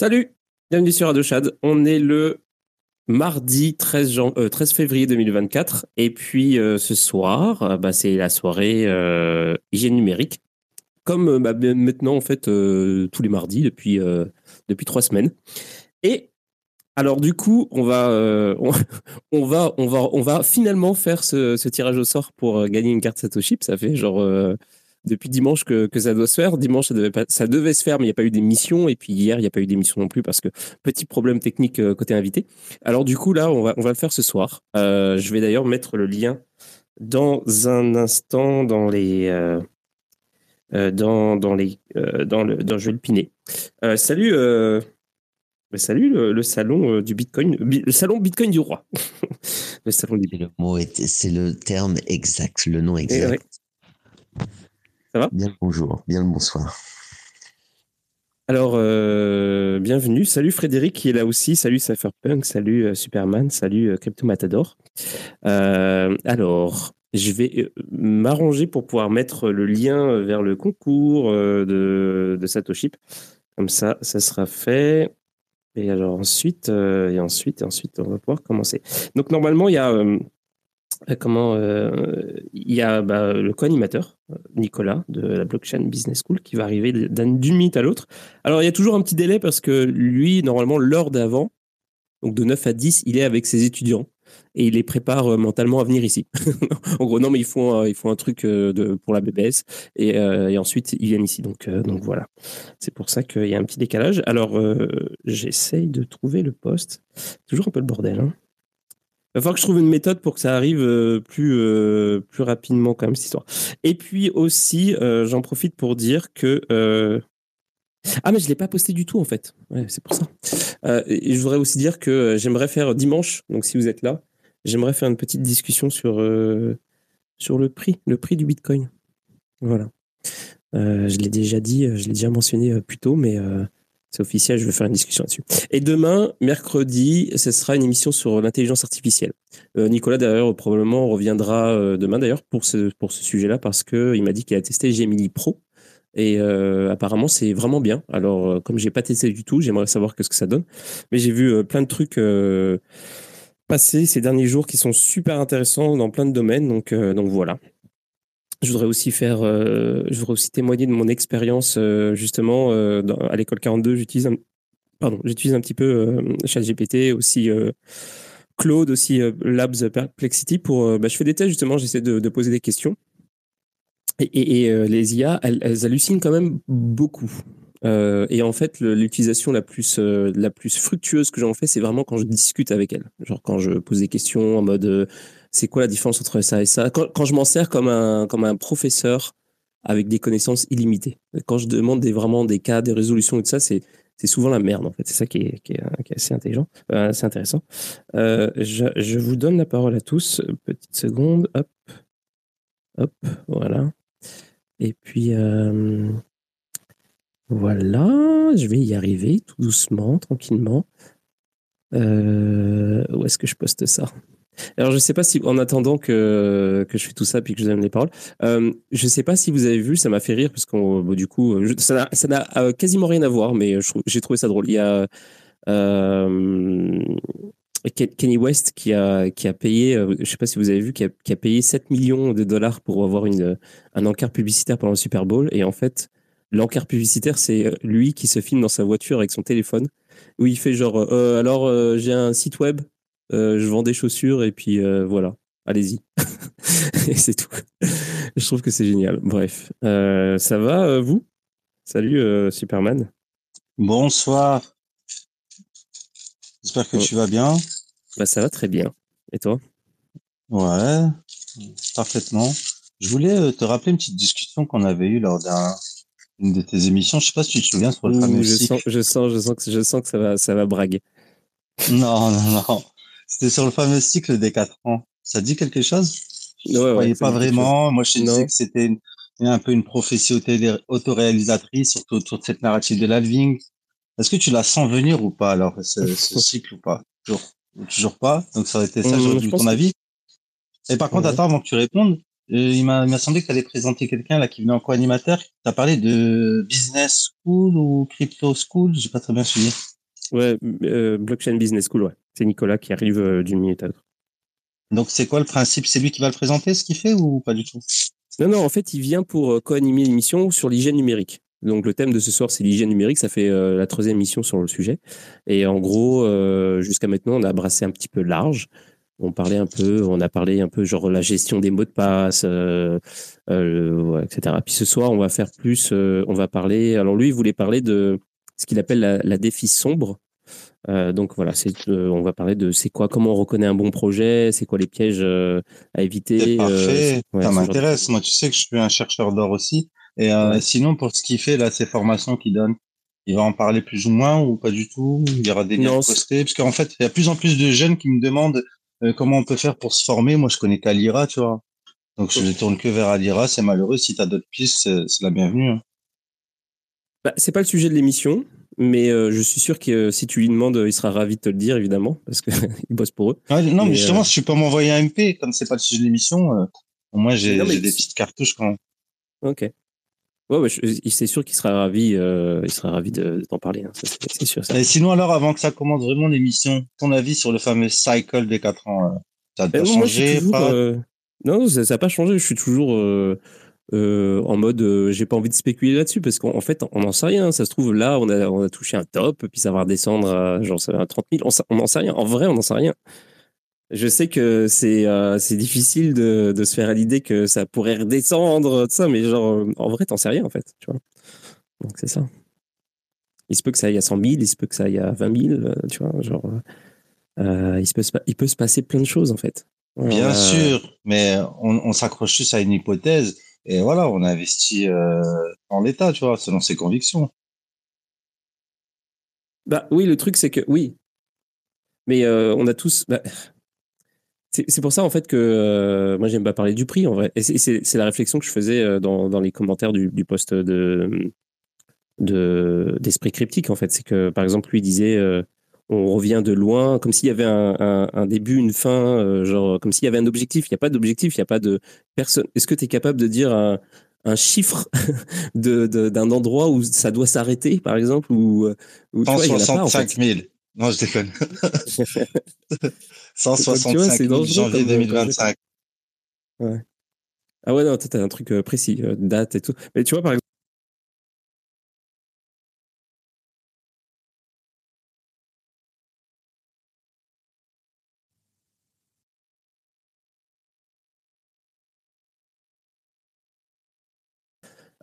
Salut, bienvenue sur Radio Chad. On est le mardi 13, jan- euh, 13 février 2024. Et puis euh, ce soir, euh, bah, c'est la soirée hygiène numérique. Comme bah, maintenant, en fait, tous les mardis depuis, depuis trois semaines. Et alors, du coup, on va, finalement faire ce, tirage au sort pour gagner une carte Satoshi. Ça fait genre. Depuis dimanche que, que ça doit se faire. Dimanche, ça devait, pas, ça devait se faire, mais il n'y a pas eu d'émission. Et puis hier, il n'y a pas eu d'émission non plus parce que petit problème technique euh, côté invité. Alors du coup, là, on va, on va le faire ce soir. Euh, je vais d'ailleurs mettre le lien dans un instant dans les... euh, dans, dans, les, dans, le, dans je vais le piner. Salut, salut le, le salon euh, du Bitcoin, Bi- le salon Bitcoin du roi. le salon du C'est le mot, est- c'est le terme exact, le nom exact. ouais. Ça va? Bien le bonjour, bien le bonsoir. Alors, euh, bienvenue. Salut Frédéric qui est là aussi. Salut Cypherpunk. Salut euh, Superman. Salut euh, Crypto Matador. Alors, je vais m'arranger pour pouvoir mettre le lien vers le concours de, de Satoshi. Comme ça, ça sera fait. Et alors ensuite, et ensuite, et ensuite, on va pouvoir commencer. Donc normalement, il y a comment euh, il y a bah, le co-animateur euh, Nicolas de la Blockchain Business School qui va arriver d'un- d'une minute à l'autre. Alors il y a toujours un petit délai parce que lui, normalement, l'heure d'avant, donc de 9 à 10, il est avec ses étudiants et il les prépare euh, mentalement à venir ici. en gros, non, mais ils font, euh, un truc euh, pour la BBS et, euh, et ensuite ils viennent ici. Donc, euh, voilà. C'est pour ça qu'il y a un petit décalage. Alors, euh, j'essaye de trouver le poste. Toujours un peu le bordel. Hein. Il va falloir que je trouve une méthode pour que ça arrive euh, plus, euh, plus rapidement quand même, cette histoire. Et puis aussi, euh, j'en profite pour dire que... Ah, mais je ne l'ai pas posté du tout, en fait. C'est pour ça. Et je voudrais aussi dire que j'aimerais faire dimanche, donc si vous êtes là, j'aimerais faire une petite discussion sur, sur le prix, le prix du Bitcoin. Voilà. Je l'ai déjà dit, je l'ai déjà mentionné plus tôt, mais c'est officiel, je vais faire une discussion là-dessus. Et demain, mercredi, ce sera une émission sur l'intelligence artificielle. Euh, Nicolas, d'ailleurs, probablement reviendra euh, demain, d'ailleurs, pour ce, ce sujet-là, parce qu'il m'a dit qu'il a testé Gemini Pro. Et euh, apparemment, c'est vraiment bien. Alors, comme j'ai pas testé du tout, j'aimerais savoir qu'est-ce que ça donne. Mais j'ai vu plein de trucs passer ces derniers jours qui sont super intéressants dans plein de domaines. Donc, donc voilà. Je voudrais aussi faire, euh, je voudrais aussi témoigner de mon expérience euh, justement euh, à l'école 42. J'utilise, un, pardon, j'utilise un petit peu ChatGPT, aussi Claude, aussi Labs Perplexity pour. bah, je fais des tests justement. J'essaie de, poser des questions. Et, les IA, elles, elles hallucinent quand même beaucoup. Et en fait, l'utilisation la plus la plus fructueuse que j'en fais, c'est vraiment quand je discute avec elles. Genre quand je pose des questions en mode c'est quoi la différence entre ça et ça? Quand, je m'en sers comme un comme un professeur avec des connaissances illimitées. Quand je demande des, vraiment des cas, des résolutions et tout ça, c'est c'est souvent la merde en fait. C'est ça qui est, qui est, assez intelligent, euh, assez intéressant. Euh, je, je vous donne la parole à tous. Petite seconde, hop, hop, voilà. Et puis euh, voilà, je vais y arriver tout doucement, tranquillement. Où est-ce que je poste ça? Alors, je sais pas si, en attendant que, que je fais tout ça puis que je donne les paroles, euh, je sais pas si vous avez vu, ça m'a fait rire parce qu'on, bon, du coup, je- ça n'a- euh, quasiment rien à voir, mais j'ai trouvé ça drôle. Il y a euh, Ken- Kenny West qui a, qui a payé, euh, je sais pas si vous avez vu, qui a, payé 7 millions de dollars pour avoir une, un encart publicitaire pendant le Super Bowl. Et en fait, l'encart publicitaire, c'est lui qui se filme dans sa voiture avec son téléphone, où il fait genre, euh, alors euh, j'ai un site web, euh, je vends des chaussures et puis euh, voilà, allez-y. et c'est tout. je trouve que c'est génial. Bref, Euh, ça va euh, vous? Salut euh, Superman. Bonsoir. J'espère que Oh. tu vas bien. Bah, ça va très bien. Et toi? Ouais, parfaitement. Je voulais euh, te rappeler une petite discussion qu'on avait eue lors d'une de tes émissions. Je sais pas si tu te souviens sur le Ouh, fameux je, cycle. sens, je, sens, je, sens que, je sens que ça va, ça va braguer. Non, non, non. C'était sur le fameux cycle des quatre ans. Ça dit quelque chose? Je ouais, croyais pas vraiment? Moi, je Non. disais que c'était une- un peu une prophétie auto- autoréalisatrice, surtout autour de cette narrative de l'Alving. Est-ce que tu la sens venir ou pas, alors, ce, ce cycle ou pas? Toujours, toujours pas? Donc, ça aurait été ça, j'aurais pense ton avis. Et par contre, Ouais. attends, avant que tu répondes, euh, il m'a il m'a semblé que tu allais présenter quelqu'un là qui venait en co-animateur. Tu as parlé de business school ou crypto school, j'ai pas très bien suivi. Ouais, euh, Blockchain Business School, ouais. C'est Nicolas qui arrive euh, d'une minute à l'autre. Donc, c'est quoi le principe? C'est lui qui va le présenter, ce qu'il fait, ou pas du tout? Non, non, en fait, il vient pour euh, co-animer l'émission sur l'hygiène numérique. Donc, le thème de ce soir, c'est l'hygiène numérique. Ça fait euh, la troisième émission sur le sujet. Et en gros, euh, jusqu'à maintenant, on a brassé un petit peu large. On parlait un peu, on a parlé un peu genre la gestion des mots de passe, euh, ouais, etc. Puis ce soir, on va faire plus, on va parler. Alors lui, il voulait parler de ce qu'il appelle la, la défi sombre. Euh, donc voilà, c'est, euh, on va parler de c'est quoi, comment on reconnaît un bon projet, c'est quoi les pièges euh, à éviter. Parfait, ouais, ça de- m'intéresse. Moi, tu sais que je suis un chercheur d'or aussi. Et Ouais. sinon, pour ce qu'il fait, là, ces formations qu'il donne, il va en parler plus ou moins ou pas du tout? Il y aura des liens postés? Parce qu'en fait, il y a plus en plus de jeunes qui me demandent comment on peut faire pour se former. Moi, je connais qu'Alira, tu vois. Donc, je ne tourne que vers Alira. C'est malheureux. Si tu as d'autres pistes, c'est c'est la bienvenue. hein. Bah, c'est pas le sujet de l'émission, mais euh, je suis sûr que euh, si tu lui demandes, euh, il sera ravi de te le dire, évidemment, parce qu'il bosse pour eux. Ouais, non, mais, Mais, justement, si tu peux m'envoyer un MP, comme c'est pas le sujet de l'émission, au moins j'ai des petites cartouches quand Ok. Ouais, ouais, c'est sûr qu'il sera ravi, euh, il sera ravi de, de t'en parler. hein, c'est sûr. Ça. Et sinon, alors, avant que ça commence vraiment l'émission, ton avis sur le fameux cycle des 4 ans euh, Ça a pas moi, suis changé toujours, pas? euh, Non, ça n'a pas changé. Je suis toujours euh, en mode, euh, j'ai pas envie de spéculer là-dessus parce qu'en en fait, on n'en sait rien. Ça se trouve, là, on a, on a touché un top, puis ça va redescendre à, genre, à 30 000. On n'en sait rien. En vrai, on n'en sait rien. Je sais que c'est euh, c'est difficile de, de se faire à l'idée que ça pourrait redescendre, tout ça, mais genre, en vrai, t'en sais rien, en fait. Tu vois Donc, c'est ça. Il se peut que ça aille à 100 000, il se peut que ça aille à 20 000, euh, tu vois. Genre, il, se peut se, pa- il peut se passer plein de choses, en fait. Bien sûr, mais on, on s'accroche juste à une hypothèse. Et voilà, on investit euh, dans l'État, tu vois, selon ses convictions. Bah oui, le truc c'est que oui, mais euh, on a tous. bah, c'est pour ça en fait que euh, moi j'aime pas parler du prix en vrai. Et c'est- la réflexion que je faisais euh, dans, dans les commentaires du, du post de de d'esprit cryptique en fait. C'est que par exemple lui disait euh, on revient de loin, comme s'il y avait un, un, un début, une fin, euh, genre comme s'il y avait un objectif. Il n'y a pas d'objectif, il n'y a pas de personne. Est-ce que tu es capable de dire un, un chiffre de de- d'un endroit où ça doit s'arrêter par exemple ou, euh, ou tu vois, il y en a pas, en fait. 165 000. Non, je déconne. Tu vois, 165 c'est 000 dangereux janvier comme- 2025. Ah ouais, non, toi, t'as un truc euh, précis, euh, date et tout. Mais tu vois, par exemple,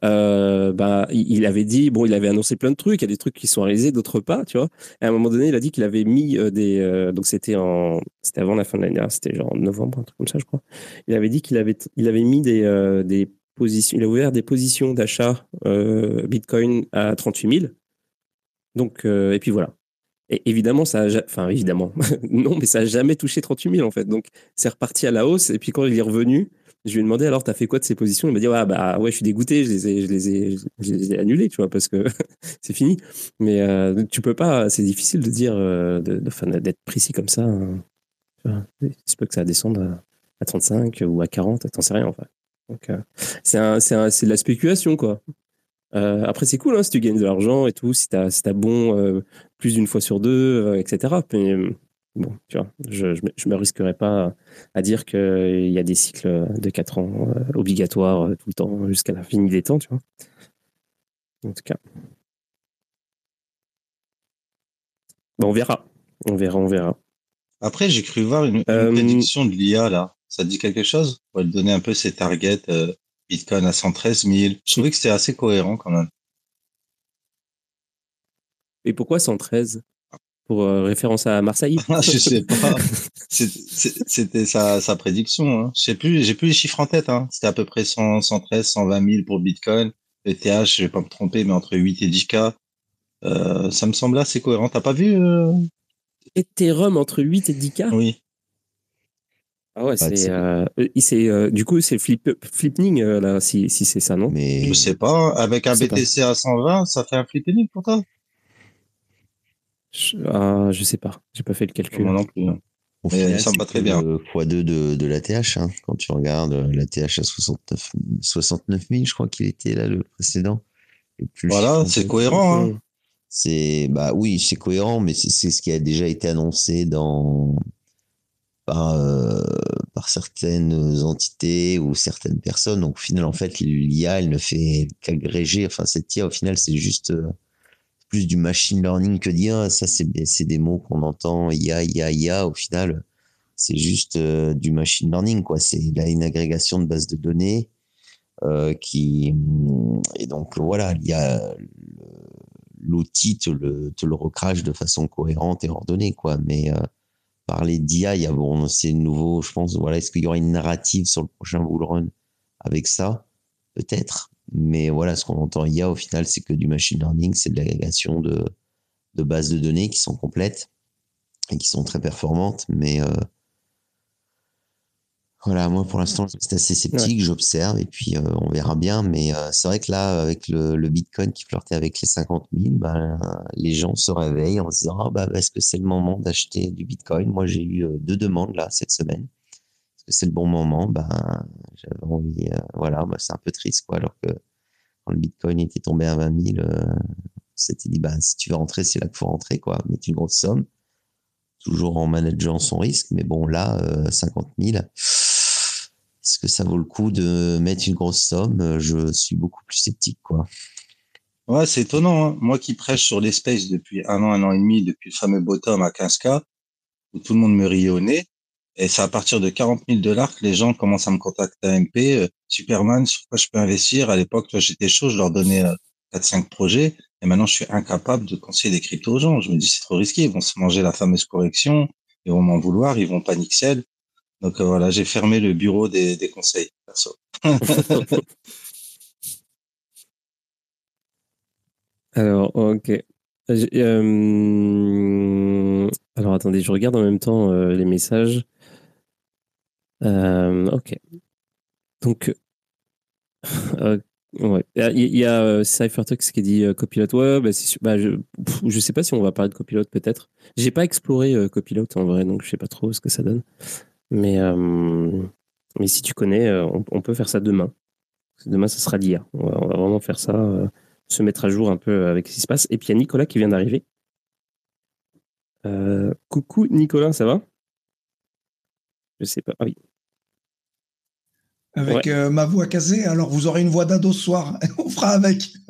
euh, bah, il avait dit, bon, il avait annoncé plein de trucs, il y a des trucs qui sont réalisés, d'autres pas, tu vois. Et à un moment donné, il a dit qu'il avait mis euh, des. euh, donc, c'était en. C'était avant la fin de l'année dernière, c'était genre en novembre, un truc comme ça, je crois. Il avait dit qu'il avait, il avait mis des, euh, des positions. Il a ouvert des positions d'achat euh, Bitcoin à 38 000. Donc, euh, et puis voilà. Et évidemment, ça a, enfin évidemment, non, mais ça a jamais touché 38 000 en fait. Donc c'est reparti à la hausse. Et puis quand il est revenu, je lui ai demandé alors, t'as fait quoi de ces positions? Il m'a dit ouais, bah ouais, je suis dégoûté, je les ai, je les ai, je annulées, tu vois, parce que c'est fini. Mais euh, tu peux pas, c'est difficile de dire, euh, de, de- d'être précis comme ça. hein. Il se que ça descende à, à 35 ou à 40, t'en sais rien en fait. Donc euh, c'est de la spéculation quoi. Après, c'est cool hein, si tu gagnes de l'argent et tout, si t'as si t'as bon plus d'une fois sur deux, etc. Mais bon, tu vois, je, je, me- risquerais pas à dire qu'il y a des cycles de 4 ans euh, obligatoires euh, tout le temps jusqu'à la fin des temps, tu vois. En tout cas. Bon, on verra. On verra, on verra. Après, j'ai cru voir une, une Euh, prédiction de l'IA, là. Ça te dit quelque chose? On va te donner un peu ses targets. Bitcoin à 113 000. Je trouvais que c'était assez cohérent quand même. Et pourquoi 113 Pour euh, référence à Marseille je sais pas. C'était sa, sa prédiction. Hein. Je sais plus, j'ai plus les chiffres en tête. Hein. C'était à peu près 100, 113, 120 000 pour Bitcoin. ETH, je vais pas me tromper, mais entre 8 et 10 k. Euh, ça me semble assez cohérent. T'as pas vu euh Ethereum entre 8 et 10K Oui. Ah ouais, de c'est. série. euh, il- c'est, euh, du coup, c'est flip, Flipning, euh, là, si, si c'est ça, non? Mais Je sais pas, avec un pas. BTC à 120, ça fait un flipping pour toi? Je, je sais pas. J'ai pas fait le calcul. Moi non plus. hein. au Mais final, ça me c'est va très bien. le x2 de, de la TH. hein. Quand tu regardes euh, la TH à 69, 69 000, je crois qu'il était là, le précédent. Et plus le Voilà, c'est cohérent. Hein. C'est bah oui, c'est cohérent, mais c'est c'est ce qui a déjà été annoncé dans par euh, par certaines entités ou certaines personnes. Donc au final, en fait, l'IA, elle ne fait qu'agréger. Enfin, cette IA, au final, c'est juste euh, plus du machine learning que d'IA. Ça, c'est des- mots qu'on entend. IA, IA, IA. Au final, c'est juste euh, du machine learning, quoi. C'est là une agrégation de bases de données euh, qui et donc voilà, l'outil te le, te le recrache de façon cohérente et ordonnée, quoi. Mais euh, parler d'IA, bon, c'est nouveau, je pense. Voilà, est-ce qu'il y aura une narrative sur le prochain Bull Run avec ça? Peut-être. Mais voilà, ce qu'on entend IA, au final, c'est que du machine learning, c'est de l'agrégation de, de bases de données qui sont complètes et qui sont très performantes. Mais euh, voilà, moi pour l'instant, c'est assez sceptique, j'observe et puis euh, on verra bien. Mais euh, c'est vrai que là, avec le, le Bitcoin qui flirtait avec les 50 000, ben, les gens se réveillent en se disant ah, bah, est-ce que c'est le moment d'acheter du Bitcoin? Moi, j'ai eu deux demandes là cette semaine. C'est le bon moment Ben, j'avais envie. euh, voilà, bah, c'est un peu triste quoi. Alors que quand le Bitcoin était tombé à 20 000, euh, on s'était dit bah, si tu veux rentrer, c'est là qu'il faut rentrer quoi. Mettre une grosse somme toujours en manageant son risque. Mais bon, là, euh, 50 000, est-ce que ça vaut le coup de mettre une grosse somme? Euh, Je suis beaucoup plus sceptique, quoi. Ouais, c'est étonnant. Hein. Moi qui prêche sur les spaces depuis un an, un an et demi, depuis le fameux bottom à 15K, où tout le monde me riait au nez. Et c'est à partir de 40 000 dollars que les gens commencent à me contacter à MP. euh, Superman, sur quoi je peux investir À l'époque, j'étais chaud, je leur donnais euh, 4-5 projets. Et maintenant, je suis incapable de conseiller des cryptos aux gens. Je me dis, c'est trop risqué. Ils vont se manger la fameuse correction. Ils vont m'en vouloir. Ils vont paniquer. Donc euh, voilà, j'ai fermé le bureau des, des conseils perso. Alors, ok. Alors, attendez, je regarde en même temps les messages. Euh, ok. Donc, euh, ouais. Il y a, euh, qui dit euh, copilote. Ouais, bah, bah, je, pff, je sais pas si on va parler de copilote, peut-être. J'ai pas exploré copilote en vrai, donc je sais pas trop ce que ça donne. Mais, mais si tu connais, on, peut faire ça demain. Demain, ça sera l'IA. On va, vraiment faire ça, se mettre à jour un peu avec ce qui se passe. Et puis il y a Nicolas qui vient d'arriver. Coucou Nicolas, ça va? Je sais pas. Ah oui. Avec Ouais. euh, ma voix casée, alors vous aurez une voix d'ado ce soir. On fera avec.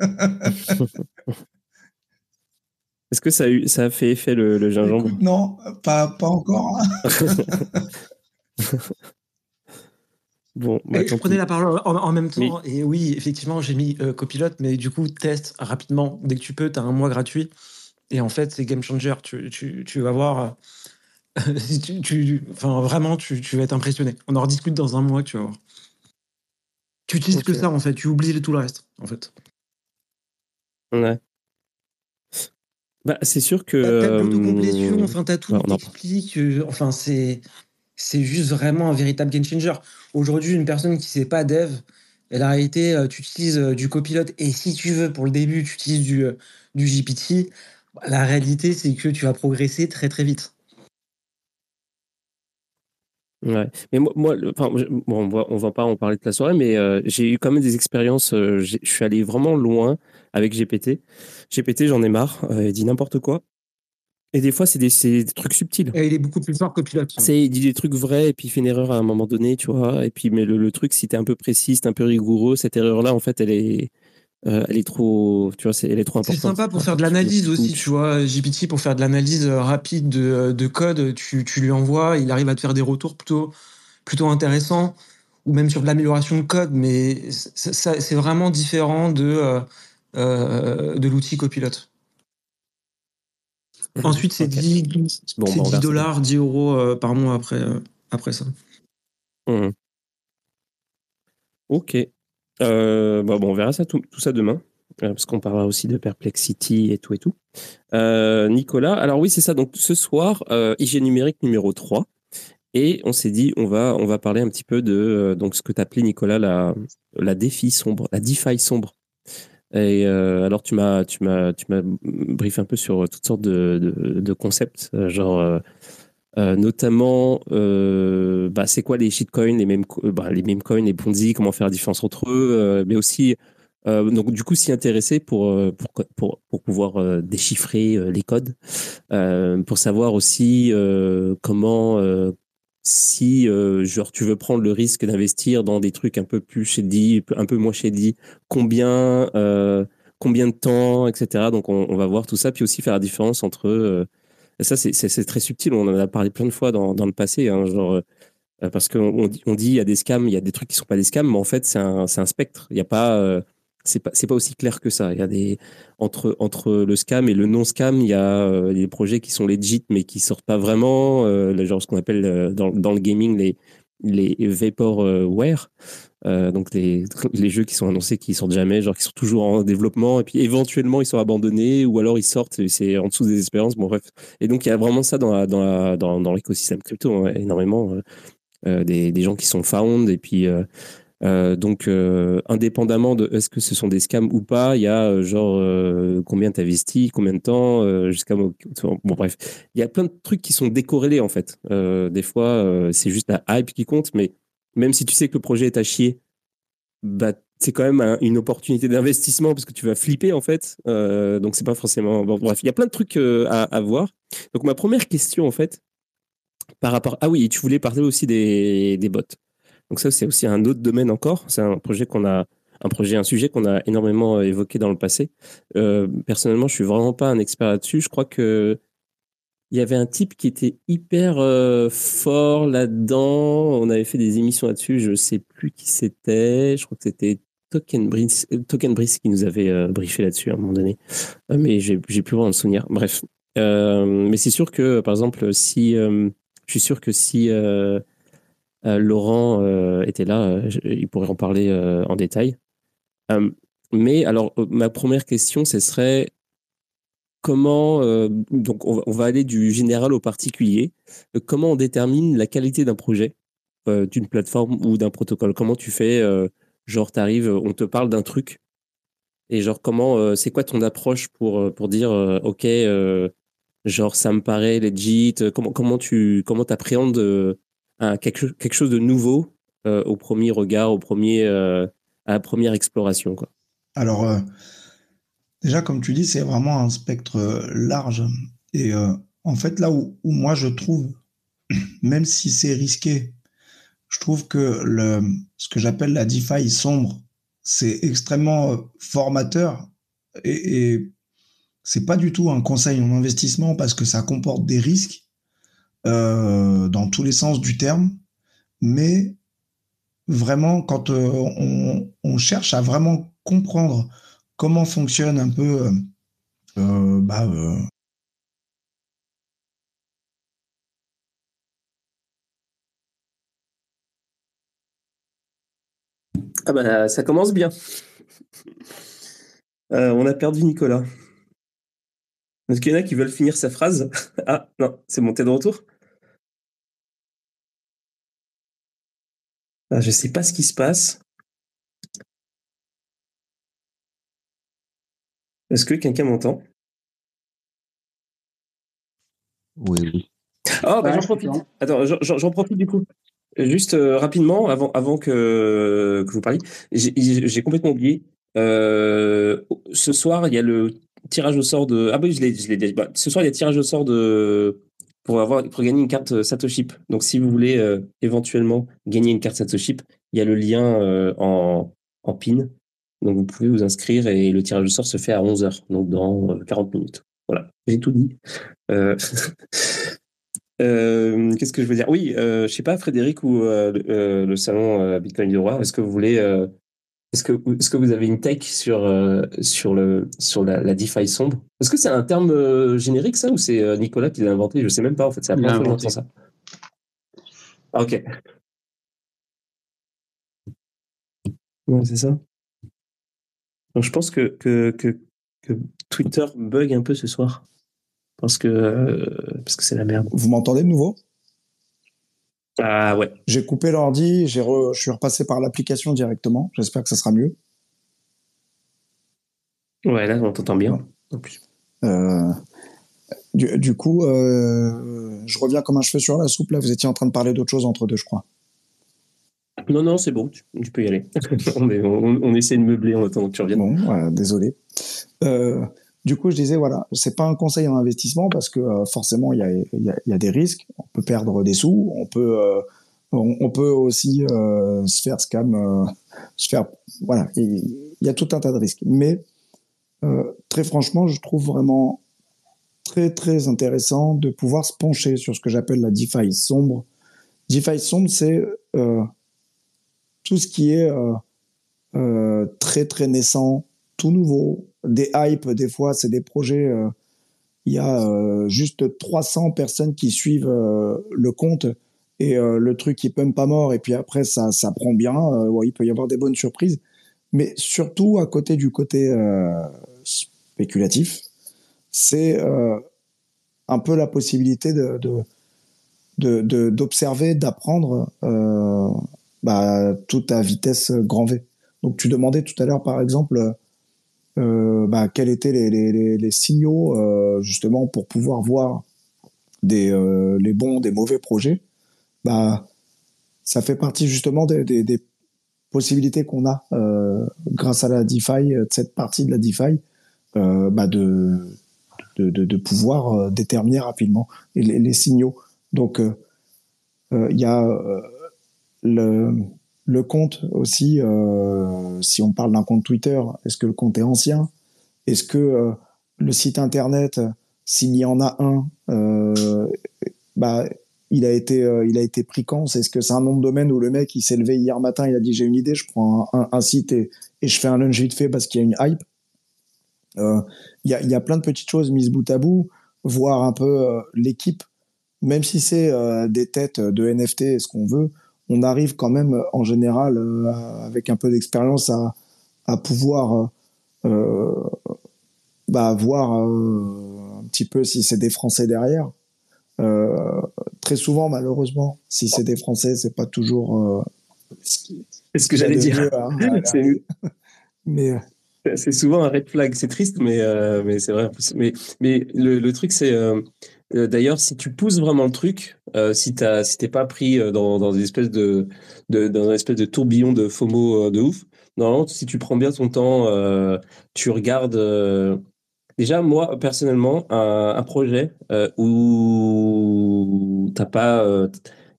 Est-ce que ça a, eu, ça a fait effet le, le gingembre? Écoute, non, pas, pas encore. hein. Bon, bah, je prenais la parole en, en même temps. Et oui, effectivement, j'ai mis euh, copilote, mais du coup, teste rapidement. Dès que tu peux, tu as un mois gratuit. Et en fait, c'est game changer. Tu, tu, tu vas voir. euh, tu, tu- enfin, vraiment, tu, tu vas être impressionné. On en rediscute dans un mois, tu vas voir. Tu utilises que ça, en fait. Tu oublies tout le reste, en fait. Ouais. Bah, c'est sûr que. T'as euh, l'autocomplétion, enfin, t'as tout qui t'explique. euh, Enfin, c'est c'est juste vraiment un véritable game changer. Aujourd'hui, une personne qui sait pas dev, elle a été, euh, tu utilises du copilote et si tu veux, pour le début, tu utilises du, du GPT. La réalité, c'est que tu vas progresser très très vite. Ouais. Mais moi, moi le- enfin, bon, on va, on va pas en parler de la soirée, mais euh, j'ai eu quand même des expériences. euh, je suis allé vraiment loin avec GPT. GPT, j'en ai marre. euh, il dit n'importe quoi. Et des fois, c'est des, trucs subtils. Et il est beaucoup plus fort que copilote. C'est, il dit des trucs vrais et puis il fait une erreur à un moment donné, tu vois. Et puis, mais le, le truc, si t'es un peu précis, si t'es un peu rigoureux, cette erreur-là, en fait, elle est, euh, elle est trop, tu vois, c'est, elle est trop C'est importante. sympa pour faire de l'analyse aussi, tu vois. GPT, pour faire de l'analyse euh, rapide de, de code, tu, tu lui envoies, il arrive à te faire des retours plutôt, plutôt intéressants, ou même sur de l'amélioration de code, mais c'est vraiment différent de, euh, euh, de l'outil copilote. Ensuite, c'est Ok. 10, Bon, c'est bah, on 10 verra ça. dollars, 10 euros euh, par mois après, euh, après ça. Mhm. Ok. Euh, bah, on verra ça tout, ça demain, euh, parce qu'on parlera aussi de Perplexity et tout et tout. Euh, Nicolas, alors oui, c'est ça. Donc ce soir, hygiène numérique numéro 3. Et on s'est dit, on va, on va parler un petit peu de donc ce que tu appelé, Nicolas, la, la défi sombre, la DeFi sombre. Et alors, tu m'as, tu m'as, tu m'as un peu sur toutes sortes de, de, de concepts, genre euh, euh, notamment, euh, bah, c'est quoi les shitcoins, les mêmes, bah, les mêmes coins, les Ponzi, comment faire la différence entre eux, euh, mais aussi, euh, donc du coup, s'y intéresser pour, euh, pour, pour, pour pouvoir euh, déchiffrer euh, les codes, euh, pour savoir aussi euh, comment, euh, si euh, genre tu veux prendre le risque d'investir dans des trucs un peu plus shady, un peu moins shady, combien, euh, combien de temps, etc. Donc on, va voir tout ça, puis aussi faire la différence entre euh, ça, c'est- très subtil. On en a parlé plein de fois dans, dans le passé. Hein, genre, euh, parce qu'on on dit, il y a des scams, il y a des trucs qui sont pas des scams, mais en fait, c'est un, un spectre. Il y a pas, euh, c'est pas, pas aussi clair que ça. Il y a des entre entre le scam et le non scam, il y a euh, des projets qui sont legit mais qui sortent pas vraiment. Euh, genre ce qu'on appelle euh, dans, dans le gaming les les vaporware. Euh, donc les, les jeux qui sont annoncés qui sortent jamais, genre qui sont toujours en développement et puis éventuellement ils sont abandonnés ou alors ils sortent c'est en dessous des espérances. Bon bref. Et donc il y a vraiment ça dans la, dans dans, dans l'écosystème crypto hein, énormément euh, euh, des, des gens qui sont found et puis euh, donc euh, indépendamment de est-ce que ce sont des scams ou pas, il y a euh, genre combien tu investis, combien de temps jusqu'à bon bref, il y a plein de trucs qui sont décorrélés en fait. Des fois c'est juste la hype qui compte mais même si tu sais que le projet est à chier, bah, c'est quand même un- une opportunité d'investissement parce que tu vas flipper en fait. Donc c'est pas forcément. Bon, bref, il y a plein de trucs à, voir. Donc ma première question en fait, par rapport. Ah oui, tu voulais parler aussi des bots. Donc ça c'est aussi un autre domaine encore. C'est un projet qu'on a, un projet, un sujet qu'on a énormément euh, évoqué dans le passé. Euh, personnellement, je suis vraiment pas un expert là-dessus. Je crois que il y avait un type qui était hyper euh, fort là-dedans. On avait fait des émissions là-dessus. Je sais plus qui c'était. Je crois que c'était Token Brice, qui nous avait euh, briefé là-dessus à un moment donné. Euh, mais j'ai plus vraiment de souvenir. Bref. Mais c'est sûr que, par exemple, si je suis sûr que si Laurent euh, était là, euh, il pourrait en parler euh, en détail. Euh, mais alors, euh, ma première question, ce serait comment, euh, donc on va, aller du général au particulier, Euh, comment on détermine la qualité d'un projet, euh, d'une plateforme ou d'un protocole? Comment tu fais, euh, genre, t'arrives, on te parle d'un truc, et genre, comment, euh, c'est quoi ton approche pour, euh, pour dire, euh, ok, euh, genre, ça me paraît legit, euh, comment, comment tu comment appréhendes euh, quelque, cho- quelque chose de nouveau euh, au premier regard, au premier, euh, à la première exploration. Alors, euh, déjà, comme tu dis, c'est vraiment un spectre large. Et en fait, là où, moi je trouve, même si c'est risqué, je trouve que le, ce que j'appelle la DeFi sombre, c'est extrêmement formateur et, et c'est pas du tout un conseil en investissement parce que ça comporte des risques euh, dans tous les sens du terme, mais vraiment quand euh, on, cherche à vraiment comprendre comment fonctionne un peu euh, bah, Ah bah ça commence bien. On a perdu Nicolas. Est-ce qu'il y en a qui veulent finir sa phrase? Ah non, c'est bon, t'es de retour? Ah, Je sais pas ce qui se passe. Est-ce que quelqu'un m'entend? Oui, oui. Ah, bah, Ouais, j'en je profite. Attends, j'en- profite du coup. Juste euh, rapidement, avant, avant que, que vous parliez, j'ai- complètement oublié. Euh, ce soir, il y a le tirage au sort de. Ah oui, je l'ai je l'ai dit. Bah, ce soir, il y a le tirage au sort de. Pour, avoir, pour gagner une carte Satoshi. Donc, si vous voulez euh, éventuellement gagner une carte Satoshi, il y a le lien euh, en, en pin. Donc, vous pouvez vous inscrire et le tirage au sort se fait à 11h, donc dans euh, 40 minutes. Voilà, j'ai tout dit. Euh, Euh, Qu'est-ce que je veux dire? Oui, euh, je sais pas, Frédéric ou euh, le, euh, le salon euh, Bitcoin du roi. Est-ce que vous voulez euh, Est-ce que est-ce que vous avez une take sur euh, sur le sur la, la DeFi sombre? Est-ce que c'est un terme euh, générique ça ou c'est euh, Nicolas qui l'a inventé? Je sais même pas en fait. C'est la Il l'a première fois que j'entends inventé. ça. Ah, ok. Ouais, c'est ça. Donc je pense que que, que que Twitter bug un peu ce soir parce que euh, parce que c'est la merde. Vous m'entendez de nouveau? Ah ouais. J'ai coupé l'ordi, j'ai re- je suis repassé par l'application directement. J'espère que ça sera mieux. Ouais, là, on t'entend bien. Euh, du, du coup, euh, je reviens comme un cheveu sur la soupe. Là, vous étiez en train de parler d'autre chose entre deux, je crois. Non, non, c'est bon, tu, tu peux y aller. on, est- on- on essaie de meubler en attendant que tu reviennes. Bon, ouais, désolé. Euh, du coup, je disais, voilà, c'est pas un conseil en investissement parce que euh, forcément, il y a, y, y a des risques. On peut perdre des sous, on peut, euh, on, peut aussi euh, se faire scam, se faire, voilà, il y a tout un tas de risques. Mais très franchement, je trouve vraiment très très intéressant de pouvoir se pencher sur ce que j'appelle la DeFi sombre. DeFi sombre, c'est tout ce qui est très très naissant, tout nouveau, des hypes, des fois c'est des projets, euh, il y a euh, juste 300 personnes qui suivent euh, le compte et le truc il pump pas mort et puis après ça, ça prend bien, il peut y avoir des bonnes surprises, mais surtout à côté du côté spéculatif, c'est un peu la possibilité de, d'observer, d'apprendre euh, bah, tout à vitesse grand V. Donc tu demandais tout à l'heure par exemple euh, bah, quels étaient les, signaux euh, justement pour pouvoir voir euh, les bons, des mauvais projets? Bah, ça fait partie justement des, possibilités qu'on a grâce à la DeFi, cette partie de la DeFi, bah, de, de, pouvoir déterminer rapidement les, signaux. Donc, il y a le, le compte aussi, euh, si on parle d'un compte Twitter, est-ce que le compte est ancien? Est-ce que euh, le site internet, s'il y en a un, euh, bah, il a été, il a été pris quand? Est-ce que c'est un nom de domaine où le mec il s'est levé hier matin, il a dit j'ai une idée, je prends un, site et, je fais un lunch vite fait parce qu'il y a une hype. Il y, a, y a plein de petites choses mises bout à bout, voir un peu l'équipe, même si c'est des têtes de NFT ce qu'on veut, on arrive quand même euh, en général euh, avec un peu d'expérience à, à pouvoir euh, bah, voir un petit peu si c'est des Français derrière. Très souvent, malheureusement, si c'est des Français, c'est pas toujours C'est ce que j'allais dire. mieux à- à- C'est- mais C'est souvent un red flag. C'est triste, mais, mais c'est vrai. Mais, mais le, le truc, c'est. Euh, D'ailleurs, si tu pousses vraiment le truc, euh, si t'as, si t'es pas pris euh, dans, dans une espèce de, tourbillon de FOMO de ouf, normalement, si tu prends bien ton temps, tu regardes. Déjà, moi, personnellement, un, projet où t'as pas,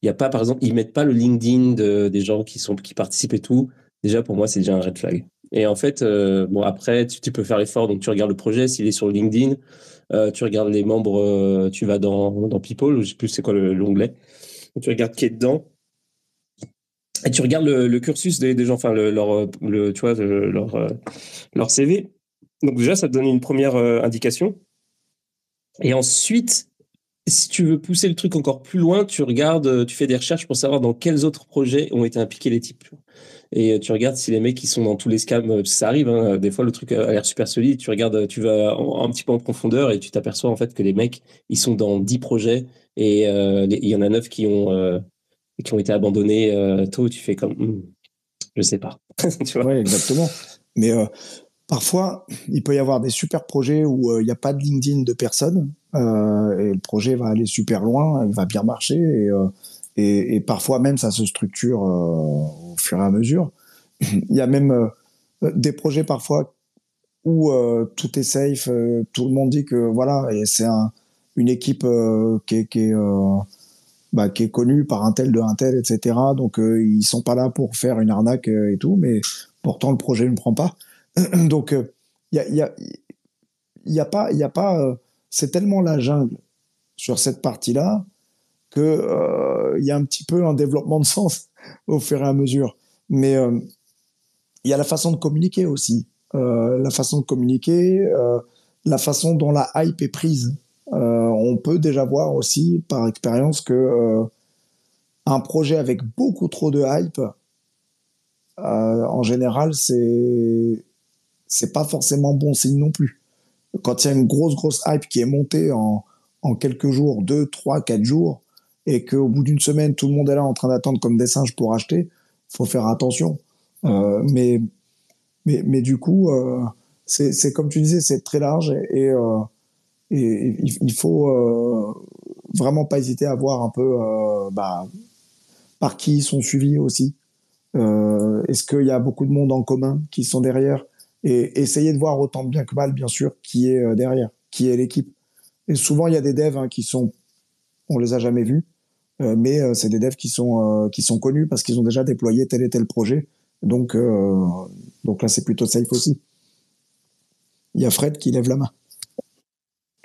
y a pas, par exemple, ils mettent pas le LinkedIn de, des gens qui participent et tout. Déjà, pour moi, c'est déjà un red flag. Et en fait, bon, après, tu, tu peux faire l'effort, donc tu regardes le projet, s'il est sur LinkedIn, euh, tu regardes les membres, euh, tu vas dans, dans People, ou je sais plus c'est quoi le- l'onglet, tu regardes qui est dedans, et tu regardes le, cursus des, gens, enfin, le, leur, euh, le, tu vois, le- leur, leur CV. Donc déjà, ça te donne une première indication. Et ensuite, si tu veux pousser le truc encore plus loin, tu regardes, tu fais des recherches pour savoir dans quels autres projets ont été impliqués les types. Et euh, tu regardes si les mecs qui sont dans tous les scams, euh, ça arrive, hein, des fois le truc a l'air super solide, tu regardes, tu vas un petit peu en profondeur et tu t'aperçois en fait que les mecs, ils sont dans 10 projets et euh, il y en a 9 qui ont, euh, qui ont été abandonnés euh, tôt, tu fais comme, Hmm, je sais pas. tu exactement. Mais euh, parfois, il peut y avoir des super projets où euh, il n'y a pas de LinkedIn de personne euh, et le projet va aller super loin, il va bien marcher euh, et, parfois même ça se structure euh, au fur et à mesure. Il y a même euh, des projets parfois où euh, tout est safe, euh, tout le monde dit que voilà, c'est un, une équipe euh, qui est, qui euh, bah, par un tel de un tel, etc. Donc euh, ils sont pas là pour faire une arnaque euh, et tout, mais pourtant le projet ne prend pas. Donc il y a, y y a pas, y a pas, euh, c'est tellement la jungle sur cette partie-là que euh, y a un petit peu un développement de sens au fur et à mesure. Mais euh, il y a la façon de communiquer aussi, euh, la façon de communiquer, la façon dont la hype est prise. On peut déjà voir aussi par expérience que un projet avec beaucoup trop de hype, en général, c'est c'est pas forcément bon signe non plus. Quand il y a une grosse grosse hype qui est montée en en quelques jours, deux, trois, quatre jours, et qu'au bout d'une semaine, tout le monde est là en train d'attendre comme des singes pour acheter, faut faire attention. Euh, mais, mais, mais du coup, euh, c'est comme tu disais, c'est très large et, et, euh, il, faut euh, vraiment pas hésiter à voir un peu euh, bah, par qui ils sont suivis aussi. Est-ce qu'il y a beaucoup de monde en commun qui sont derrière? Et essayer de voir autant bien que mal, bien sûr, qui est derrière, qui est l'équipe. Et souvent, il y a des devs hein, qui sont, on les a jamais vus, euh, mais euh, c'est des devs qui sont euh, qui sont connus parce qu'ils ont déjà déployé tel et tel projet. Donc donc là, c'est plutôt safe aussi. Il y a Fred qui lève la main.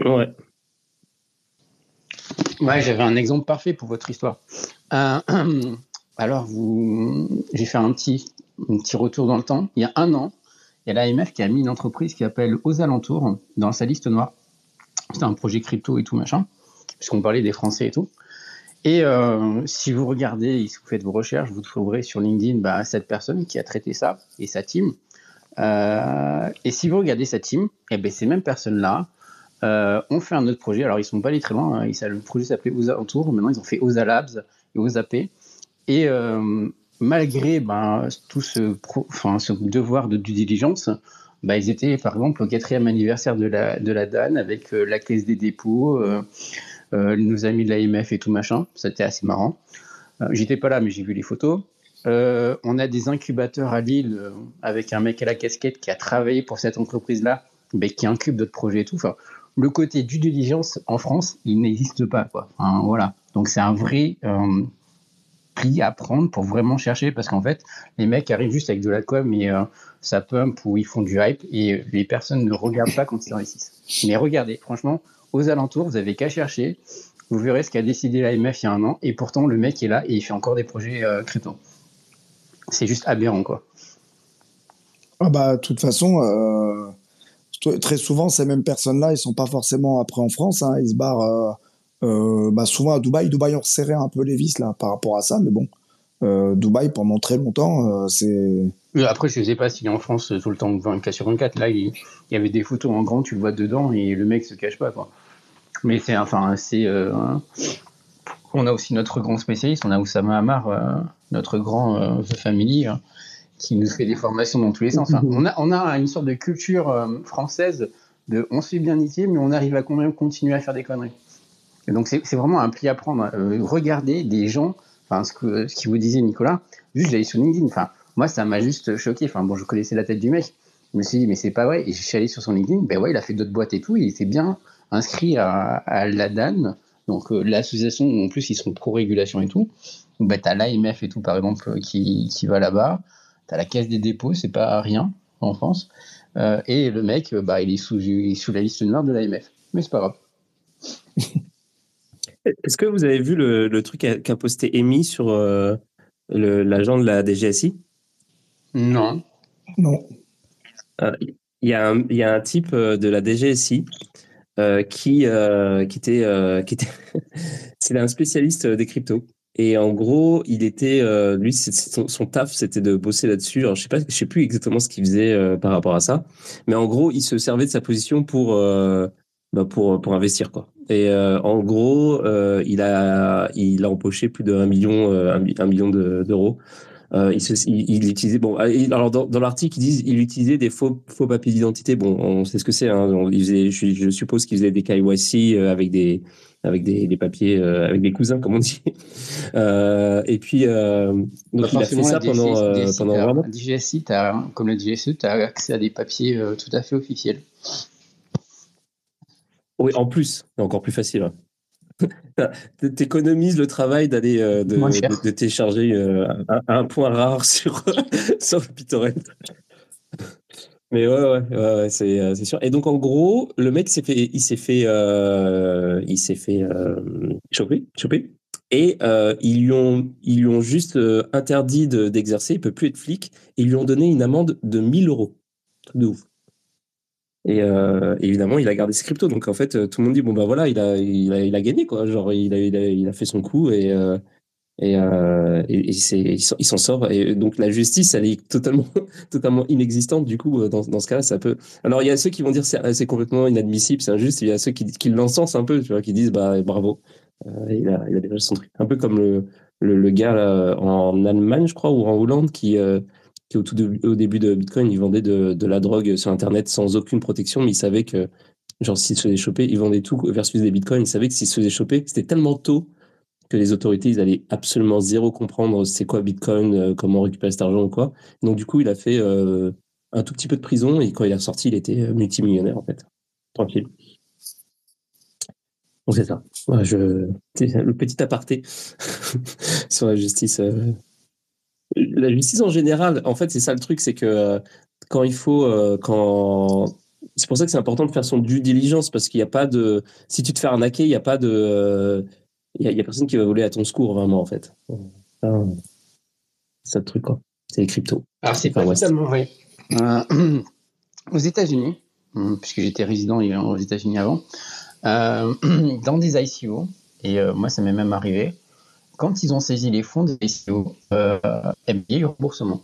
Ouais. Ouais, j'avais un exemple parfait pour votre histoire. alors, vous, j'ai fait un petit, un petit retour dans le temps. Il y a un an, il y a l'AMF qui a mis une entreprise qui appelle Aux Alentours dans sa liste noire. C'était un projet crypto et tout machin, puisqu'on parlait des Français et tout. Et euh, si vous regardez, si vous faites vos recherches, vous trouverez sur LinkedIn bah, cette personne qui a traité ça et sa team. Euh, et si vous regardez sa team, eh ben, ces mêmes personnes-là euh, ont fait un autre projet. Alors, ils ne sont pas allés très loin. Hein. le projet s'appelait aux alentours. Maintenant, ils ont fait OSA Labs et OSA P. Et malgré ben, tout ce, devoir de due diligence, bah, ils étaient par exemple au quatrième anniversaire de la, DAN avec la caisse des dépôts, nos amis de l'AMF et tout machin. C'était assez marrant. Euh, j'étais pas là, mais j'ai vu les photos. Euh, on a des incubateurs à Lille avec un mec à la casquette qui a travaillé pour cette entreprise-là, mais qui incube d'autres projets et tout. Enfin, le côté due diligence en France, il n'existe pas. Quoi. voilà. Donc c'est un vrai prix à prendre pour vraiment chercher parce qu'en fait, les mecs arrivent juste avec de la com et ça pump ou ils font du hype et les personnes ne regardent pas quand ils investissent. Mais regardez, franchement, aux alentours, vous avez qu'à chercher. Vous verrez ce qu'a décidé l'AMF il y a un an. Et pourtant, le mec est là et il fait encore des projets euh, crypto. C'est juste aberrant, quoi. Ah bah, de toute façon, euh, très souvent, ces mêmes personnes-là, ils sont pas forcément après en France. Hein. ils se barrent euh, bah, souvent à Dubaï. Dubaï, on resserrait un peu les vis là, par rapport à ça. Mais bon, Dubaï, pendant très longtemps, c'est... Après, je ne sais pas s'il est en France tout le temps 24 sur 24. Là, il, y avait des photos en grand, tu le vois dedans et le mec se cache pas. Quoi. Mais c'est enfin, c'est. Euh, on a aussi notre grand spécialiste, on a Oussama Hamar, euh, notre grand euh, The Family, qui nous fait des formations dans tous les sens. on, a, on a une sorte de culture française de on se fait bien niquer, mais on arrive à quand même continuer à faire des conneries. Et donc c'est vraiment un pli à prendre. regardez des gens, enfin ce que ce qui vous disait Nicolas, juste j'allais sur LinkedIn, enfin moi, ça m'a juste choqué. Enfin, bon, je connaissais la tête du mec. Je me suis dit, mais c'est pas vrai. Et je suis allé sur son LinkedIn. Ben ouais, il a fait d'autres boîtes et tout. Il était bien inscrit à, à l'ADAN. Donc, euh, l'association, en plus, ils sont pro-régulation et tout. Donc, ben, t'as l'AMF et tout, par exemple, qui, qui va là-bas. T'as la caisse des dépôts, c'est pas rien en France. Euh, et le mec, bah, il est sous, sous la liste noire de l'AMF. Mais c'est pas grave. Est-ce que vous avez vu le, le truc qu'a posté Amy sur euh, l'agent de la DGSI non. Non. Euh, il y, a un, y a un type euh, de la DGSI euh, qui, qui était. qui était c'est un spécialiste des cryptos. Et en gros, il était, lui, son, taf, c'était de bosser là-dessus. Je sais pas, je sais plus exactement ce qu'il faisait par rapport à ça, mais en gros, il se servait de sa position pour, bah pour, pour investir quoi. Et en gros, il a, il a empoché plus de 1 million, un, million d'euros euh, il, il, utilisait bon. Ah, alors dans, dans l'article, ils disent il utilisait des faux faux papiers d'identité. Bon, on sait ce que c'est. Hein. Il faisait, je, je suppose qu'il faisait des KYC euh, avec des avec des, des papiers euh, avec des cousins comme on dit. Euh, et puis euh, donc il a fait ça pendant DGSI, pendant vraiment. DGSI, as, comme le DGSE, tu as accès à des papiers tout à fait officiels. Oui, en plus, c'est encore plus facile. T'économises le travail d'aller euh, de, de, télécharger euh, un, point rare sur, sur. Mais ouais, ouais, ouais, euh, c'est sûr. Et donc en gros, le mec s'est fait, il s'est fait, il s'est fait choper, choper. Et ils lui ont, ils lui ont juste interdit d'exercer. il peut plus être flic. Et ils lui ont donné une amende de 1000 euros. Truc de ouf. Et euh, évidemment, il a gardé ses cryptos. Donc en fait, tout le monde dit bon bah voilà, il a il a, il a gagné quoi. Genre il a, il a, il a fait son coup et euh, et, euh, et, c'est il s'en sort. Et donc la justice, elle est totalement totalement inexistante. Du coup, dans, dans ce cas-là, ça peut. Alors il y a ceux qui vont dire c'est c'est complètement inadmissible, c'est injuste. Il y a ceux qui qui l'encensent un peu, tu vois, qui disent bah bravo. il, a, il a déjà son truc. Un peu comme le, le, gars en Allemagne, je crois, ou en Hollande, qui, qui au, tout au début de Bitcoin, il vendait de, la drogue sur Internet sans aucune protection, mais il savait que, genre, s'il se faisait choper, il vendait tout versus des Bitcoins. Il savait que s'il se faisait choper, c'était tellement tôt que les autorités, ils allaient absolument zéro comprendre c'est quoi Bitcoin, euh, comment récupérer cet argent ou quoi. Donc, du coup, il a fait euh, un tout petit peu de prison et quand il est sorti, il était euh, multimillionnaire, en fait. Tranquille. Donc, c'est ça. je... Le petit aparté sur la justice. La justice en général, en fait, c'est ça le truc, c'est que quand il faut. quand c'est pour ça que c'est important de faire son due diligence parce qu'il n'y a pas de. Si tu te fais arnaquer, il n'y a pas de il n'y a, personne qui va voler à ton secours, vraiment, en fait. C'est ça le truc, quoi. C'est les cryptos. Alors, c'est pas totalement vrai. Euh, aux États-Unis, hum, puisque j'étais résident aux États-Unis avant, euh, dans des ICO, et euh, moi, ça m'est même arrivé, quand ils ont saisi les fonds des ICO, euh, il y a eu remboursement.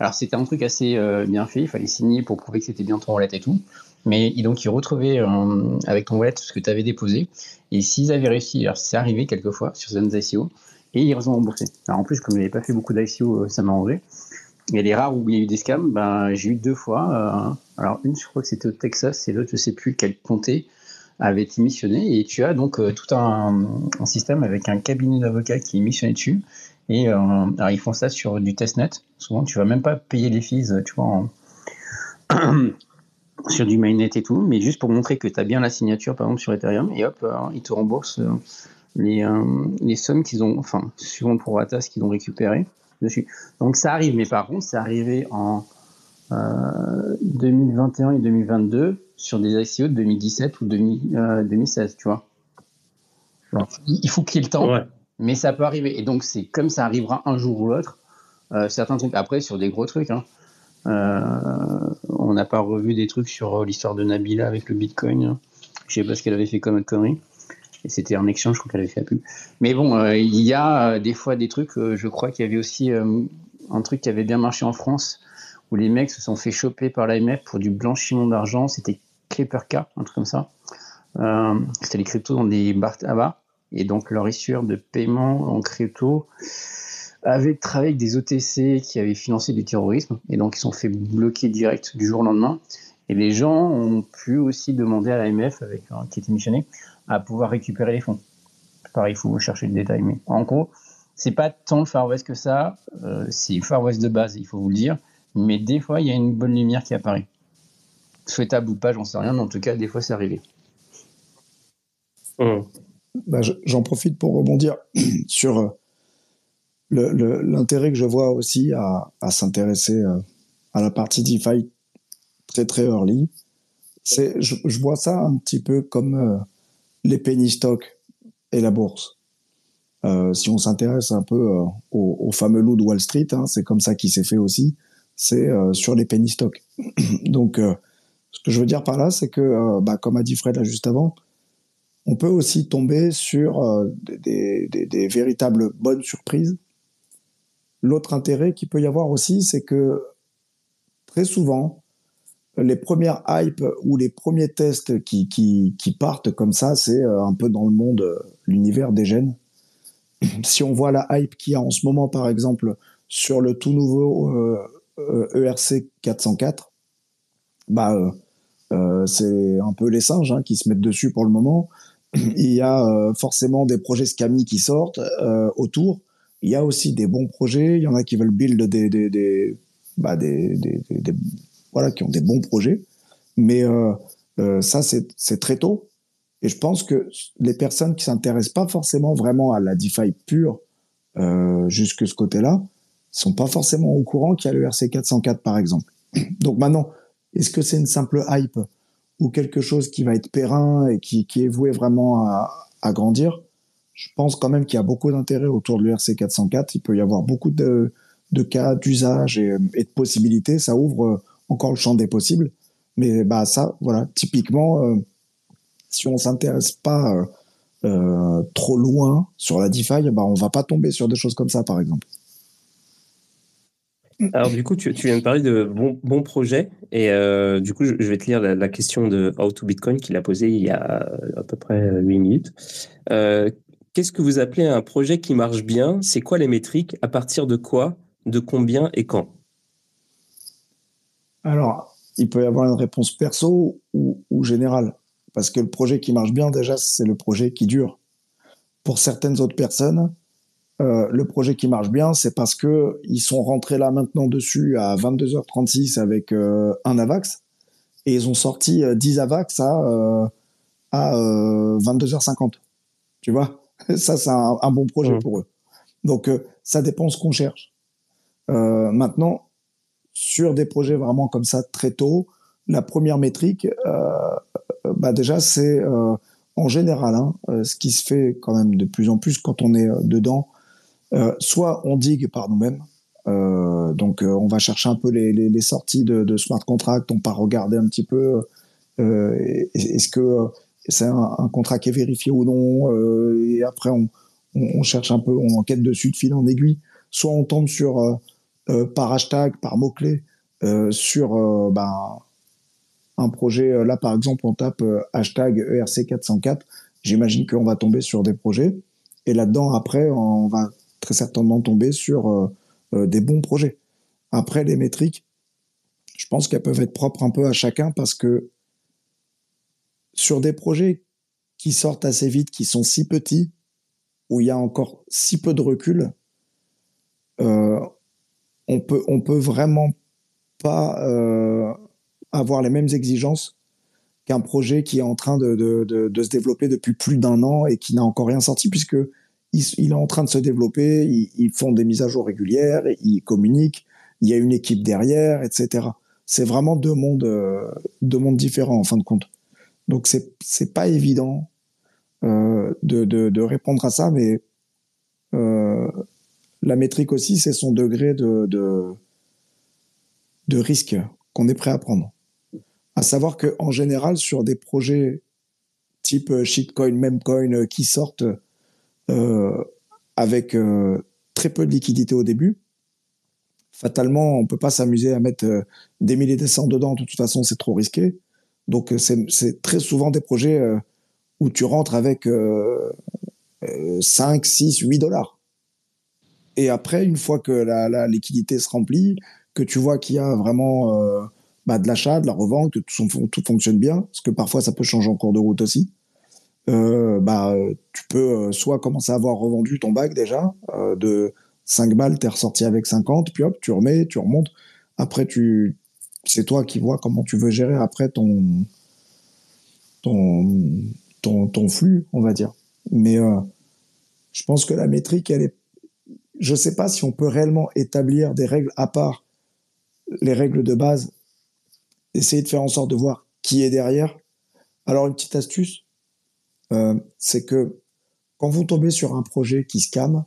Alors, c'était un truc assez bien fait, il fallait signer pour prouver que c'était bien ton wallet et tout. Mais donc, ils retrouvaient euh, avec ton wallet ce que tu avais déposé. Et s'ils avaient réussi, alors c'est arrivé quelquefois sur certaines ICO, et ils ont remboursé. Alors en plus, comme je n'avais pas fait beaucoup d'ICO, euh, ça m'a arrangé. Et les rares où il y a eu des scams, ben, j'ai eu deux fois. Euh, alors une, je crois que c'était au Texas, et l'autre, je ne sais plus quel comté avait été missionné. Et tu as donc tout un, système avec un cabinet d'avocats qui est missionné dessus. Et alors ils font ça sur du testnet. Souvent, tu vas même pas payer les fees, tu vois, en, sur du mainnet et tout, mais juste pour montrer que tu as bien la signature, par exemple, sur Ethereum, et hop, euh, ils te remboursent euh, les, euh, les, sommes qu'ils ont, enfin, suivant le prorata, ce qu'ils ont récupéré dessus. Donc ça arrive, mais par contre, c'est arrivé en 2021 et 2022 sur des ICO de 2017 ou 2016, tu vois. il faut qu'il y ait le temps, mais ça peut arriver. Et donc, c'est comme ça arrivera un jour ou l'autre. certains trucs, après, sur des gros trucs, hein, euh, on n'a pas revu des trucs sur euh, l'histoire de Nabila avec le Bitcoin. Je sais pas ce qu'elle avait fait comme connerie. Et c'était un exchange, je crois qu'elle avait fait la pub. Mais bon, euh, il y a des fois des trucs, je crois qu'il y avait aussi un truc qui avait bien marché en France, où les mecs se sont fait choper par l'AMF pour du blanchiment d'argent. C'était K, un truc comme ça. c'était les cryptos dans des bars tabac. Et donc leur issue de paiement en crypto, avaient travaillé avec des OTC qui avaient financé du terrorisme et donc ils sont fait bloquer direct du jour au lendemain. Et les gens ont pu aussi demander à l'AMF, avec qui était missionné, à pouvoir récupérer les fonds. Pareil, il faut chercher le détail, mais en gros, c'est pas tant le Far West que ça. Euh, c'est Far West de base, il faut vous le dire. Mais des fois, il y a une bonne lumière qui apparaît. Souhaitable ou pas, j'en sais rien, mais en tout cas, des fois, c'est arrivé. Mmh. Bah, j'en profite pour rebondir sur euh, l'intérêt que je vois aussi à, à s'intéresser euh, à la partie DeFi très très early, c'est je, je, vois ça un petit peu comme euh, les penny stocks et la bourse. Euh, si on s'intéresse un peu euh, au, au, fameux loup de Wall Street, hein, c'est comme ça qu'il s'est fait aussi, c'est sur les penny stocks. Donc, ce que je veux dire par là, c'est que, bah, comme a dit Fred là juste avant, on peut aussi tomber sur des, véritables bonnes surprises L'autre intérêt qu'il peut y avoir aussi, c'est que très souvent, les premières hypes ou les premiers tests qui, partent comme ça, c'est euh, un peu dans le monde, euh, l'univers des gènes. Si on voit la hype qu'il y a en ce moment, par exemple, sur le tout nouveau euh, ERC e 404, bah, euh, c'est un peu les singes hein, qui se mettent dessus pour le moment. Il y a forcément des projets Scami qui sortent autour. Il y a aussi des bons projets. Il y en a qui veulent build des, des, des, bah des, des, des voilà, qui ont des bons projets. Mais euh, euh, ça, c'est très tôt. Et je pense que les personnes qui s'intéressent pas forcément vraiment à la DeFi pure, euh, jusque ce côté-là, sont pas forcément au courant qu'il y a le RC 404 par exemple. Donc maintenant, est-ce que c'est une simple hype ou quelque chose qui va être périn et qui, qui est voué vraiment à, à grandir? Je pense quand même qu'il y a beaucoup d'intérêt autour de l'ERC 404. Il peut y avoir beaucoup de, de cas d'usage et, de possibilités. Ça ouvre encore le champ des possibles. Mais bah ça, voilà, typiquement, euh, si on s'intéresse pas euh, euh, trop loin sur la DeFi, bah on va pas tomber sur des choses comme ça, par exemple. Alors du coup, tu, tu, viens de parler de bons bon projets et euh, du coup, je, je, vais te lire la, la, question de How to Bitcoin qu'il a posée il y a à peu près 8 minutes. Euh, Qu'est-ce que vous appelez un projet qui marche bien? C'est quoi les métriques? À partir de quoi? De combien et quand? Alors, il peut y avoir une réponse perso ou, ou générale. Parce que le projet qui marche bien, déjà, c'est le projet qui dure. Pour certaines autres personnes, euh, le projet qui marche bien, c'est parce que ils sont rentrés là maintenant dessus à 22h36 avec euh, un AVAX et ils ont sorti 10 AVAX à, euh, à 22h50. Tu vois? Ça, c'est un, un, bon projet mmh. pour eux. Donc, ça dépend ce qu'on cherche. maintenant, sur des projets vraiment comme ça très tôt, la première métrique, bah déjà, c'est en général hein, ce qui se fait quand même de plus en plus quand on est dedans euh, soit on digue par nous-mêmes, euh, donc euh, on va chercher un peu les, sorties de, smart contract, on part regarder un petit peu est-ce que c'est un, contrat qui est vérifié ou non, et après on, cherche un peu, on enquête dessus de fil en aiguille. Soit on tombe sur par hashtag, par mot clé, sur ben, un projet. Là par exemple, on tape hashtag ERC 404. J'imagine qu'on va tomber sur des projets. Et là-dedans, après, on va très certainement tomber sur euh, euh, des bons projets. Après, les métriques, je pense qu'elles peuvent être propres un peu à chacun parce que sur des projets qui sortent assez vite, qui sont si petits, où il y a encore si peu de recul, euh, on peut on peut vraiment pas avoir les mêmes exigences qu'un projet qui est en train de, de, de se développer depuis plus d'un an et qui n'a encore rien sorti puisque il, est en train de se développer, ils, font des mises à jour régulières, ils communiquent, il y a une équipe derrière, etc. C'est vraiment deux mondes, euh, deux mondes différents en fin de compte. Donc c'est c'est pas évident euh, de, de, répondre à ça, mais euh, la métrique aussi, c'est son degré de, de, de risque qu'on est prêt à prendre. À savoir que en général, sur des projets type shitcoin, memecoin qui sortent avec euh, très peu de liquidité au début. Fatalement, on peut pas s'amuser à mettre euh, des milliers de cents dedans. De toute façon, c'est trop risqué. Donc, c'est très souvent des projets où tu rentres avec 5, 6, 8 dollars. Et après, une fois que la, la liquidité se remplit, que tu vois qu'il y a vraiment euh, bah, de l'achat, de la revente, que tout, tout, fonctionne bien, parce que parfois ça peut changer en cours de route aussi, euh, bah, tu peux euh, soit commencer à avoir revendu ton bac déjà, euh, de 5 balles, t'es ressorti avec 50, puis hop, tu remets, tu remontes. Après, tu, c'est toi qui vois comment tu veux gérer après ton, ton, ton, flux, on va dire. Mais je pense que la métrique, elle est, je sais pas si on peut réellement établir des règles à part les règles de base, essayer de faire en sorte de voir qui est derrière. Alors, une petite astuce, c'est que quand vous tombez sur un projet qui scam,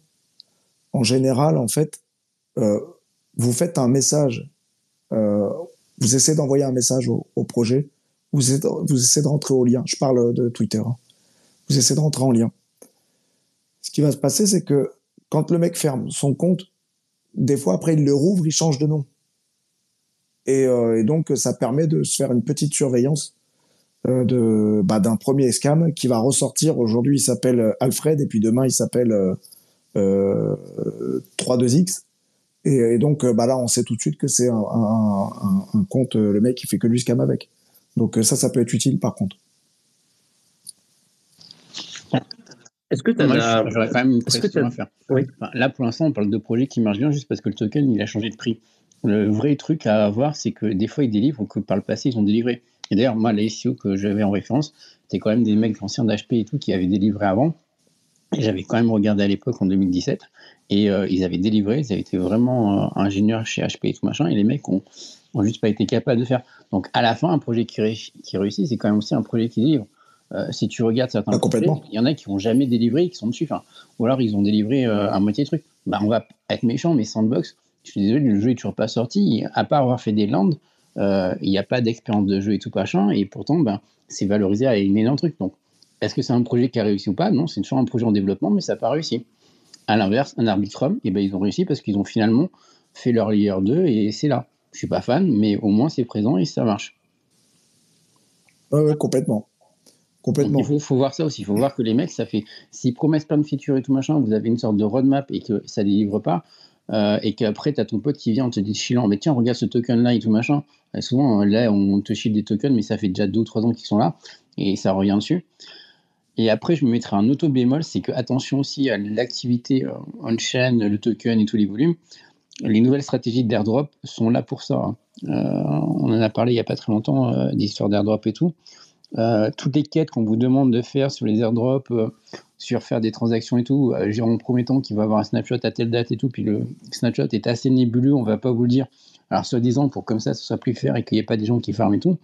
en général, en fait, euh, vous faites un message, euh, vous essayez d'envoyer un message au, projet, vous essayez, de, rentrer au lien. Je parle de Twitter. Hein. Vous essayez de rentrer en lien. Ce qui va se passer, c'est que quand le mec ferme son compte, des fois après il le rouvre, il change de nom. Et, euh, et donc ça permet de se faire une petite surveillance euh, de bah, d'un premier scam qui va ressortir. Aujourd'hui, il s'appelle euh, Alfred et puis demain, il s'appelle euh, 32X. Et, et, donc bah là, on sait tout de suite que c'est un, un, un, un, compte, le mec qui fait que du scam avec. Donc ça, ça peut être utile par contre. Est-ce que tu as J'aurais quand même une question à faire. Oui. Enfin, là, pour l'instant, on parle de projets qui marchent bien juste parce que le token, il a changé de prix. Le vrai truc à avoir, c'est que des fois, ils délivrent ou que par le passé, ils ont délivré. Et d'ailleurs, moi, les SEO que j'avais en référence, c'était quand même des mecs anciens d'HP et tout qui avaient délivré avant. Et j'avais quand même regardé à l'époque en 2017 et euh, ils avaient délivré, ils avaient été vraiment euh, ingénieurs chez HP et tout machin. Et les mecs ont, ont juste pas été capables de faire. Donc à la fin, un projet qui, qui réussit, c'est quand même aussi un projet qui délivre. Euh, si tu regardes certains ah, projets, il y en a qui n'ont jamais délivré et qui sont dessus. Enfin, ou alors ils ont délivré à moitié de truc. Bah, on va être méchant, mais Sandbox, je suis désolé, le jeu est toujours pas sorti. À part avoir fait des lands, euh, il n'y a pas d'expérience de jeu et tout machin, et pourtant, ben, c'est valorisé à une énorme truc. Donc, est-ce que c'est un projet qui a réussi ou pas? Non, c'est toujours un projet en développement, mais ça n'a pas réussi. À l'inverse, un Arbitrum, et eh ben, ils ont réussi parce qu'ils ont finalement fais leur layer 2 et c'est là. Je suis pas fan, mais au moins c'est présent et ça marche. Ouais, complètement. Complètement. il faut, voir ça aussi. Il faut voir que les mecs, ça fait. S'ils promettent plein de features et tout machin, vous avez une sorte de roadmap et que ça délivre pas, euh, et qu'après, tu as ton pote qui vient, on te dit chilant, mais tiens, regarde ce token-là et tout machin. souvent, là, on te chie des tokens, mais ça fait déjà 2 ou 3 ans qu'ils sont là, et ça revient dessus. Et après, je me mettrai un auto bémol, c'est que attention aussi à l'activité euh, on-chain, le token et tous les volumes. Les nouvelles stratégies d'airdrop sont là pour ça. Hein. Euh, on en a parlé il n'y a pas très longtemps, euh, d'histoire d'airdrop et tout. toutes les quêtes qu'on vous demande de faire sur les airdrops, sur faire des transactions et tout, en promettant qu'il va avoir un snapshot à telle date et tout, puis le snapshot est assez nébuleux, on va pas vous le dire. Alors, soi-disant, pour comme ça, ce soit plus faire et qu'il n'y ait pas des gens qui farment et tout.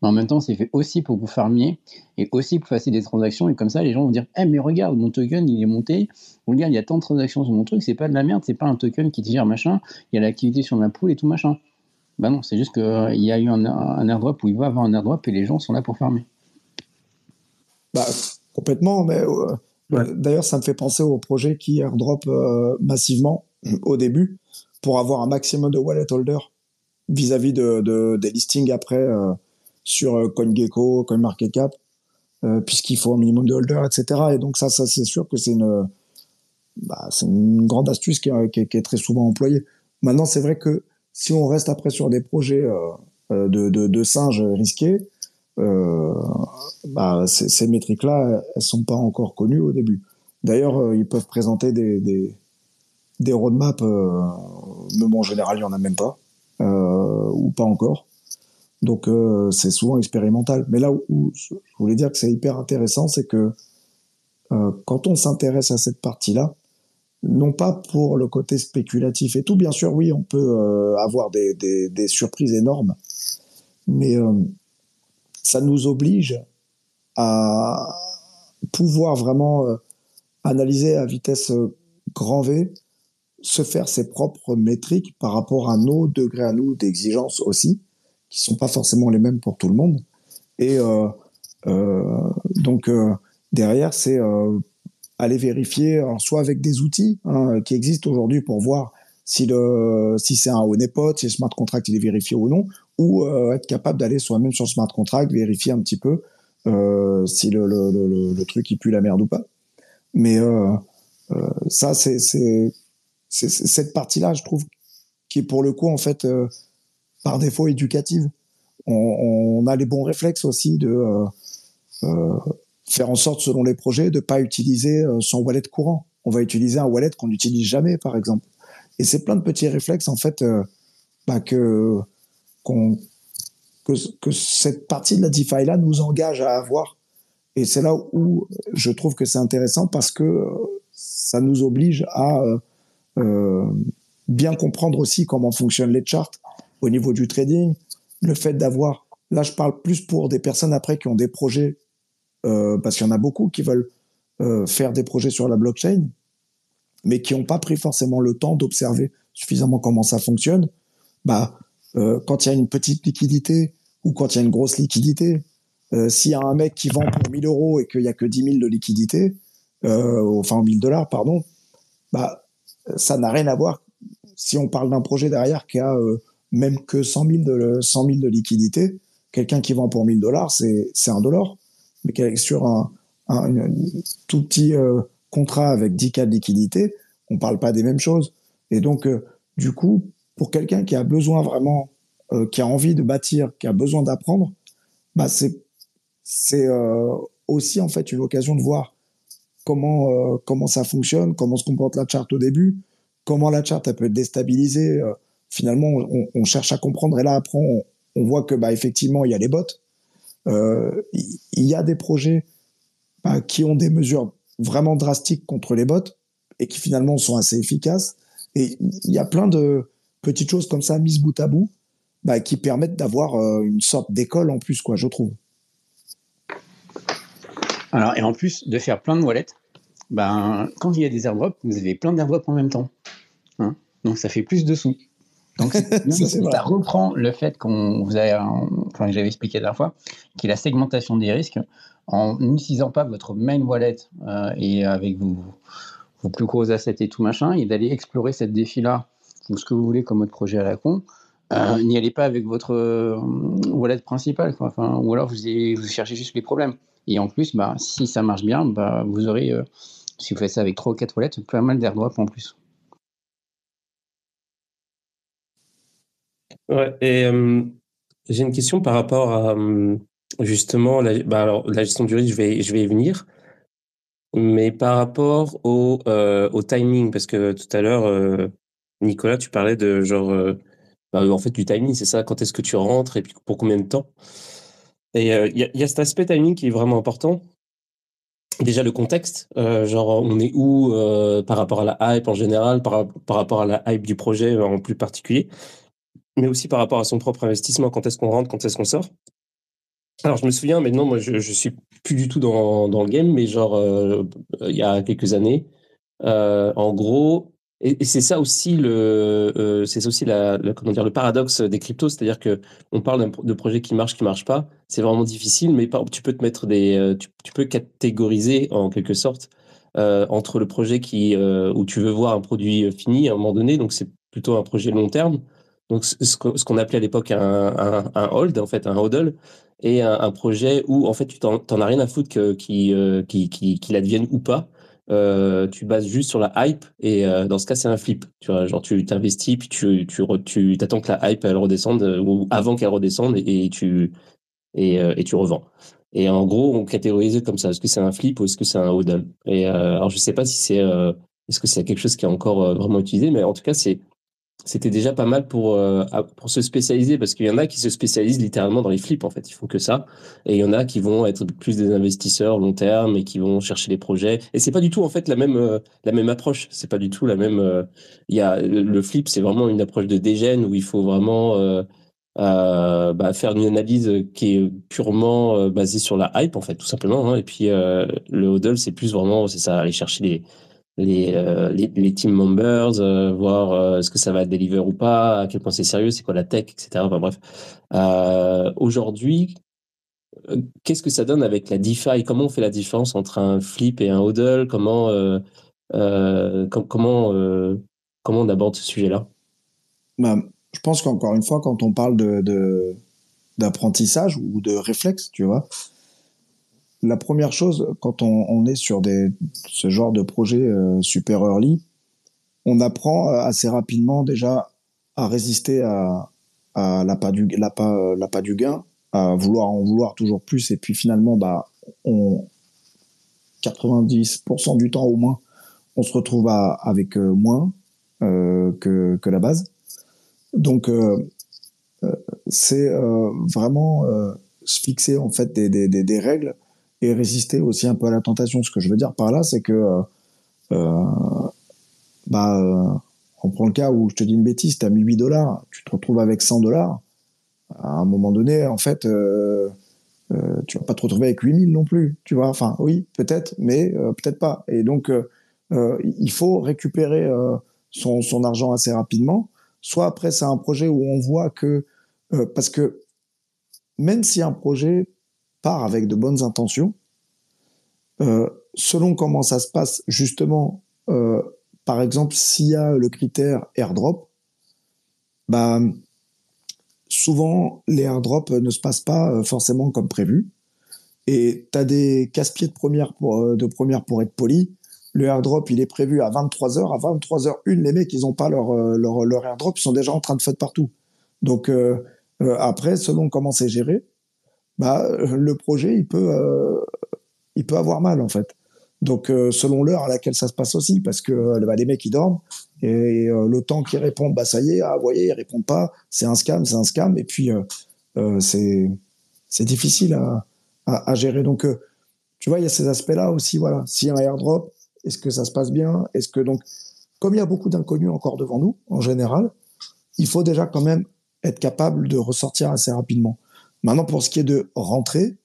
Mais en même temps, c'est fait aussi pour que vous farmiez et aussi pour faire des transactions. Et comme ça, les gens vont dire Eh, mais regarde, mon token, il est monté. Regarde, il y a tant de transactions sur mon truc. C'est pas de la merde, c'est pas un token qui te gère machin. Il y a l'activité sur ma pool et tout machin. Bah non, c'est juste qu'il euh, y a eu un, airdrop où il va avoir un airdrop et les gens sont là pour farmer. Bah, complètement, mais euh, d'ailleurs, ça me fait penser au projet qui airdrop euh, massivement au début pour avoir un maximum de wallet holders vis-à-vis de, des listings après euh, sur euh, CoinGecko, CoinMarketCap, euh, puisqu'il faut un minimum de holders, etc. Et donc ça, ça c'est sûr que c'est une, bah, c'est une grande astuce qui est, qui, est, très souvent employée. Maintenant, c'est vrai que si on reste après sur des projets de, de, de, singes risqués, bah, ces, métriques-là, elles sont pas encore connues au début. D'ailleurs, ils peuvent présenter des, des, des roadmaps, mais bon, en général, il n'y en a même pas. Euh, ou pas encore. Donc euh, c'est souvent expérimental. Mais là où, je voulais dire que c'est hyper intéressant, c'est que euh, quand on s'intéresse à cette partie-là, non pas pour le côté spéculatif et tout, bien sûr, oui, on peut avoir des, des, des, surprises énormes, mais ça nous oblige à pouvoir vraiment analyser à vitesse grand V se faire ses propres métriques par rapport à nos degrés à nous d'exigence aussi, qui sont pas forcément les mêmes pour tout le monde. Et euh, euh, donc euh, derrière, c'est euh, aller vérifier, soit avec des outils hein, qui existent aujourd'hui pour voir si si c'est un honeypot, si le smart contract il est vérifié ou non, ou euh, être capable d'aller soi-même sur smart contract, vérifier un petit peu euh, si le, le, truc il pue la merde ou pas. Mais ça, c'est cette partie-là, je trouve, qui est pour le coup, en fait, euh, par défaut éducative. On, a les bons réflexes aussi de euh, euh, faire en sorte, selon les projets, de pas utiliser son wallet courant. On va utiliser un wallet qu'on n'utilise jamais, par exemple. Et c'est plein de petits réflexes, en fait, bah, que, que, cette partie de la DeFi là nous engage à avoir. Et c'est là où je trouve que c'est intéressant parce que ça nous oblige à euh, bien comprendre aussi comment fonctionnent les charts au niveau du trading, le fait d'avoir, là je parle plus pour des personnes après qui ont des projets, euh, parce qu'il y en a beaucoup qui veulent euh, faire des projets sur la blockchain, mais qui n'ont pas pris forcément le temps d'observer suffisamment comment ça fonctionne, bah, euh, quand il y a une petite liquidité ou quand il y a une grosse liquidité, euh, s'il y a un mec qui vend pour 1000 euros et qu'il n'y a que 10 000 de liquidité, euh, enfin 1000 dollars, pardon, bah, ça n'a rien à voir si on parle d'un projet derrière qui a euh, même que 100 000 de, 100 000 de liquidité. Quelqu'un qui vend pour 1000 dollars, c'est un dollar. Mais sur un, un, tout petit euh, contrat avec 10 cas de liquidité, on parle pas des mêmes choses. Et donc, euh, du coup, pour quelqu'un qui a besoin vraiment, qui a envie de bâtir, qui a besoin d'apprendre, bah c'est c'est aussi en fait une occasion de voir comment euh, comment ça fonctionne, comment se comporte la charte au début, comment la charte elle peut être déstabilisée. Euh, finalement, on, on, cherche à comprendre et là après on, on, voit que bah effectivement il y a les bots, euh, il y a des projets bah, qui ont des mesures vraiment drastiques contre les bots et qui finalement sont assez efficaces. Et il y a plein de petites choses comme ça mises bout à bout bah, qui permettent d'avoir une sorte d'école en plus, quoi, je trouve. Alors, et en plus de faire plein de wallets, ben, quand il y a des airdrops, vous avez plein d'airdrops en même temps. Hein Donc, ça fait plus de sous. Donc, ça, reprend le fait qu'on vous a, enfin, j'avais expliqué la dernière fois, qui est la segmentation des risques en n'utilisant pas votre main wallet euh, et avec vos, vos, plus gros assets et tout machin, et d'aller explorer cette défi-là ou ce que vous voulez comme autre projet à la con, euh, n'y allez pas avec votre euh, wallet principal, ou alors vous, vous, cherchez juste les problèmes. Et en plus, bah, si ça marche bien, bah, vous aurez, euh, si vous faites ça avec 3 ou 4 wallets, pas mal d'airdrop en plus. Ouais, et j'ai une question par rapport à justement la, bah, la gestion du risque, je vais, y venir. Mais par rapport au timing, parce que tout à l'heure, Nicolas, tu parlais de genre bah, en fait, du timing, c'est ça. Quand est-ce que tu rentres et puis pour combien de temps? Et euh, il y, a cet aspect timing qui est vraiment important. Déjà, le contexte, euh, genre on est où euh, par rapport à la hype en général, par, par rapport à la hype du projet en plus particulier, mais aussi par rapport à son propre investissement. Quand est-ce qu'on rentre, quand est-ce qu'on sort? Alors, je me souviens, maintenant, moi, je, je suis plus du tout dans, dans le game, mais genre, il y a quelques années, en gros, et, c'est ça aussi le, euh, c'est aussi la, comment dire, le paradoxe des cryptos, c'est-à-dire que on parle de projets qui marchent, qui marchent pas. C'est vraiment difficile, mais tu peux te mettre des, euh, tu, peux catégoriser en quelque sorte euh, entre le projet qui où tu veux voir un produit fini à un moment donné, donc c'est plutôt un projet long terme. Donc ce qu'on appelait à l'époque un, un, hold, en fait, un hodl, et un, projet où en fait tu t'en as rien à foutre qu'il qui, qui, qui advienne ou pas. Euh, tu bases juste sur la hype et euh, dans ce cas c'est un flip. Tu vois genre tu t'investis puis tu tu tu t'attends que la hype elle redescende euh, ou avant qu'elle redescende et, tu et, et, tu revends. Et en gros on catégorise comme ça. Est-ce que c'est un flip ou est-ce que c'est un hodl et alors je sais pas si c'est est-ce que c'est quelque chose qui est encore vraiment utilisé mais en tout cas c'est c'était déjà pas mal pour, euh, pour se spécialiser parce qu'il y en a qui se spécialisent littéralement dans les flips en fait, ils font que ça. Et il y en a qui vont être plus des investisseurs long terme et qui vont chercher les projets. Et c'est pas du tout en fait la même, euh, la même approche. C'est pas du tout la même. Euh, il y a le flip, c'est vraiment une approche de dégène où il faut vraiment bah, faire une analyse qui est purement basée sur la hype en fait, tout simplement. Hein. Et puis le hodl, c'est plus vraiment, c'est ça, aller chercher les les, euh, les, les, team members, euh, voir euh, est-ce que ça va deliver ou pas, à quel point c'est sérieux, c'est quoi la tech, etc. Enfin bref. Aujourd'hui, qu'est-ce que ça donne avec la DeFi? Comment on fait la différence entre un flip et un hodl? Comment com comment comment on aborde ce sujet-là? Bah, Je pense qu'encore une fois, quand on parle de d'apprentissage ou de réflexe, tu vois, la première chose, quand on, est sur ce genre de projet euh, super early, on apprend euh, assez rapidement déjà à résister à, à l'appât du, gain, à vouloir en vouloir toujours plus, et puis finalement, bah, on, 90% du temps au moins, on se retrouve avec euh, moins que, la base. Donc, c'est vraiment se fixer en fait des règles résister aussi un peu à la tentation. Ce que je veux dire par là, c'est que, euh, euh bah, euh, on prend le cas où je te dis une bêtise, tu as mis 8 dollars, tu te retrouves avec 100 dollars. À un moment donné, en fait, euh, tu vas pas te retrouver avec 8000 non plus. Tu vois, enfin, oui, peut-être, mais peut-être pas. Et donc, il faut récupérer son, argent assez rapidement. Soit après, c'est un projet où on voit que, parce que même si un projet avec de bonnes intentions. Euh, selon comment ça se passe, justement, euh, par exemple, s'il y a le critère airdrop, bah, souvent les airdrops ne se passent pas euh, forcément comme prévu. Et tu as des casse-pieds de première, pour, être poli. Le airdrop, il est prévu à 23h. À 23h01, les mecs, ils n'ont pas leur, leur, leur, airdrop, ils sont déjà en train de faire partout. Donc, après, selon comment c'est géré, bah, le projet, il peut, euh, il peut avoir mal, en fait. Donc, euh, selon l'heure à laquelle ça se passe aussi, parce que euh, bah, les mecs, ils dorment, et le temps qu'ils répondent, bah, ça y est, ah, vous voyez, ils répondent pas, c'est un scam, c'est un scam, et puis, c'est, c'est difficile à, gérer. Donc, tu vois, il y a ces aspects-là aussi, voilà. A un airdrop, est-ce que ça se passe bien? Est-ce que, donc, comme il y a beaucoup d'inconnus encore devant nous, en général, il faut déjà quand même être capable de ressortir assez rapidement. Maintenant, pour ce qui est de rentrer,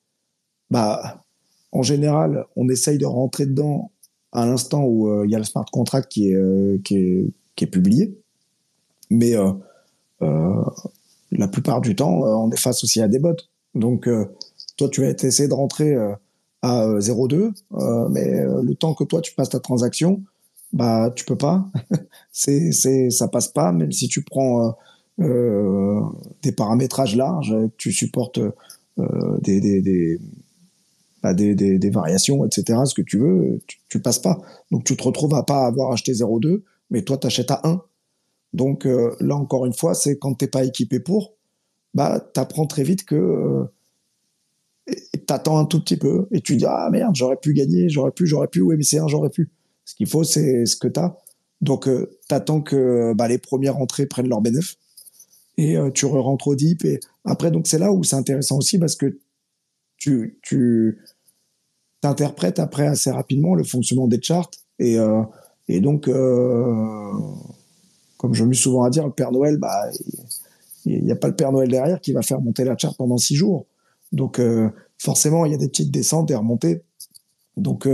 bah, en général, on essaye de rentrer dedans à l'instant où euh, il y a le smart contract qui est, euh, qui est, qui est publié. Mais euh, la plupart du temps, on est face aussi à des bots. Donc, toi, tu vas essayer de rentrer à 0,2, mais le temps que toi, tu passes ta transaction, bah tu peux pas. c'est, c'est, ça passe pas, même si tu prends euh, euh des paramétrages larges, tu supportes euh, des, des, des, bah, des, variations, etc. Ce que tu veux, tu, tu, passes pas. Donc tu te retrouves à pas avoir acheté 0,2, mais toi tu achètes à 1. Donc euh, là encore une fois, c'est quand t'es pas équipé pour, bah t'apprends très vite que euh, t'attends un tout petit peu et tu dis ah merde j'aurais pu gagner, j'aurais pu, j'aurais pu, oui mais c'est j'aurais pu. Ce qu'il faut c'est ce que t'as. Donc euh, t'attends que bah, les premières entrées prennent leur bénéfice et euh, tu rentres au deep et après donc c'est là où c'est intéressant aussi parce que tu tu t'interprètes après assez rapidement le fonctionnement des charts et euh, et donc euh, comme je me souvent à dire le Père Noël bah il n'y a pas le Père Noël derrière qui va faire monter la charte pendant six jours. Donc forcément il y a des petites descentes et remontées. Donc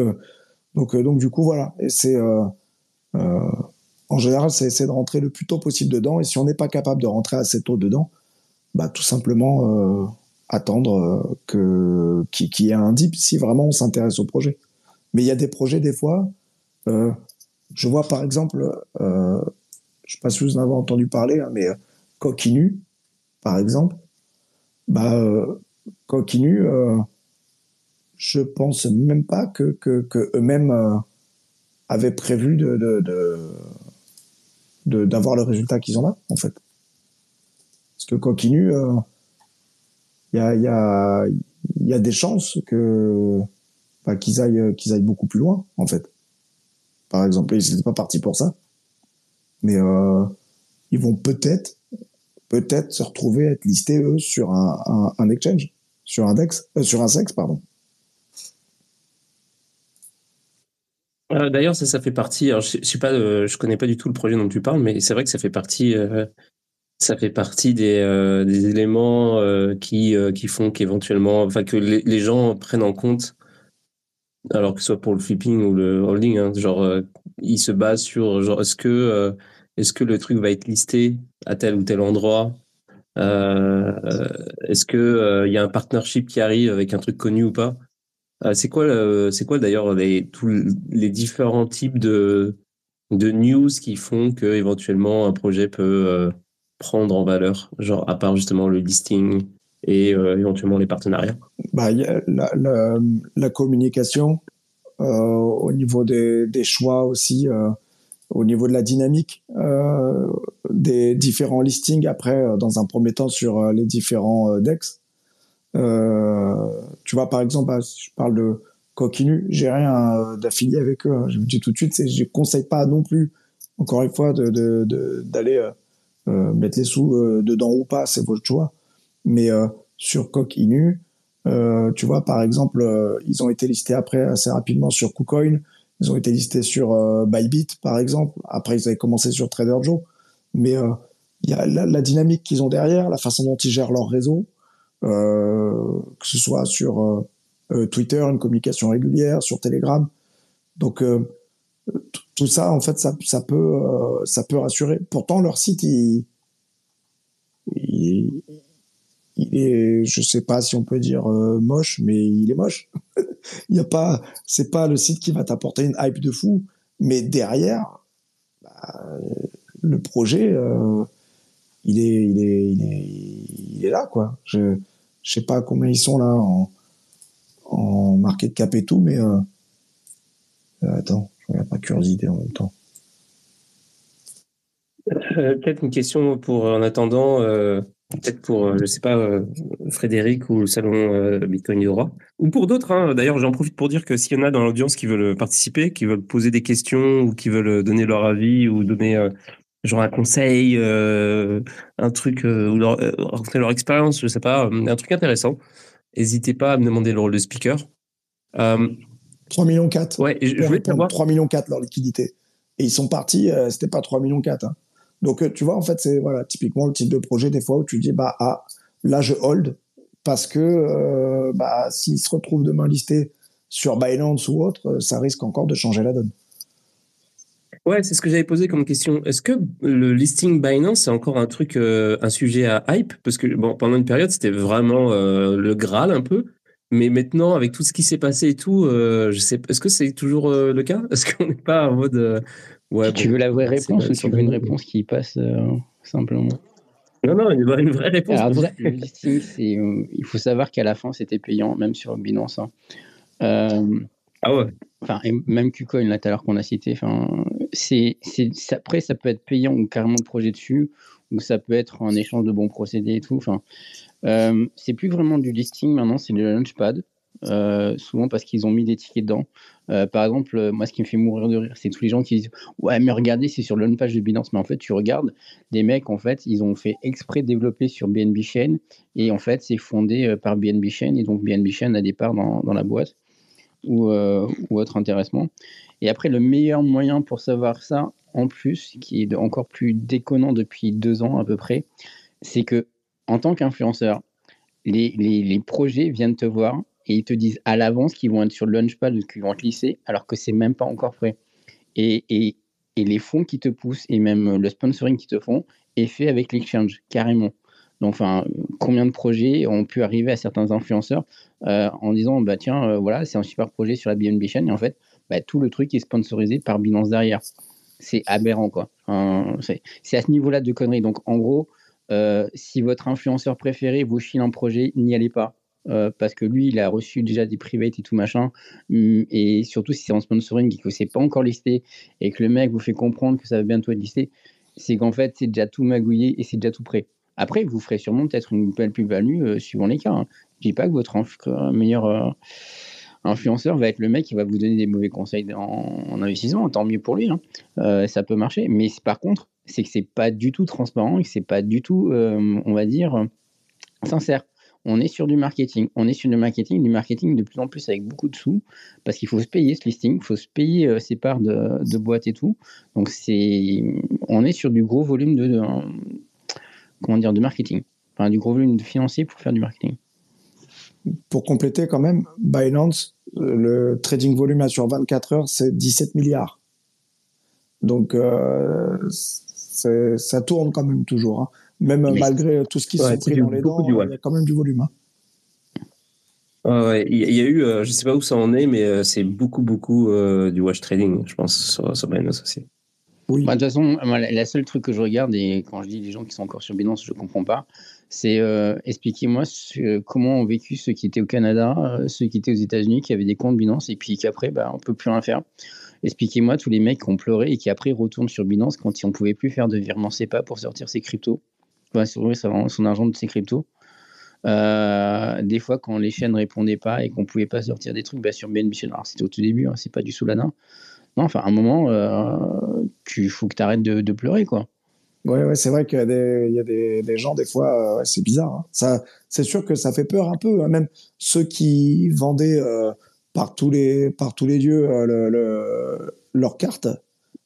donc donc du coup voilà. Et c'est en général, c'est essayer de rentrer le plus tôt possible dedans. Et si on n'est pas capable de rentrer assez tôt dedans, bah, tout simplement euh, attendre euh, que qu'il y ait un dip si vraiment on s'intéresse au projet. Mais il y a des projets des fois. Euh, je vois par exemple, je sais pas si vous en avez entendu parler, hein, mais Coquinu, par exemple, bah Coquinu, je pense même pas que eux-mêmes avaient prévu de d'avoir le résultat qu'ils ont là, en fait. Parce que continue, il euh, y, a, y, a, y a des chances que bah, qu'ils aillent, qu'ils aillent beaucoup plus loin, en fait. Par exemple, ils n'étaient pas partis pour ça. Mais euh, ils vont peut-être peut-être se retrouver à être listés, eux, sur un, un, un exchange, sur un DEX, euh, sur un sexe, pardon. Euh, d'ailleurs, ça, ça fait partie. Alors, je, je suis pas, euh, je connais pas du tout le projet dont tu parles, mais c'est vrai que ça fait partie. Euh, ça fait partie des, éléments qui qui font qu'éventuellement, enfin que les, gens prennent en compte, alors que ce soit pour le flipping ou le holding, hein, genre ils se basent sur genre est-ce que est-ce que le truc va être listé à tel ou tel endroit. est-ce que il y a un partnership qui arrive avec un truc connu ou pas? C'est quoi, c'est quoi d'ailleurs les, tous les différents types de, de news qui font que éventuellement un projet peut euh, prendre en valeur, genre à part justement le listing et euh, éventuellement les partenariats? Bah, la, la, communication euh, au niveau des, des choix aussi, euh, au niveau de la dynamique euh, des différents listings après, dans un premier temps sur les différents DEX. Euh, tu vois, par exemple, bah, je parle de Coquinu, j'ai rien euh, d'affilié avec eux. Hein. Je me dis tout de suite, je ne conseille pas non plus, encore une fois, d'aller euh, mettre les sous dedans ou pas, c'est votre choix. Mais sur Coquinu, euh, tu vois, par exemple, ils ont été listés après assez rapidement sur KuCoin. Ils ont été listés sur Bybit, par exemple. Après, ils avaient commencé sur Trader Joe. Mais il y a la dynamique qu'ils ont derrière, la façon dont ils gèrent leur réseau. Euh, que ce soit sur euh, euh, Twitter, une communication régulière, sur Telegram. Donc tout ça, en fait, ça, ça peut, ça peut rassurer. Pourtant, leur site, il, il, est, je sais pas si on peut dire moche, mais il est moche. il y a pas, pas le site qui va t'apporter une hype de fou, mais derrière, bah, le projet, il est, là, quoi. Je, je sais pas combien ils sont là en, en market cap et tout, mais euh, euh, attends, je regarde pas curiosité en même temps. Euh, peut-être une question pour en attendant, peut-être pour, je sais pas, Frédéric ou le salon Bitcoin du ou pour d'autres. Hein. D'ailleurs, j'en profite pour dire que s'il y en a dans l'audience qui veulent participer, qui veulent poser des questions ou qui veulent donner leur avis ou donner genre un conseil, euh, un truc, euh, ou leur, euh, raconter leur expérience, je sais pas, un truc intéressant. N'hésitez pas à me demander le rôle de speaker. Euh, 3 millions 4. Ouais, je, je voulais savoir. 3 millions 4 leur liquidité. Et ils sont partis, c'était pas 3 millions 4. Hein. Donc, tu vois, en fait, c'est voilà, typiquement le type de projet, des fois, où tu dis, bah, ah, là, je hold, parce que bah, s'ils se retrouvent demain listés sur Binance ou autre, ça risque encore de changer la donne. Ouais, c'est ce que j'avais posé comme question. Est-ce que le listing Binance, c'est encore un truc, euh, un sujet à hype? Parce que bon, pendant une période, c'était vraiment euh, le Graal un peu. Mais maintenant, avec tout ce qui s'est passé et tout, euh, je sais, est-ce que c'est toujours le cas? Est-ce qu'on n'est pas en mode. ouais, tu bon, veux la vraie réponse ou tu veux une réponse qui passe simplement Non, non, une, vraie- une vraie réponse. Alors le listing, il faut savoir qu'à la fin, c'était payant, même sur Binance. hein. Ah ouais. enfin, et même KuCoin, là, tout à l'heure qu'on a cité, enfin, après, ça peut être payant ou carrément de projet dessus, ou ça peut être un échange de bons procédés et tout. Enfin, euh, c'est plus vraiment du listing maintenant, c'est le launchpad. euh, souvent parce qu'ils ont mis des tickets dedans. Euh, par exemple, euh, moi, ce qui me fait mourir de rire, c'est tous les gens qui disent Ouais, mais regardez, c'est sur le launchpad de Binance. Mais en fait, tu regardes, les mecs, en fait, ils ont fait exprès développer sur BNB Chain. Et en fait, c'est fondé euh, par BNB Chain. Et donc, BNB Chain a des parts dans, dans la boîte ou, ou autre intéressement. Et après, le meilleur moyen pour savoir ça, en plus, qui est encore plus déconnant depuis deux ans à peu près, c'est que en tant qu'influenceur, les, les, projets viennent te voir et ils te disent à l'avance qu'ils vont être sur le launchpad qu'ils vont être lissés, alors que c'est même pas encore prêt. Et, et, et les fonds qui te poussent et même le sponsoring qui te font est fait avec l'exchange, carrément. Donc, enfin, combien de projets ont pu arriver à certains influenceurs euh, en disant, bah tiens, euh, voilà, c'est un super projet sur la BNB chain, et en fait, bah, tout le truc est sponsorisé par Binance derrière. C'est aberrant, quoi. C'est à ce niveau-là de conneries. Donc, en gros, euh, si votre influenceur préféré vous file un projet, n'y allez pas. Euh, parce que lui, il a reçu déjà des privates et tout machin. Hum, Et surtout si c'est en sponsoring et que c'est pas encore listé et que le mec vous fait comprendre que ça va bientôt être listé, c'est qu'en fait, c'est déjà tout magouillé et c'est déjà tout prêt. Après, vous ferez sûrement peut-être une belle plus-value euh, suivant les cas. hein. Je dis pas que votre meilleur influenceur va être le mec qui va vous donner des mauvais conseils en, en investissement. Tant mieux pour lui. hein. Euh, ça peut marcher. Mais par contre, c'est que c'est pas du tout transparent et que c'est pas du tout, euh, on va dire, euh, sincère. On est sur du marketing. On est sur du marketing, du marketing de plus en plus avec beaucoup de sous, parce qu'il faut se payer ce listing, il faut se payer ses parts de, boîtes et tout. Donc c'est, on est sur du gros volume de, de- comment dire, de marketing. Enfin, du gros volume de financier pour faire du marketing. Pour compléter quand même, Binance, euh, le trading volume sur 24 heures, c'est 17 milliards. Donc euh, ça tourne quand même toujours. hein. Même Mais malgré tout ce qui se Ouais, sont c'est pris dans les dents, du il y a quand même du volume. hein. Ouais. Il y, a- il y a eu, euh, je sais pas où ça en est, mais euh, c'est beaucoup, beaucoup euh, du watch trading, je pense, sur, sur Binance aussi. Oui. Bah, de toute façon, moi, la, la seule truc que je regarde, et quand je dis les gens qui sont encore sur Binance, je ne comprends pas, c'est euh, expliquez-moi comment ont vécu ceux qui étaient au Canada, euh, ceux qui étaient aux États-Unis, qui avaient des comptes Binance, et puis qu'après, bah, on ne peut plus rien faire. Expliquez-moi tous les mecs qui ont pleuré et qui après retournent sur Binance quand on ne pouvait plus faire de virement SEPA pour sortir ses cryptos, enfin, sur son, argent de ses cryptos. Euh, des fois, quand les chaînes répondaient pas et qu'on pouvait pas sortir des trucs bah, sur BNB alors c'était au tout début, hein, c'est pas du Solana. Non, enfin, à un moment, euh, tu faut que tu arrêtes de pleurer, quoi. Ouais, ouais, c'est vrai qu'il y a des, il y a des, des gens, des fois, euh, ouais, c'est bizarre. hein. Ça, c'est sûr que ça fait peur un peu. hein. Même ceux qui vendaient euh, par tous les, par tous les lieux euh, le, le- leur carte,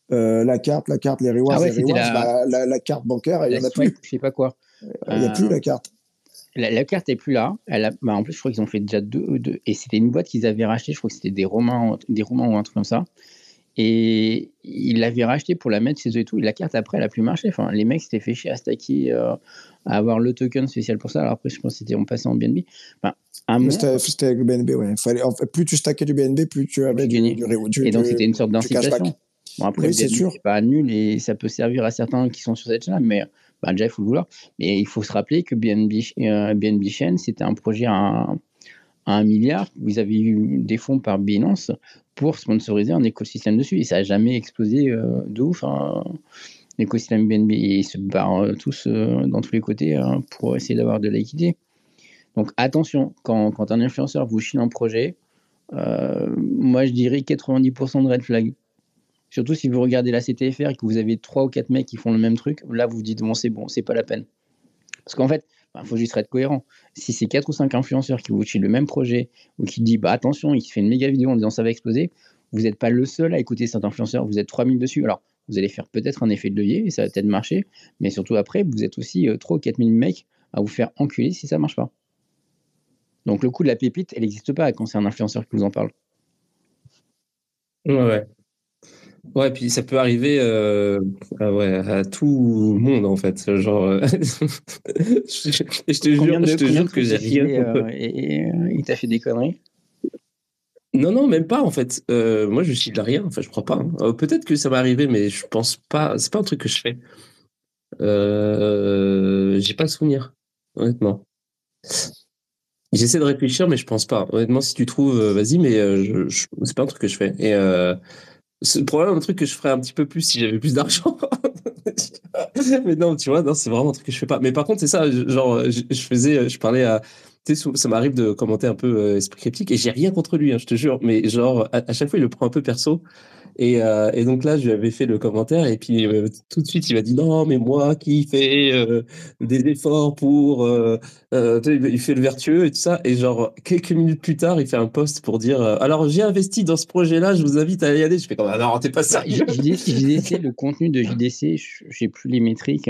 la carte, la carte, les rewards, Ah ouais, les rewards, la- bah, la, la carte bancaire, il y en a plus. je sais pas quoi. Il y a plus la carte. La, la carte est plus là. Elle a, bah, en plus, je crois qu'ils ont fait déjà deux, deux- et c'était une boîte qu'ils avaient racheté. Je crois que c'était des Romains, des Romains ou un truc comme ça. Et ils l'avaient racheté pour la mettre chez eux et tout. Et la carte après, elle a plus marché. Enfin, les mecs s'étaient fait chier à stacker, euh, à avoir le token spécial pour ça. Alors après, je pense que c'était on passait en BNB. Enfin, C'était avec le BNB, ouais. Fallait, en fait, plus tu stackais du BNB, plus tu avais du, du, du- et donc c'était une sorte d'incitation. Bon, après, Oui, c'est sûr. pas nul et ça peut servir à certains qui sont sur cette chaîne mais bah, déjà, il faut le vouloir. Mais il faut se rappeler que BNB, euh, BNB Chain, c'était un projet à un, à un milliard. Vous avez eu des fonds par Binance pour sponsoriser un écosystème dessus et ça n'a jamais explosé euh, de ouf. hein. L'écosystème BNB, ils se barrent euh, tous euh, dans tous les côtés hein, pour essayer d'avoir de l'équité. Donc attention, quand, quand un influenceur vous chine un projet, euh, moi je dirais 90% de red flag. Surtout si vous regardez la CTFR et que vous avez 3 ou 4 mecs qui font le même truc, là vous vous dites bon c'est bon, c'est pas la peine. Parce qu'en fait, il faut juste être cohérent. Si c'est 4 ou 5 influenceurs qui vous le même projet ou qui disent bah attention, il fait une méga vidéo en disant ça va exploser, vous n'êtes pas le seul à écouter cet influenceur, vous êtes 3000 dessus. Alors vous allez faire peut-être un effet de levier et ça va peut-être marcher, mais surtout après, vous êtes aussi euh, 3 ou 4000 mecs à vous faire enculer si ça marche pas. Donc le coup de la pépite, elle n'existe pas quand c'est un influenceur qui vous en parle. Ouais, ouais. Puis ça peut arriver euh, à, ouais, à tout le monde en fait. Genre, euh, je, je te Combien jure, de, je te jure de que j'ai rien euh, et, il t'a fait des conneries? Non, non, même pas en fait. Euh, moi, je suis de rien. Enfin, je crois pas. hein. Peut-être que ça m'est arrivé, mais je pense pas. C'est pas un truc que je fais. J'ai pas le souvenir, honnêtement. J'essaie de réfléchir, mais je pense pas. Honnêtement, si tu trouves, vas-y, mais c'est pas un truc que je fais. Et c'est probablement un truc que je ferais un petit peu plus si j'avais plus d'argent. mais non, tu vois, non, c'est vraiment un truc que je fais pas. Mais par contre, c'est ça, genre, je, faisais, je parlais à, tu sais, ça m'arrive de commenter un peu euh, Esprit Cryptique et j'ai rien contre lui, hein, je te jure. Mais genre, à chaque fois, il le prend un peu perso. Et, euh, et donc là, je lui avais fait le commentaire et puis euh, tout de suite, il m'a dit non, mais moi qui fais euh, des efforts pour, il fait le vertueux et tout ça. Et genre quelques minutes plus tard, il fait un post pour dire alors j'ai investi dans ce projet-là, je vous invite à y aller. Je fais comme ah non, t'es pas Bah, sérieux. JDC, JDC, le contenu de JDC, je- j'ai plus les métriques,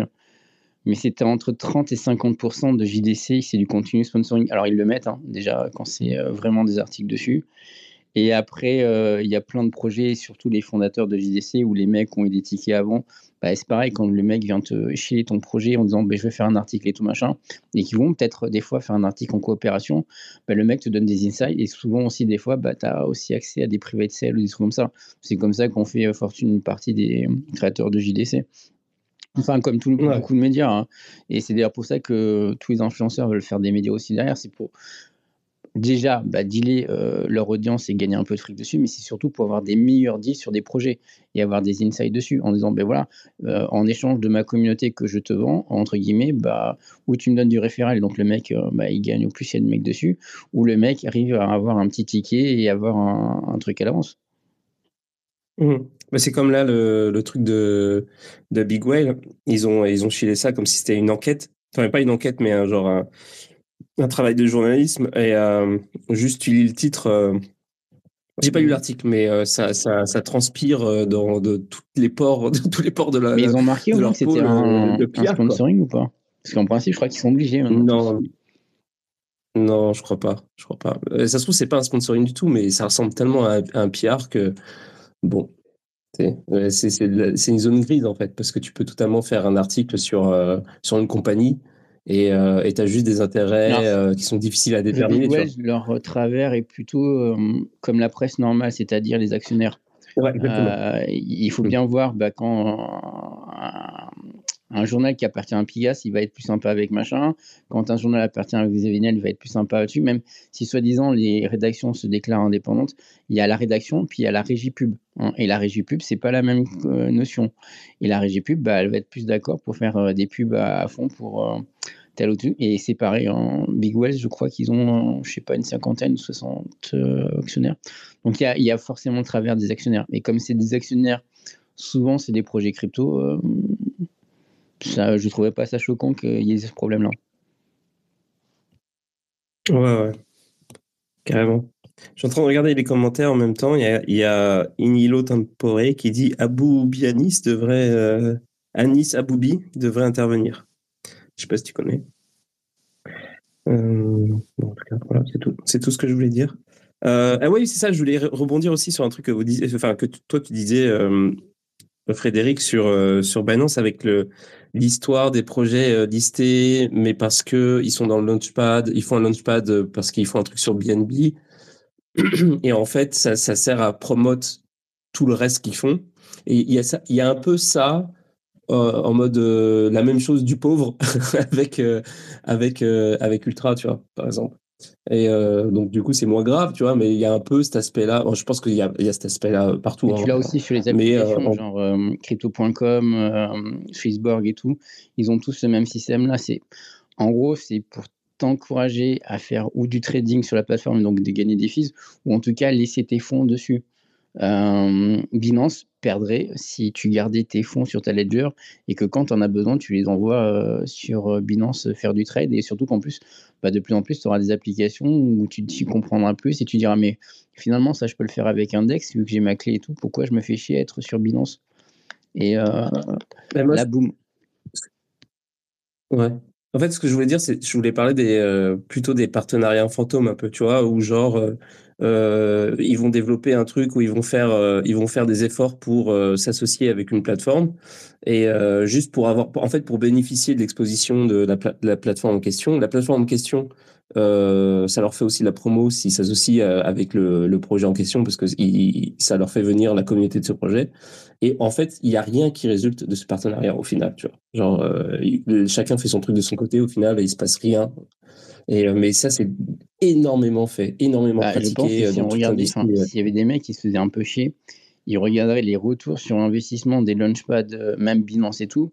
mais c'était entre 30 et 50% de JDC, c'est du contenu sponsoring. Alors ils le mettent hein, déjà quand c'est vraiment des articles dessus. Et après, euh, il y a plein de projets, surtout les fondateurs de JDC, où les mecs ont eu des tickets avant. Bah, c'est pareil, quand le mec vient te chier ton projet en disant bah, je vais faire un article et tout machin, et qu'ils vont peut-être des fois faire un article en coopération, bah, le mec te donne des insights, et souvent aussi des fois, bah, tu as aussi accès à des private sales ou des trucs comme ça. C'est comme ça qu'on fait euh, fortune une partie des euh, créateurs de JDC. Enfin, comme tout, Ouais. beaucoup de médias. hein. Et c'est d'ailleurs pour ça que tous les influenceurs veulent faire des médias aussi derrière. C'est pour déjà bah, dealer euh, leur audience et gagner un peu de fric dessus, mais c'est surtout pour avoir des meilleurs deals sur des projets et avoir des insights dessus en disant ben voilà, euh, en échange de ma communauté que je te vends, entre guillemets, bah, ou tu me donnes du référent et donc le mec euh, bah, il gagne au plus il y a de mecs dessus, ou le mec arrive à avoir un petit ticket et avoir un, truc à l'avance. Bah, c'est comme là le, truc de, de Big Whale. Ils ont, ils ça comme si c'était une enquête. Enfin, pas une enquête, mais un genre un travail de journalisme. Et euh, juste, tu lis le titre. euh, j'ai pas lu l'article, mais euh, ça, ça, ça transpire euh, dans de tous les ports, de tous les ports de la. Mais ils ont marqué moins que c'était un, un pillard, quoi. sponsoring ou pas? Parce qu'en principe, je crois qu'ils sont obligés. Non, non, je crois pas. Je crois pas. Euh, Ça se trouve, c'est pas un sponsoring du tout, mais ça ressemble tellement à, à un PR que bon, c'est une zone grise en fait, parce que tu peux totalement faire un article sur sur une compagnie et euh, et t'as juste des intérêts euh, qui sont difficiles à déterminer. Tu leur travers est plutôt euh, comme la presse normale, c'est-à-dire les actionnaires. Ouais. Euh, il faut Mm. bien voir bah, quand un, un journal qui appartient à Pigas, il va être plus sympa avec machin. Quand un journal appartient à Xavier Niel, il va être plus sympa là-dessus. Même si soi-disant les rédactions se déclarent indépendantes, il y a la rédaction puis il y a la régie pub. hein. Et la régie pub, c'est pas la même euh, notion. Et la régie pub, bah, elle va être plus d'accord pour faire euh, des pubs à, à fond pour euh, Et c'est pareil en Big Wells, je crois qu'ils ont, je sais pas, une cinquantaine ou 60 euh, actionnaires. Donc il y a, forcément le travers des actionnaires. Et comme c'est des actionnaires, souvent c'est des projets crypto, euh, ça, je trouvais pas ça choquant qu'il y ait ce problème-là. Ouais, ouais, carrément. Je suis en train de regarder les commentaires en même temps. Il y a, il y Inilo Tempore qui dit Abou Bianis devrait, euh, Anis Aboubi devrait intervenir. Je sais pas si tu connais. Euh, en tout cas, voilà, c'est tout. C'est tout ce que je voulais dire. Euh, ah oui, c'est ça. Je voulais re- rebondir aussi sur un truc que vous disiez, enfin que toi tu disais, euh, Frédéric, sur sur Binance avec le l'histoire des projets listés, mais parce que ils sont dans le launchpad, ils font un launchpad parce qu'ils font un truc sur BNB. Et en fait, ça, ça sert à promote tout le reste qu'ils font. Et il y il y a un peu ça euh, en mode euh, la même chose du pauvre avec euh, avec avec Ultra, tu vois, par exemple. Et donc du coup, c'est moins grave, tu vois, mais il y a un peu cet aspect-là. Bon, je pense qu'il y a, y a cet aspect-là partout. Mais hein. tu l'as aussi sur les applications, en- genre crypto.com, Swissborg et tout. Ils ont tous le même système-là. C'est, en gros, c'est pour t'encourager à faire ou du trading sur la plateforme, donc de gagner des fees, ou en tout cas laisser tes fonds dessus. Euh, Binance perdrait si tu gardais tes fonds sur ta ledger et que quand tu en as besoin, tu les envoies euh, sur euh, Binance faire du trade. Et surtout qu'en plus, bah, de plus en plus, tu auras des applications où tu t'y comprendras plus et tu diras, mais finalement, ça, je peux le faire avec Index, vu que j'ai ma clé et tout. Pourquoi je me fais chier à être sur Binance? Et euh, Mais moi, là, boum. Ouais. En fait, ce que je voulais dire, c'est je voulais parler des euh, plutôt des partenariats fantômes un peu, tu vois, où genre euh, ils vont développer un truc où ils vont faire, euh, ils vont faire des efforts pour euh, s'associer avec une plateforme et euh, juste pour avoir, en fait, pour bénéficier de l'exposition de la, plateforme en question. La plateforme en question, euh, ça leur fait aussi la promo s'ils s'associent euh, avec le, projet en question parce que ça leur fait venir la communauté de ce projet. Et en fait, il y a rien qui résulte de ce partenariat au final, tu vois. Genre, euh, chacun fait son truc de son côté. Au final, il se passe rien. Et euh, mais ça, c'est énormément fait, énormément Bah, je pense pratiqué que euh, si on regardait, s'il y avait des mecs qui se faisaient un peu chier, ils regarderaient les retours sur investissement des launchpads, euh, même Binance et tout.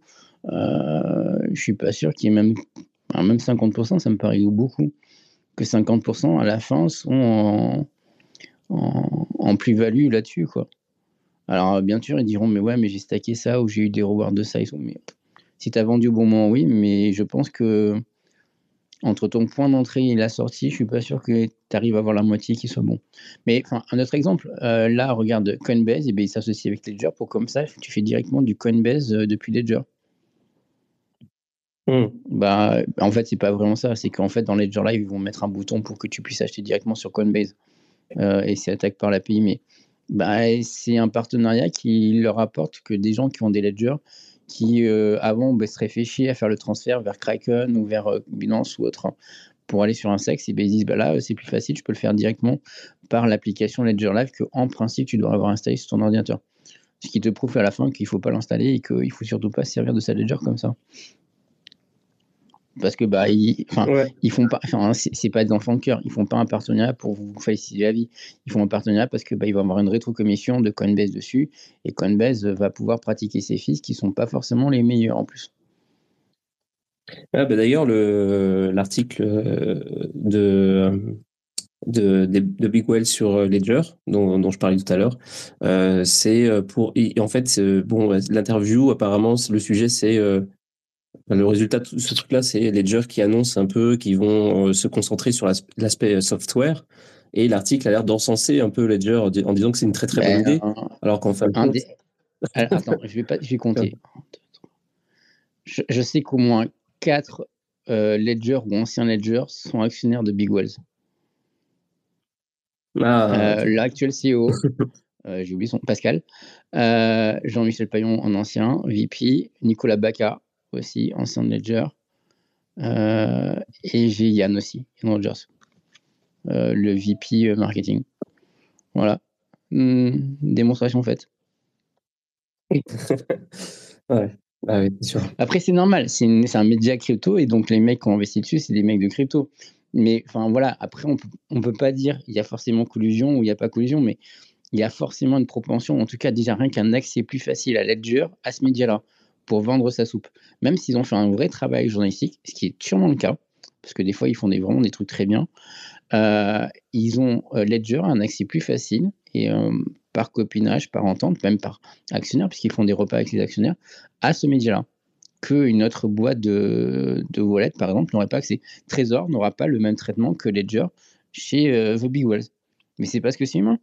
Euh, je suis pas sûr qu'il y ait même, même 50%, ça me paraît beaucoup. Que 50% à la fin sont en, en, en plus-value là-dessus, quoi. Alors, bien sûr, ils diront, mais ouais, mais j'ai stacké ça ou j'ai eu des rewards de ça et tout. Mais si tu as vendu au bon moment, oui, mais je pense que entre ton point d'entrée et la sortie, je suis pas sûr que tu arrives à avoir la moitié qui soit bon. Mais enfin, un autre exemple, euh, là, regarde Coinbase, et ben, il s'associe avec Ledger pour comme ça, tu fais directement du Coinbase euh, depuis Ledger. Hmm. Bah, en fait, c'est pas vraiment ça. C'est qu'en fait, dans Ledger Live, ils vont mettre un bouton pour que tu puisses acheter directement sur Coinbase. Euh, et c'est attaque par l'API. Mais bah, c'est un partenariat qui leur apporte que des gens qui ont des ledgers, qui euh, avant bah, se réfléchissent à faire le transfert vers Kraken ou vers euh, Binance ou autre, hein, pour aller sur un sexe, ils disent bah, là, c'est plus facile, je peux le faire directement par l'application Ledger Live que en principe, tu dois avoir installé sur ton ordinateur. Ce qui te prouve à la fin qu'il ne faut pas l'installer et qu'il ne faut surtout pas se servir de sa ledger comme ça. Parce que bah ils, Ouais. ils font pas, enfin c'est pas des enfants de cœur, ils font pas un partenariat pour vous faciliter la vie. Ils font un partenariat parce que bah, ils vont avoir une rétrocommission de Coinbase dessus et Coinbase va pouvoir pratiquer ses fils qui sont pas forcément les meilleurs en plus. Ah, bah, D'ailleurs, le- l'article euh, de, de, de, de Big Well sur euh, Ledger, dont, dont je parlais tout à l'heure, euh, c'est pour. Et en fait, bon, l'interview, apparemment, le sujet, c'est. euh, le résultat de ce truc-là, c'est Ledger qui annonce un peu qu'ils vont euh, se concentrer sur l'as- l'aspect software. Et l'article a l'air d'encenser un peu Ledger en di- en disant que c'est une très très bonne Ben, idée, un- alors qu'en fin de un compte, des- Alors, Attends, je vais pas, je vais compter. Je, je sais qu'au moins 4 Ledger ou anciens Ledger sont actionnaires de Big Wells. ah, Euh, L'actuel CEO, euh, j'ai oublié son Pascal, euh, Jean-Michel Payon en ancien, VP, Nicolas Baca aussi, ancien Ledger, euh, et j'ai Yann aussi, Yann Rogers, euh, le VP euh, marketing. Voilà. Hmm, démonstration faite. ouais, ah oui, c'est sûr. Après, c'est normal, c'est un média crypto et donc les mecs qui ont investi dessus, c'est des mecs de crypto. Mais enfin voilà, après, on peut, on peut pas dire il y a forcément collusion ou il n'y a pas collusion, mais il y a forcément une propension, en tout cas déjà rien qu'un accès plus facile à Ledger, à ce média-là, pour vendre sa soupe. Même s'ils ont fait un vrai travail journalistique, ce qui est sûrement le cas, parce que des fois ils font des, vraiment des trucs très bien, euh, ils ont euh, Ledger un accès plus facile et euh, par copinage, par entente, même par actionnaire, puisqu'ils font des repas avec les actionnaires, à ce média-là qu'une autre boîte de, wallet, par exemple, n'aurait pas accès. Trésor n'aura pas le même traitement que Ledger chez The Big Wells. Mais c'est parce que c'est humain.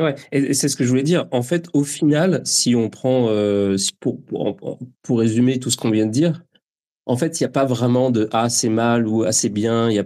Ouais, et c'est ce que je voulais dire. En fait, au final, si on prend, euh, pour, pour, pour résumer tout ce qu'on vient de dire, en fait, il n'y a pas vraiment de ah c'est mal ou ah c'est bien. Il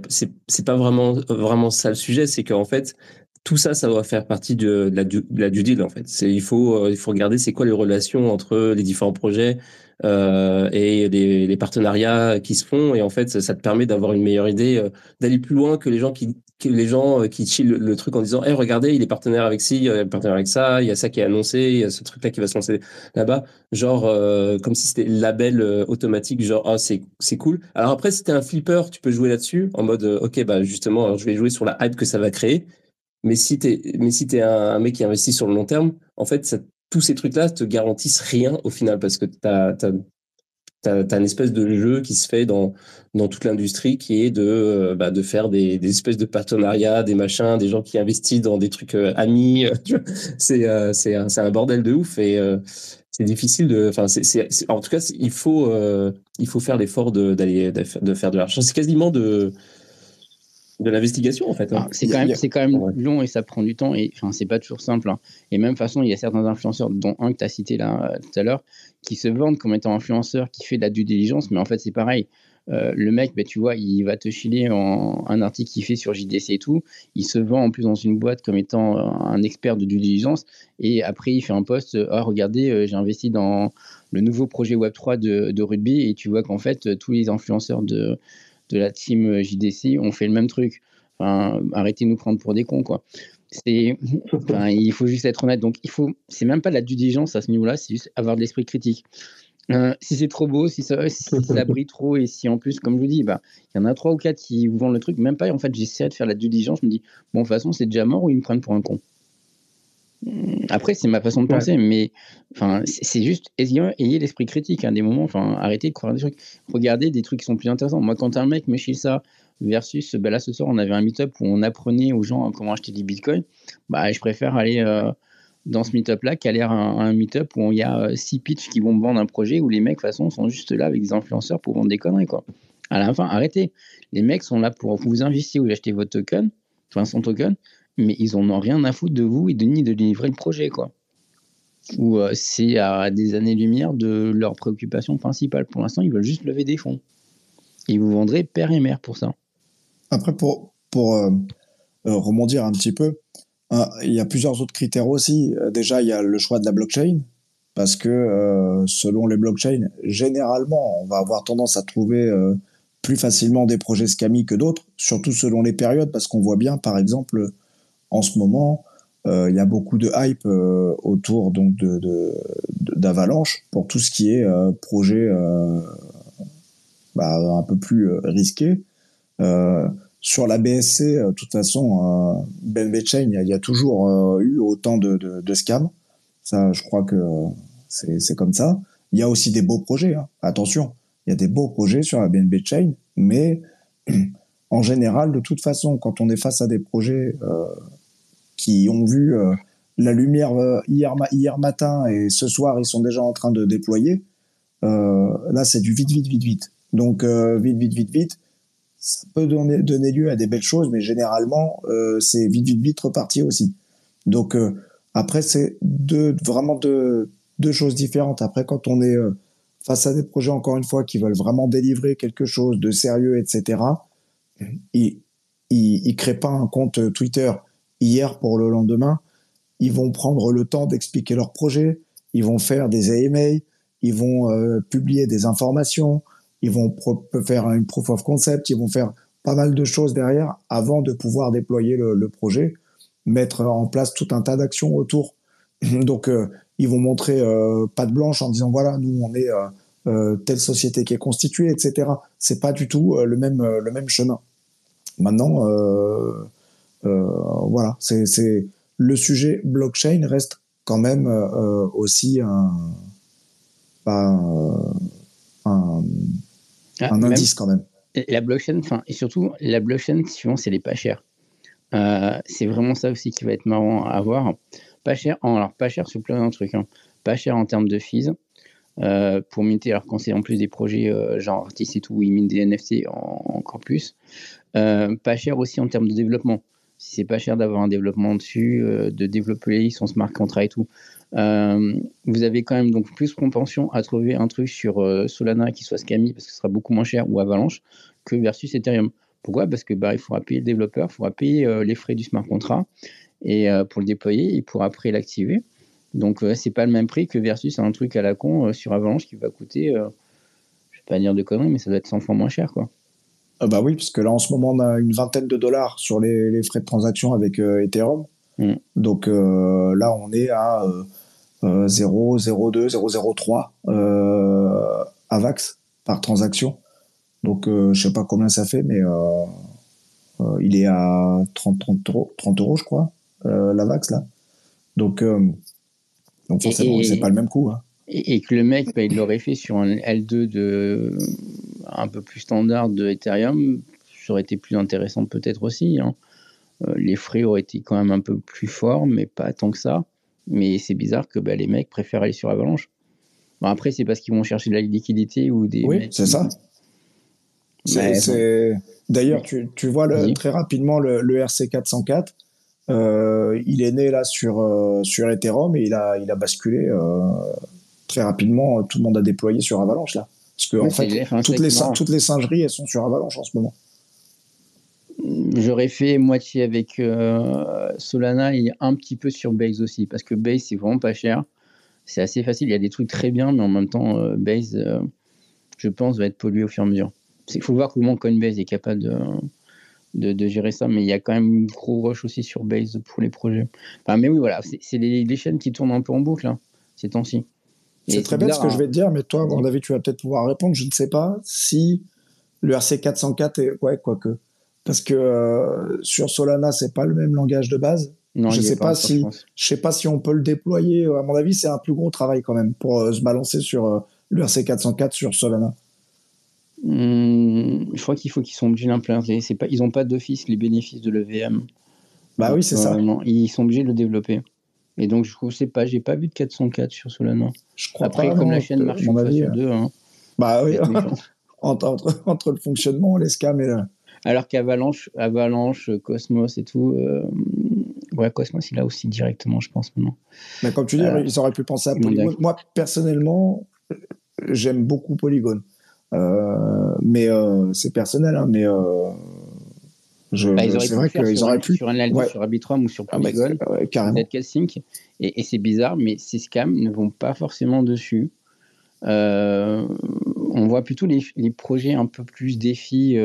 c'est pas vraiment vraiment ça le sujet. C'est qu'en fait tout ça, ça doit faire partie de, la du, la due deal en fait. Il faut euh, il faut regarder c'est quoi les relations entre les différents projets euh, et les, les partenariats qui se font et en fait ça, te permet d'avoir une meilleure idée, euh, d'aller plus loin que les gens qui les gens euh, qui chillent le, truc en disant hey, regardez il est partenaire avec ci, il est partenaire avec ça, il y a ça qui est annoncé, il y a ce truc là qui va se lancer là-bas, genre euh, comme si c'était label euh, automatique genre ah c'est c'est cool. Alors après si t'es un flipper tu peux jouer là-dessus en mode euh, ok bah justement je vais jouer sur la hype que ça va créer. Mais si t'es, mais si t'es un, un mec qui investit sur le long terme, en fait, ça, tous ces trucs-là te garantissent rien au final parce que t'as, t'as, t'as, t'as une espèce de jeu qui se fait dans, dans toute l'industrie qui est de, euh, bah, de faire des, des espèces de partenariats, des machins, des gens qui investissent dans des trucs euh, amis. vois. c'est, euh, un, un bordel de ouf et euh, c'est difficile de, enfin, en tout cas, il faut, euh, il faut faire l'effort d'aller, de faire de l'argent. C'est quasiment de, de l'investigation en fait. hein. Alors, c'est quand quand même Ouais. long et ça prend du temps et enfin c'est pas toujours simple. hein. Et même façon, il y a certains influenceurs, dont un que tu as cité là euh, tout à l'heure, qui se vendent comme étant influenceur, qui fait de la due diligence, mais en fait c'est pareil. Euh, le mec, bah, tu vois, il va te filer en, un article qu'il fait sur JDC et tout. Il se vend en plus dans une boîte comme étant un expert de due diligence. Et après, il fait un post Ah, regardez, j'ai investi dans le nouveau projet Web3 de, de rugby. Et tu vois qu'en fait, tous les influenceurs de, de la team JDC ont fait le même truc. Enfin, arrêtez de nous prendre pour des cons, quoi. C'est, il faut juste être honnête. Donc, il faut, c'est même pas de la due diligence à ce niveau-là, c'est juste avoir de l'esprit critique. Euh, si c'est trop beau, si ça, si ça brille trop, et si en plus, comme je vous dis, bah, il y en a trois ou quatre qui vous vendent le truc, même pas, en fait, j'essaie de faire la due diligence, je me dis, bon, de toute façon, c'est déjà mort ou ils me prennent pour un con? Hmm, après, c'est ma façon de penser, mais enfin, c'est juste ayez, l'esprit critique à hein, des moments. Enfin, arrêtez de croire des trucs. Regardez des trucs qui sont plus intéressants. Moi, quand un mec me chie ça versus, ben là, ce soir, on avait un meet-up où on apprenait aux gens comment acheter des bitcoins. Bah, je préfère aller euh, dans ce meet-up-là qu'aller à un, un meet-up où il y a euh, six pitchs qui vont me vendre un projet où les mecs, de toute façon, sont juste là avec des influenceurs pour vendre des conneries, quoi. À la fin, arrêtez. Les mecs sont là pour vous investir ou acheter votre token, enfin son token, mais ils en ont rien à foutre de vous et de ni de livrer le projet, quoi. Ou euh, c'est à des années-lumière de leur préoccupation principale. Pour l'instant, ils veulent juste lever des fonds. Ils vous vendraient père et mère pour ça. Après, pour, pour euh, euh, rebondir un petit peu, hein, il y a plusieurs autres critères aussi. déjà, il y a le choix de la blockchain. Parce que selon les blockchains, généralement, on va avoir tendance à trouver plus facilement des projets scammy que d'autres, surtout selon les périodes, parce qu'on voit bien, par exemple, en ce moment, euh, il y a beaucoup de hype euh, autour donc d'Avalanche pour tout ce qui est euh, projet bah, un peu plus risqué. sur la BSC, de toute façon, BNB Chain, il y, a toujours eu autant de, de, scams. Ça, je crois que c'est comme ça. Il y a aussi des beaux projets. Hein. Attention, il y a des beaux projets sur la BNB Chain, mais en général, de toute façon, quand on est face à des projets qui ont vu euh, la lumière euh, hier, matin et ce soir, ils sont déjà en train de déployer. Euh, là, c'est du vite, vite, vite, vite. Donc, vite, vite, vite, vite. Ça peut donner, donner lieu à des belles choses, mais généralement, c'est vite, vite, vite reparti aussi. Donc, après, c'est deux, vraiment deux, deux choses différentes. Après, quand on est face à des projets, encore une fois, qui veulent vraiment délivrer quelque chose de sérieux, etc., ils ne créent pas un compte Twitter hier pour le lendemain. Ils vont prendre le temps d'expliquer leur projet, ils vont faire des AMA, ils vont euh, publier des informations, ils vont faire une proof of concept, ils vont faire pas mal de choses derrière avant de pouvoir déployer le, projet, mettre en place tout un tas d'actions autour. Donc, euh, ils vont montrer euh, patte blanche en disant voilà, nous on est euh, telle société qui est constituée, etc. C'est pas du tout le même le même chemin. Maintenant, voilà, c'est le sujet blockchain reste quand même euh, aussi un, un, un, ah, indice quand même. La blockchain, enfin, et surtout, la blockchain, souvent, c'est les pas chers. Euh, c'est vraiment ça aussi qui va être marrant à avoir. Pas cher, alors pas cher sur plein de trucs. Hein. Pas cher en termes de fees. pour minter, alors quand c'est en plus des projets genre artistes et tout, où ils minent des NFT encore plus. pas cher aussi en termes de développement si c'est pas cher d'avoir un développement dessus, euh, de développer son smart contract et tout. Euh, vous avez quand même donc plus propension à trouver un truc sur euh, Solana qui soit scammy parce que ce sera beaucoup moins cher ou Avalanche que versus Ethereum. Pourquoi? Parce que bah, il faudra payer le développeur, il faudra payer les frais du smart contract et pour le déployer, il pourra après l'activer. Donc c'est pas le même prix que versus un truc à la con sur Avalanche qui va coûter, je vais pas dire de conneries, mais ça doit être 100 fois moins cher quoi. Ah bah oui, parce que là en ce moment on a une vingtaine de dollars sur les, frais de transaction avec euh, Ethereum. Mm. Donc euh, là on est à 0,02, 0,03 AVAX par transaction. Donc je je sais pas combien ça fait, mais euh, il est à 30, 30 euros, 30 euros je crois, l'AVAX là. Donc, donc forcément c'est pas le même coût. Hein et, que le mec, bah, il l'aurait fait sur un L2 de, un peu plus standard de Ethereum, ça aurait été plus intéressant peut-être aussi. Hein. Euh, les frais auraient été quand même un peu plus forts, mais pas tant que ça. Mais c'est bizarre que bah, les mecs préfèrent aller sur Avalanche. Bon, après, c'est parce qu'ils vont chercher de la liquidité ou des. Oui, c'est ça. D'ailleurs, tu, tu, vois le, très rapidement le, le RC404. Euh, il est né là sur, euh, sur Ethereum et il a, il a basculé très rapidement, tout le monde a déployé sur Avalanche là. Parce que, en fait, toutes les, toutes les singeries, elles sont sur Avalanche en ce moment. J'aurais fait moitié avec euh, Solana et un petit peu sur Base aussi, parce que Base, c'est vraiment pas cher. C'est assez facile. Il y a des trucs très bien, mais en même temps, euh, Base, euh, je pense, va être pollué au fur et à mesure. Il faut voir comment Coinbase est capable de, de, gérer ça, mais il y a quand même une gros rush aussi sur Base pour les projets. Enfin, mais oui, voilà, c'est les, chaînes qui tournent un peu en boucle hein, ces temps-ci. C'est très bien ce que je vais te dire, mais toi, à mon avis, tu vas peut-être pouvoir répondre. Je ne sais pas si le RC 404 est. Ouais, quoique. Parce que euh, sur Solana, c'est pas le même langage de base. Non, je sais pas, si, je sais pas si on peut le déployer. À mon avis, c'est un plus gros travail quand même pour euh, se balancer sur euh, le RC 404 sur Solana. Hmm, je crois qu'il faut qu'ils sont obligés d'implémenter. C'est pas, ils n'ont pas d'office les bénéfices de l'EVM. Bah oui, c'est ça. ils sont obligés de le développer. Et donc, je ne sais pas, j'ai pas vu de 404 sur Solana. Je crois Après, comme la chaîne marche sur deux, hein, bah oui, entre, entre, le fonctionnement, les scams et le, alors qu'Avalanche, Avalanche, Cosmos et tout, euh, ouais, Cosmos, il a aussi directement, je pense, maintenant. Mais comme tu dis, euh, ils auraient pu penser à Polygon. Moi, personnellement, j'aime beaucoup Polygon. Euh, mais c'est personnel, hein, mais bah, c'est vrai qu'ils auraient pu. Sur un sur Arbitrum ou sur ah, bah, Polygon, ah carrément. Et, et c'est bizarre, mais ces scams ne vont pas forcément dessus. on voit plutôt les, les, projets un peu plus défis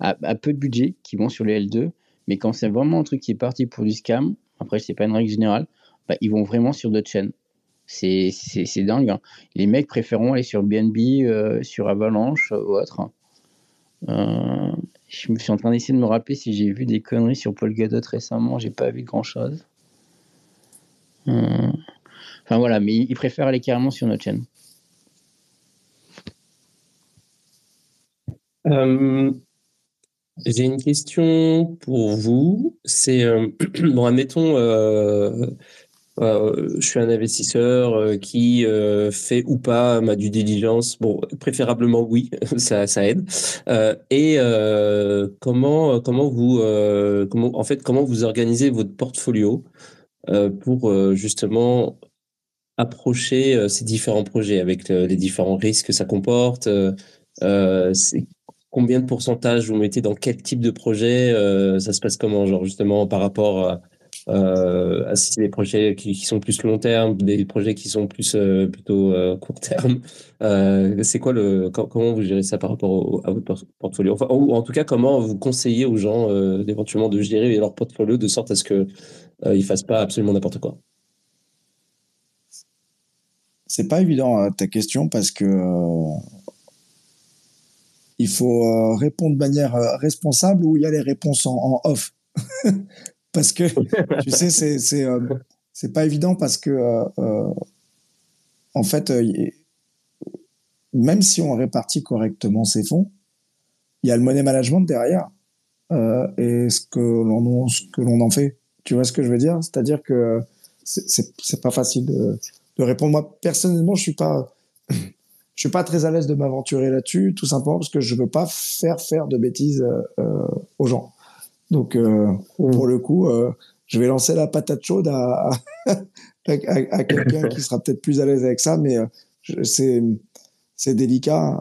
à, peu de budget qui vont sur les L2, mais quand c'est vraiment un truc qui est parti pour du scam, après, c'est pas une règle générale, bah, ils vont vraiment sur d'autres chaînes. C'est dingue. Hein. Les mecs préféreront aller sur BNB, euh, sur Avalanche ou autre. Euh, je me suis en train d'essayer de me rappeler si j'ai vu des conneries sur Polkadot récemment. J'ai pas vu grand chose. Euh, enfin voilà, mais ils préfèrent aller carrément sur notre chaîne. J'ai une question pour vous. C'est, euh, bon, admettons, euh, euh, je suis un investisseur euh, qui euh, fait ou pas ma due diligence. Bon, préférablement oui, ça, ça aide. et comment, comment vous, comment, en fait, comment vous organisez votre portfolio pour justement approcher ces différents projets avec les différents risques que ça comporte. combien de pourcentage vous mettez dans quel type de projet Ça se passe comment, genre justement par rapport à, euh, si c'est des projets qui, sont plus long terme, des projets qui sont plus euh, plutôt court terme. c'est quoi le comment vous gérez ça par rapport à votre portfolio? Enfin, ou en tout cas comment vous conseillez aux gens éventuellement de gérer leur portfolio de sorte à ce que ils fassent pas absolument n'importe quoi? C'est pas évident ta question parce que il faut euh, répondre de manière euh, responsable ou il y a les réponses en, off. parce que, tu sais, c'est, c'est, euh, c'est pas évident parce que, en fait, même si on répartit correctement ces fonds, il y a le money management derrière et ce que l'on ce que l'on en fait. Tu vois ce que je veux dire? C'est-à-dire que c'est, c'est, pas facile de, de répondre. Moi, personnellement, je suis pas je suis pas très à l'aise de m'aventurer là-dessus, tout simplement parce que je veux pas faire faire de bêtises euh, euh aux gens. Donc, euh, mmh. pour le coup, euh, je vais lancer la patate chaude à, à, à, quelqu'un qui sera peut-être plus à l'aise avec ça, mais euh, c'est c'est délicat.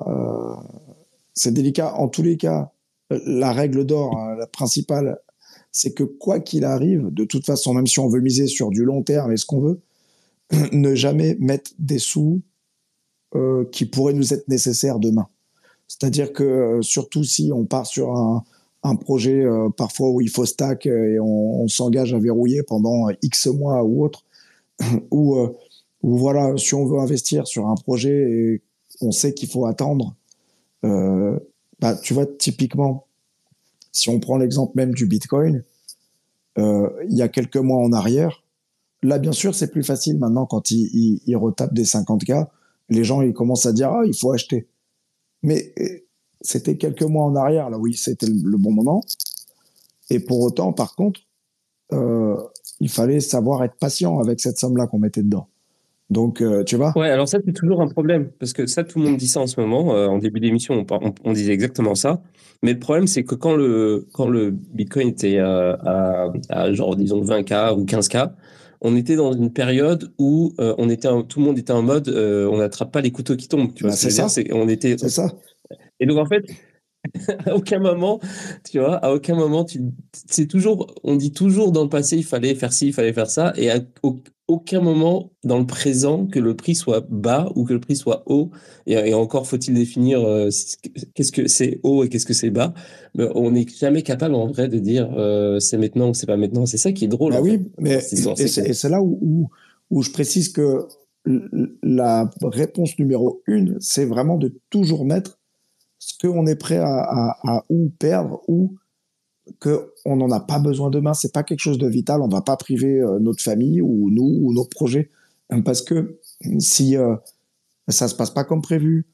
c'est délicat. En tous les cas, la règle d'or, hein, la principale, c'est que quoi qu'il arrive, de toute façon, même si on veut miser sur du long terme et ce qu'on veut, ne jamais mettre des sous euh, qui pourraient nous être nécessaires demain. C'est-à-dire que surtout si on part sur un, un projet euh, parfois où il faut stack et on, s'engage à verrouiller pendant X mois ou autre, ou, voilà, si on veut investir sur un projet et on sait qu'il faut attendre, bah, tu vois, typiquement, si on prend l'exemple même du Bitcoin, il y a quelques mois en arrière, là, bien sûr, c'est plus facile maintenant quand il, il, retape des 50K les gens ils commencent à dire ah il faut acheter. Mais euh, c'était quelques mois en arrière là oui c'était le bon moment. Et pour autant par contre euh, il fallait savoir être patient avec cette somme là qu'on mettait dedans. Donc, euh, tu vois Ouais, alors ça, c'est toujours un problème, parce que ça, tout le monde dit ça en ce moment. en début d'émission, on, disait exactement ça. Mais le problème, c'est que quand le, quand le Bitcoin était à, à, genre, disons, 20K ou 15K, on était dans une période où euh, on était tout le monde était en mode euh, on n'attrape pas les couteaux qui tombent. Tu vois, Bah, c'est ça. on était. Ça. Et donc en fait, à aucun moment, tu vois, à aucun moment, tu, c'est toujours, on dit toujours dans le passé, il fallait faire ci, il fallait faire ça, et à au- aucun moment dans le présent que le prix soit bas ou que le prix soit haut. Et, et encore faut-il définir euh, qu'est-ce que c'est haut et qu'est-ce que c'est bas? Mais on n'est jamais capable en vrai de dire euh, c'est maintenant ou c'est pas maintenant. C'est ça qui est drôle. Bah oui, fait. mais C'est- et là où, où, où je précise que la réponse numéro une, c'est vraiment de toujours mettre ce qu'on est prêt à, à, à ou perdre ou que on n'en a pas besoin demain. C'est pas quelque chose de vital. On va pas priver euh, notre famille ou nous ou nos projets Euh, parce que si euh, ça se passe pas comme prévu,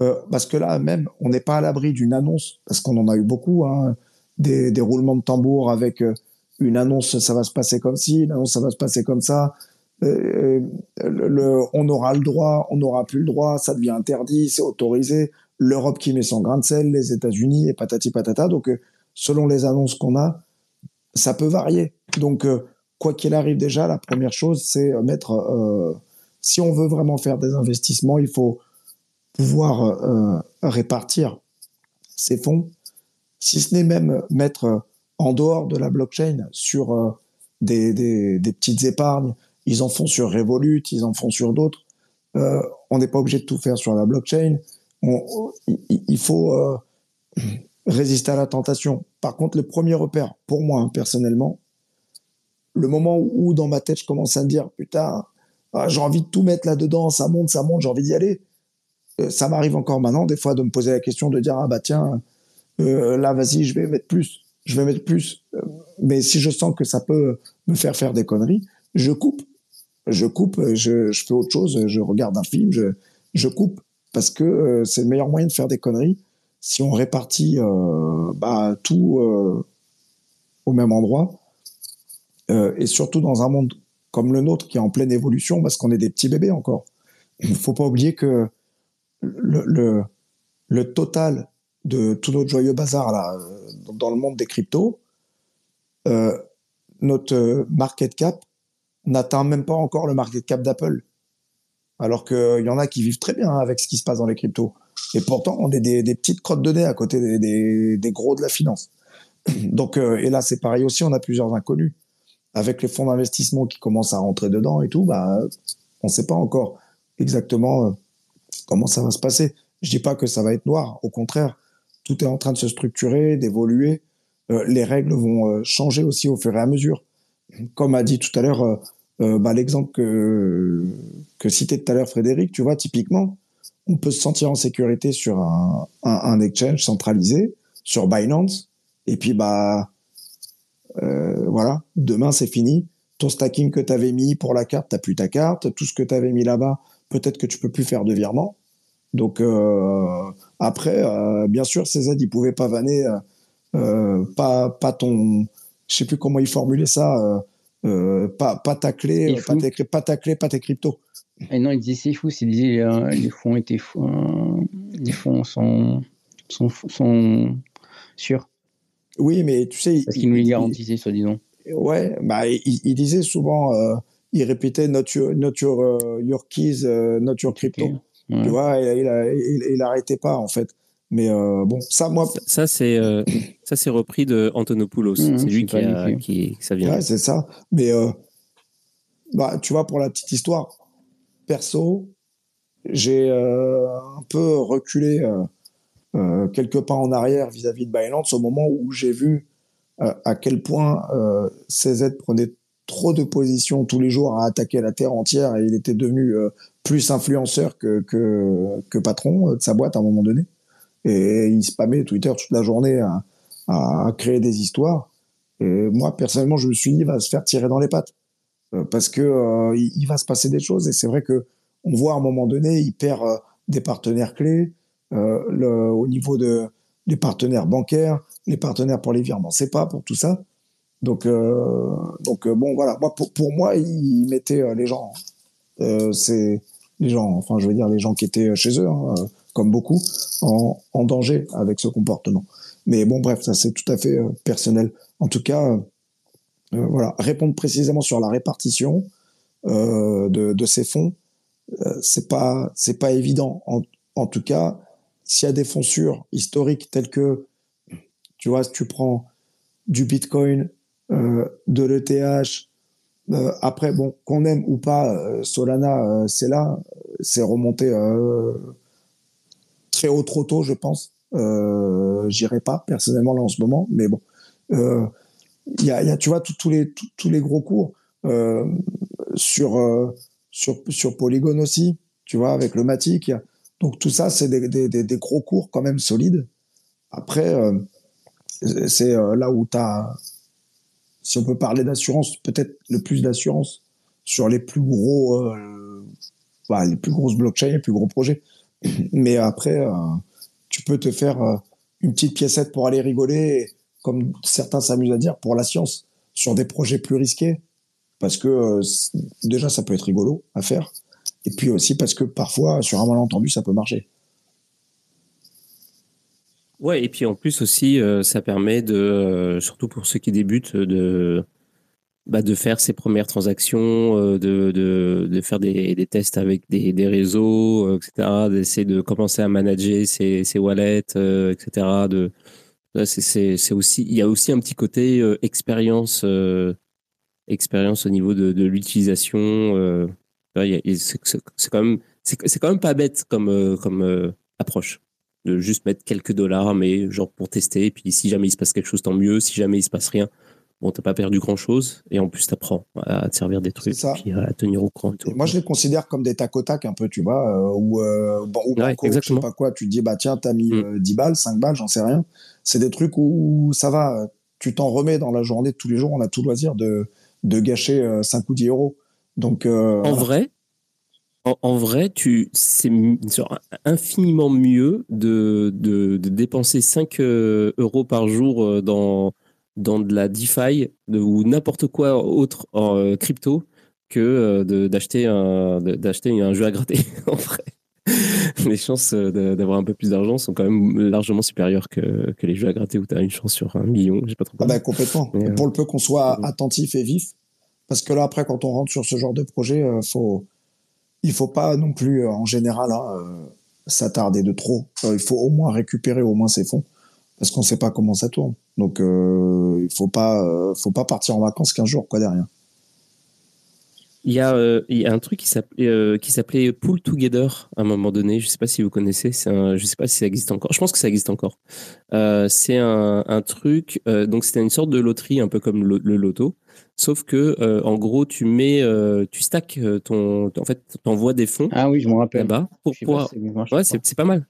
euh, parce que là même on n'est pas à l'abri d'une annonce parce qu'on en a eu beaucoup, hein, des, des roulements de tambour avec euh, une annonce ça va se passer comme ci, une annonce ça va se passer comme ça. On aura le droit, on n'aura plus le droit, ça devient interdit, c'est autorisé. L'Europe qui met son grain de sel, les États-Unis et patati patata. Donc, euh, selon les annonces qu'on a, ça peut varier. Donc, euh, quoi qu'il arrive déjà, la première chose, c'est euh, mettre. si on veut vraiment faire des investissements, il faut pouvoir répartir ces fonds. Si ce n'est même mettre en dehors de la blockchain sur des, petites épargnes, ils en font sur Revolut, ils en font sur d'autres. On n'est pas obligé de tout faire sur la blockchain. On- il, faut euh, résister à la tentation. Par contre, le premier repère, pour moi, hein, personnellement, le moment où, dans ma tête, je commence à me dire, putain, ah, j'ai envie de tout mettre là-dedans, ça monte, ça monte, j'ai envie d'y aller. Euh, ça m'arrive encore maintenant, des fois, de me poser la question, de dire, ah bah tiens, euh, là, vas-y, je vais mettre plus, je vais mettre plus. Mais si je sens que ça peut me faire faire des conneries, je coupe. Je coupe, je, fais autre chose, je regarde un film, je coupe. Parce que euh, c'est le meilleur moyen de faire des conneries si on répartit euh, bah, tout euh, au même endroit. Et surtout dans un monde comme le nôtre qui est en pleine évolution parce qu'on est des petits bébés encore. Il ne faut pas oublier que le, le, total de tout notre joyeux bazar là, dans le monde des cryptos, notre market cap n'atteint même pas encore le market cap d'Apple. Alors qu'il y en a qui vivent très bien avec ce qui se passe dans les cryptos. Et pourtant, on est des, petites crottes de nez à côté des, gros de la finance. Donc, euh, et là, c'est pareil aussi, on a plusieurs inconnus. Avec les fonds d'investissement qui commencent à rentrer dedans et tout, bah, on ne sait pas encore exactement euh, comment ça va se passer. Je dis pas que ça va être noir, au contraire, tout est en train de se structurer, d'évoluer. Euh, les règles vont euh, changer aussi au fur et à mesure. Comme a dit tout à l'heure, euh, bah, l'exemple que, que citait tout à l'heure Frédéric, tu vois, typiquement, on peut se sentir en sécurité sur un, un, exchange centralisé, sur Binance, et puis bah euh, voilà, demain c'est fini. Ton stacking que tu avais mis pour la carte, t'as plus ta carte. Tout ce que tu avais mis là-bas, peut-être que tu peux plus faire de virement. Donc euh, après, bien sûr, CZ il pouvait pas vanner, pas pas ton, je sais plus comment il formulait ça, pas pas ta clé, pas tes, pas ta clé, pas tes cryptos. Et non, il disait c'est fou, il disait euh, les fonds étaient fous, euh, les fonds sont, sont, sont sûrs. Oui, mais tu sais. Parce qu'il nous les garantissait, soi-disant. Ouais, bah, il, il disait souvent, euh, il répétait not your, not your, uh, your keys, uh, not your crypto. Okay. Ouais. Tu vois, il, il, il, il, arrêtait pas, en fait. Mais euh, bon, ça, moi. Ça, c'est euh, ça c'est repris de Antonopoulos. Mmh, c'est lui qui, a, qui, ça vient. Ouais, c'est ça. Mais euh, bah, tu vois, pour la petite histoire, perso, j'ai euh, un peu reculé euh, quelques pas en arrière vis-à-vis -vis de Binance au moment où j'ai vu euh, à quel point euh, CZ prenait trop de positions tous les jours à attaquer la terre entière et il était devenu euh, plus influenceur que, que, que, patron de sa boîte à un moment donné. Et il spammait Twitter toute la journée à, créer des histoires. Et moi, personnellement, je me suis dit, il va se faire tirer dans les pattes. Euh, parce que euh, il, va se passer des choses. Et c'est vrai que on voit à un moment donné, il perd euh, des partenaires clés. Au niveau de, des partenaires bancaires, les partenaires pour les virements, c'est pas pour tout ça. Donc, donc bon, voilà. Moi, pour, pour moi, il mettait les gens, c'est les gens, enfin, je veux dire les gens qui étaient chez eux, hein, comme beaucoup, en, danger avec ce comportement. Mais bon, bref, ça c'est tout à fait personnel. En tout cas, voilà, répondre précisément sur la répartition de, de, ces fonds, c'est pas c'est pas évident. En, en tout cas, s'il y a des fonds sûrs historiques tels que, tu vois, si tu prends du Bitcoin, de l'ETH, après, bon, qu'on aime ou pas, Solana, c'est là, c'est remonté très haut trop tôt, je pense. Euh, J'irai pas personnellement là en ce moment, mais bon, il euh, y, a, tu vois, tous les tous les gros cours euh, sur euh, sur sur Polygon aussi, tu vois, avec le Matic. Donc tout ça, c'est des, des, gros cours quand même solides. Après, euh, c'est là où tu as, si on peut parler d'assurance, peut-être le plus d'assurance sur les plus gros, bah, les plus grosses blockchains, les plus gros projets. Mais après, euh, tu peux te faire euh, une petite piécette pour aller rigoler, comme certains s'amusent à dire, pour la science, sur des projets plus risqués. Parce que euh, déjà, ça peut être rigolo à faire. Et puis aussi parce que parfois, sur un malentendu, ça peut marcher. Ouais, et puis en plus aussi, ça permet de, surtout pour ceux qui débutent, de, bah, de faire ses premières transactions, euh, de, de, de, faire des, tests avec des, des réseaux, euh, etc., d'essayer de commencer à manager ses, ses wallets, euh, etc. De, c'est aussi, il y a aussi un petit côté expérience, expérience au niveau de, de l'utilisation. c'est quand même, c'est quand même pas bête comme, comme approche de juste mettre quelques dollars, mais genre pour tester. Puis si jamais il se passe quelque chose, tant mieux. Si jamais il se passe rien, bon, t'as pas perdu grand chose, et en plus, t'apprends à te servir des trucs, et à tenir au courant. moi, je les considère comme des tac au tac, un peu, tu vois, euh, ou, euh, bon, ou je sais pas quoi, tu te dis, bah, tiens, t'as mis 10 mm. euh, balles, 5 balles, j'en sais rien. C'est des trucs où, ça va, tu t'en remets dans la journée de tous les jours, on a tout loisir de, de gâcher 5 ou 10 euros. Donc, en vrai, en, vrai, tu, c'est infiniment mieux de, de, de dépenser 5 euros par jour dans, dans de la DeFi ou n'importe quoi autre en euh, crypto que euh, d'acheter un, d'acheter un jeu à gratter en vrai. Les chances euh, d'avoir un peu plus d'argent sont quand même largement supérieures que, que les jeux à gratter où tu as une chance sur un million. J'ai pas trop ah bah, complètement. Pour le peu qu'on soit attentif et vif, parce que là, après, quand on rentre sur ce genre de projet, faut, il faut pas non plus, en général, hein, s'attarder de trop. il faut au moins récupérer au moins ses fonds parce qu'on ne sait pas comment ça tourne. Donc euh, il faut pas euh, faut pas partir en vacances 15 jours quoi derrière. Il y, a, euh, il y a un truc qui s'appelait qui s'appelait Pool Together à un moment donné. Je ne sais pas si vous connaissez. C'est je sais pas si ça existe encore. Je pense que ça existe encore. c'est un, un, truc. donc c'était une sorte de loterie un peu comme le, loto, sauf que en gros tu mets tu stacks ton en fait t'envoies des fonds. Ah oui, je me rappelle. Là-bas pour Ouais, c'est pas mal.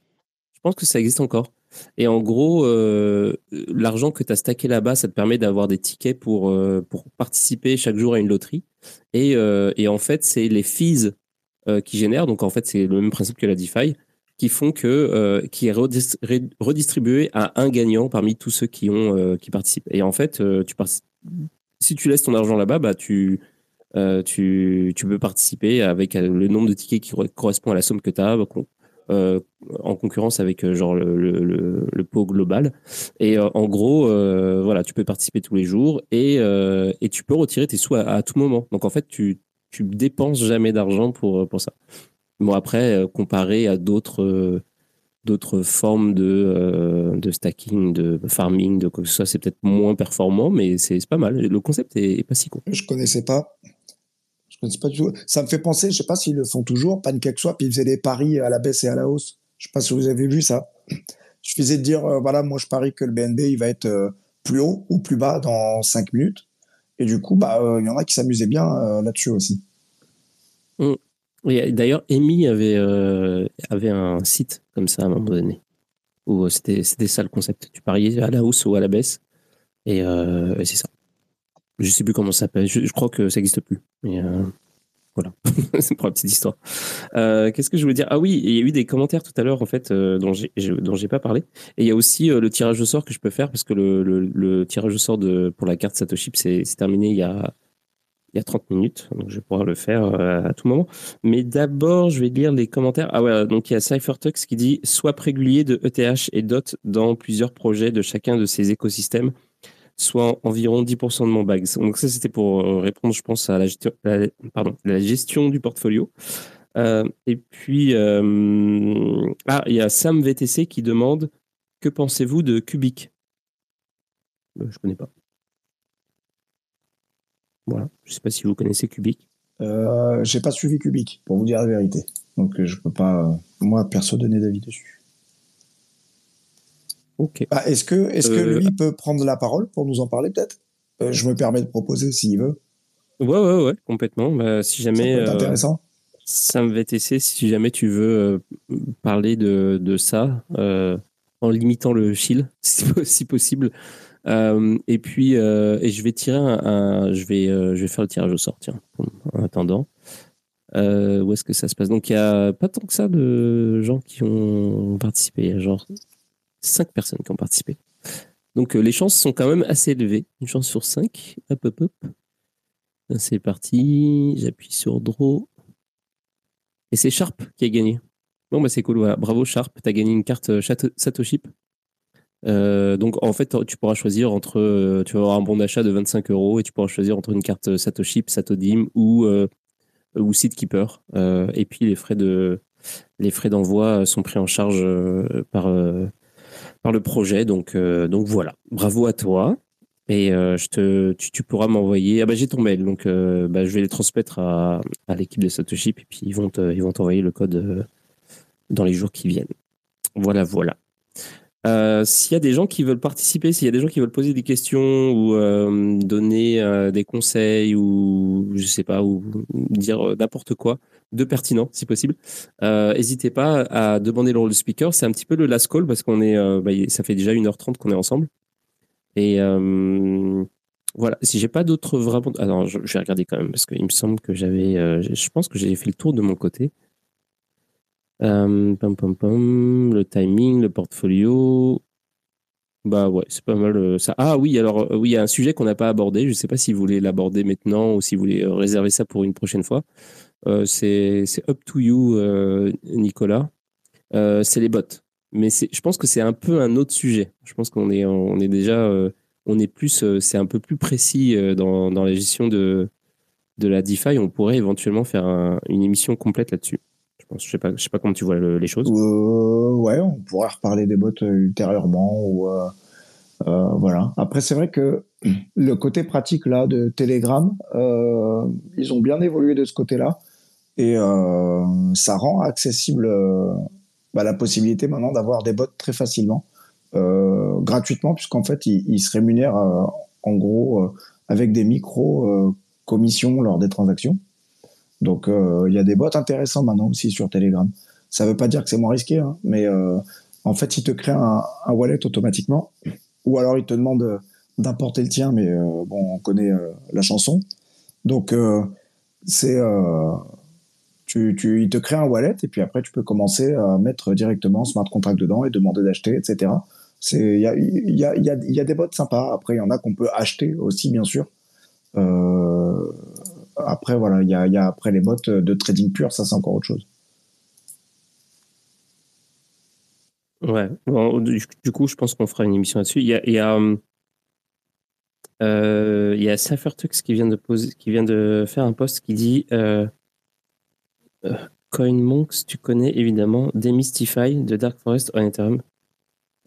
Je pense que ça existe encore. Et en gros, euh, l'argent que tu as stacké là-bas, ça te permet d'avoir des tickets pour, euh, pour participer chaque jour à une loterie. Et, euh, et en fait, c'est les fees qui génèrent, donc en fait, c'est le même principe que la DeFi, qui font que, qui est redistribué à un gagnant parmi tous ceux qui, ont, qui participent. Et en fait, tu si tu laisses ton argent là-bas, bah, tu, tu, tu, peux participer avec le nombre de tickets qui correspond à la somme que tu as, euh, en concurrence avec euh, genre le, le, pot global. Et euh, en gros, voilà, tu peux participer tous les jours et, et tu peux retirer tes sous à, tout moment. Donc en fait, tu tu dépenses jamais d'argent pour pour ça. Bon après, comparé à d'autres d'autres formes de, de stacking, de farming, de quoi que ce soit, c'est peut-être moins performant, mais c'est pas mal. Le concept est, est pas si con. Je connaissais pas. Ça me fait penser, je sais pas s'ils le font toujours, PancakeSwap, ils faisaient des paris à la baisse et à la hausse. Je sais pas si vous avez vu ça. Je faisais dire, euh, voilà, moi je parie que le BNB il va être euh, plus haut ou plus bas dans 5 minutes. Et du coup, bah, euh, il y en a qui s'amusaient bien là-dessus aussi. Mmh. D'ailleurs, Amy avait, avait un site comme ça à un moment donné, où c'était ça le concept. Tu pariais à la hausse ou à la baisse, et c'est ça. Je sais plus comment ça s'appelle. Je, crois que ça n'existe plus. Mais euh, voilà, c'est pour la petite histoire. Euh, qu'est-ce que je voulais dire? Ah oui, il y a eu des commentaires tout à l'heure en fait euh, dont j'ai pas parlé. Et il y a aussi le tirage au sort que je peux faire parce que le, le, tirage au sort de pour la carte Satoshi c'est terminé il y a il y a 30 minutes, donc je vais pouvoir le faire à tout moment. Mais d'abord, je vais lire les commentaires. Ah ouais, donc il y a CypherTux qui dit Soit régulier de ETH et DOT dans plusieurs projets de chacun de ces écosystèmes soit environ 10% de mon bag. Donc ça, c'était pour euh, répondre, je pense, à la gestion, du portfolio. et puis, ah, il y a Sam VTC qui demande que pensez-vous de Cubic? Je connais pas. Voilà, je sais pas si vous connaissez Cubic. Euh, j'ai pas suivi Cubic, pour vous dire la vérité. Donc je peux pas, moi perso, donner d'avis dessus. Ok. Bah, est-ce que, est-ce que euh, lui peut prendre la parole pour nous en parler peut-être? Euh, Je me permets de proposer s'il veut. Ouais, ouais, ouais, complètement. Bah, si jamais. Ça peut être intéressant. Sam VTC, si jamais tu veux parler de, de ça, en limitant le chill, si, possible. et puis, et je vais tirer un, je vais, je vais faire le tirage au sort, tiens, en attendant. où est-ce que ça se passe? Donc, il n'y a pas tant que ça de gens qui ont participé. Il y a genre cinq personnes qui ont participé. Donc euh, les chances sont quand même assez élevées. Une chance sur cinq. Hop, hop, hop. C'est parti. J'appuie sur Draw. Et c'est Sharp qui a gagné. Bon, bah c'est cool. Bravo Sharp. Tu as gagné une carte euh, Satoshi. Euh, donc en fait, tu pourras choisir entre. tu vas avoir un bon d'achat de 25 euros et tu pourras choisir entre une carte Satoshi, Satodim ou, ou Seedkeeper. et puis. Les frais d'envoi sont pris en charge par, par le projet. Donc, euh, donc voilà, bravo à toi. Et euh, je te, tu, pourras m'envoyer. Ah bah j'ai ton mail, donc euh, bah, je vais les transmettre à, à l'équipe de Satoshi, et puis ils vont ils vont t'envoyer le code dans les jours qui viennent. Voilà, voilà. S'il y a des gens qui veulent participer, s'il y a des gens qui veulent poser des questions ou donner des conseils ou je sais pas ou dire n'importe quoi, de pertinent, si possible. Euh, n'hésitez pas à demander le rôle de speaker. C'est un petit peu le last call parce qu'on est, euh, bah, ça fait déjà 1h30 qu'on est ensemble. Et euh, voilà, si j'ai pas d'autres vraiment. Alors, je, vais regarder quand même parce qu'il me semble que j'avais. je pense que j'ai fait le tour de mon côté. Pam, le timing, le portfolio. Bah ouais, c'est pas mal ça. Ah oui, alors oui, il y a un sujet qu'on n'a pas abordé. Je ne sais pas si vous voulez l'aborder maintenant ou si vous voulez réserver ça pour une prochaine fois. Euh, c'est up to you, euh, Nicolas. Euh, c'est les bots. Mais je pense que c'est un peu un autre sujet. Je pense qu'on est, on est déjà, on est plus, c'est un peu plus précis dans, dans la gestion de, de la DeFi. On pourrait éventuellement faire une émission complète là-dessus. Je sais pas, je sais pas comment tu vois les choses. ouais, on pourrait reparler des bots ultérieurement ou voilà. Après, c'est vrai que le côté pratique là de Telegram, ils ont bien évolué de ce côté-là. Et euh, ça rend accessible euh, bah, la possibilité maintenant d'avoir des bots très facilement, euh, gratuitement, puisqu'en fait, ils, se rémunèrent en gros avec des micro-commissions lors des transactions. Donc, il y a des bots intéressants maintenant aussi sur Telegram. Ça ne veut pas dire que c'est moins risqué, hein, mais en fait, ils te créent un, wallet automatiquement, ou alors ils te demandent d'importer le tien, mais bon, on connaît la chanson. Donc, c'est tu, tu, il te crée un wallet et puis après tu peux commencer à mettre directement smart contract dedans et demander d'acheter, etc. Il y a, y, a, y, a, des bots sympas. Après, il y en a qu'on peut acheter aussi, bien sûr. Euh, après, voilà, il y a, après les bots de trading pur, ça c'est encore autre chose. Ouais, du, coup, je pense qu'on fera une émission là-dessus. Il y a, y euh, y a Cyphertux qui vient de poser, qui vient de faire un post qui dit euh, euh, CoinMonks, tu connais évidemment Demystify de Dark Forest en Ethereum.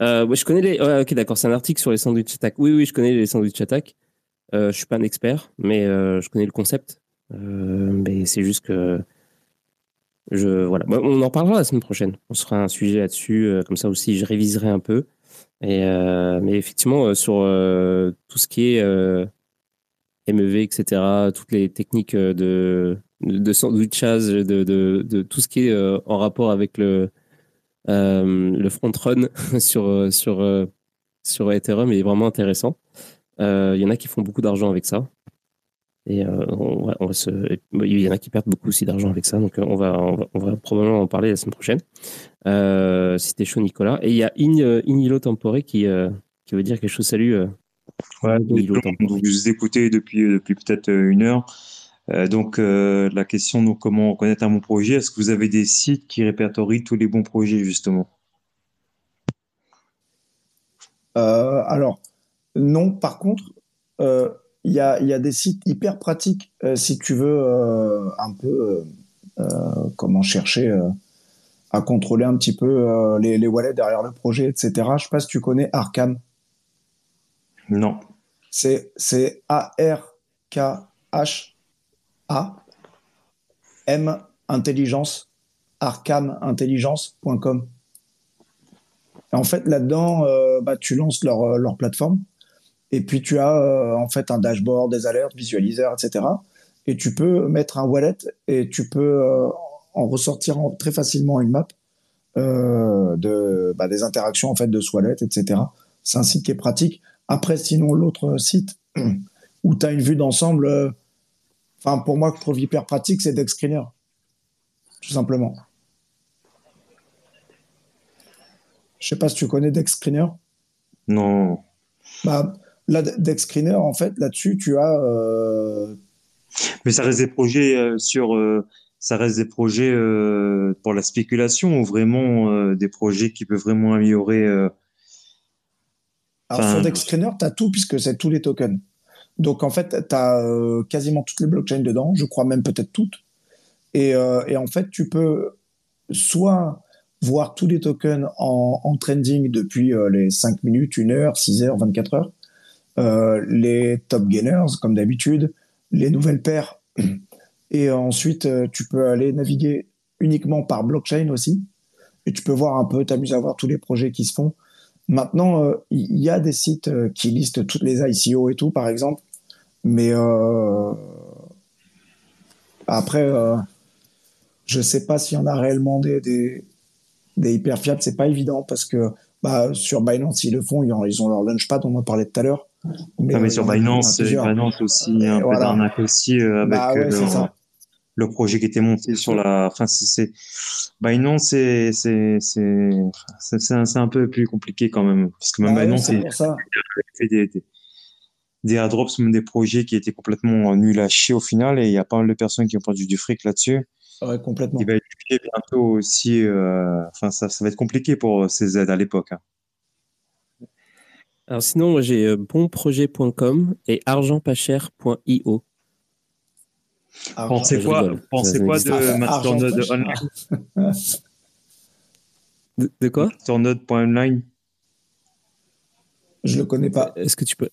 Euh, je connais les. ok, d'accord, c'est un article sur les sandwich attack. Oui, oui, je connais les sandwich attack. Euh, je suis pas un expert, mais euh, je connais le concept. Mais c'est juste que je voilà. on en parlera la semaine prochaine. On sera un sujet là-dessus, comme ça aussi, je réviserai un peu. Et mais effectivement, sur tout ce qui est MEV, etc., toutes les techniques de de sandwichage, de, tout ce qui est euh, en rapport avec le, euh, le front run sur, euh, sur, sur Ethereum est vraiment intéressant. Il y en a qui font beaucoup d'argent avec ça. Et on va, on va se... il y en a qui perdent beaucoup aussi d'argent avec ça. Donc on va, on va, probablement en parler la semaine prochaine. C'était chaud, Nicolas. Et il y a In, Inilo Tempore qui, qui veut dire quelque chose. Salut. Ouais, vous écoutez depuis, depuis peut-être une heure. Euh, donc euh, la question, donc, comment reconnaître un bon projet? Est-ce que vous avez des sites qui répertorient tous les bons projets justement? Euh, Alors, non, par contre, euh, il y, a, y, a, des sites hyper pratiques euh, si tu veux euh, un peu comment chercher à contrôler un petit peu les, les, wallets derrière le projet, etc. Je sais pas si tu connais Arkham. Non. C'est A-R-K-H-A M intelligence arcamintelligence.com. En fait, là-dedans, bah, tu lances leur, leur plateforme et puis tu as euh, en fait un dashboard, des alertes, visualiseurs, etc. Et tu peux mettre un wallet et tu peux euh, en ressortir très facilement une map euh, de bah, des interactions en fait de ce wallet, etc. C'est un site qui est pratique. Après, sinon l'autre site où tu as une vue d'ensemble, enfin pour moi que je trouve hyper pratique, c'est Dexscreener, tout simplement. Je sais pas si tu connais Dexscreener. Non. Bah, Là, Screener, en fait, là-dessus, tu as. Euh, Mais ça reste des projets euh, sur. Euh, ça reste des projets pour la spéculation ou vraiment des projets qui peuvent vraiment améliorer. Alors, sur Dexscreener, tu as tout puisque c'est tous les tokens. Donc, en fait, tu as quasiment toutes les blockchains dedans, je crois même peut-être toutes. Et, et, en fait, tu peux soit voir tous les tokens en, en trending depuis les 5 minutes, 1 heure, 6 heures, 24 heures, les top gainers, comme d'habitude, les nouvelles paires. Et ensuite, euh, tu peux aller naviguer uniquement par blockchain aussi. Et tu peux voir un peu, t'amuser à voir tous les projets qui se font. Maintenant, euh, il y, a des sites qui listent toutes les ICO et tout, par exemple. Mais après, je sais pas s'il y en a réellement des hyper fiables. C'est pas évident parce que bah, sur Binance, ils le font. Ils ont, ils ont leur launchpad, on en parlait tout à l'heure. Mais, ah, mais sur Binance, Binance aussi, un peu d'arnaque aussi euh, avec bah euh, le, projet qui était monté sur la. Enfin, c'est Binance, c'est c'est c'est un, un peu plus compliqué quand même parce que même bah Binance, c'est fait des, des, des airdrops, même des projets qui étaient complètement nuls à chier au final et il y a pas mal de personnes qui ont perdu du fric là-dessus. Ouais, complètement. Il va être bientôt aussi. Euh, enfin, ça, ça va être compliqué pour ces aides à l'époque. Hein. Alors sinon, moi j'ai euh, bonprojet.com et argentpascher.io. Pensez quoi, pensez quoi de Masternode Online de, de quoi? Masternode.online Je le connais pas. Est-ce que tu peux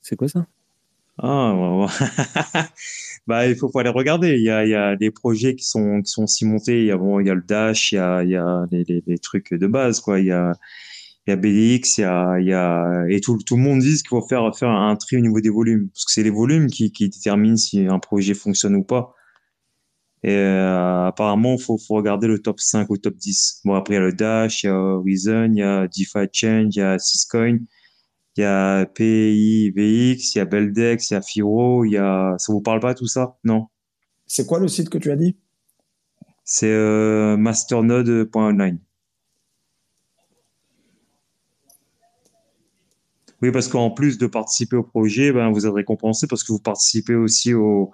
C'est quoi ça? Ah, bah, il faut, aller regarder. Il y a, il y a des projets qui sont, qui sont cimentés. Il y a, bon, il y a le Dash, il y a, il y a les, les, les trucs de base, quoi. Il y a, il y a BDX, il y a, il y a et tout, tout le monde dit qu'il faut faire faire un tri au niveau des volumes parce que c'est les volumes qui, qui déterminent si un projet fonctionne ou pas. Et euh, apparemment, faut faut regarder le top 5 ou top 10. Bon après il y a le Dash, il y a Reason, il y a DeFi Change, il y a Syscoin, il y a PIVX, il y a Beldex, il y a Firo, il y a ça vous parle pas tout ça Non. C'est quoi le site que tu as dit C'est euh, masternode.online. Oui, parce qu'en plus de participer au projet, ben, vous êtes récompensé parce que vous participez aussi au.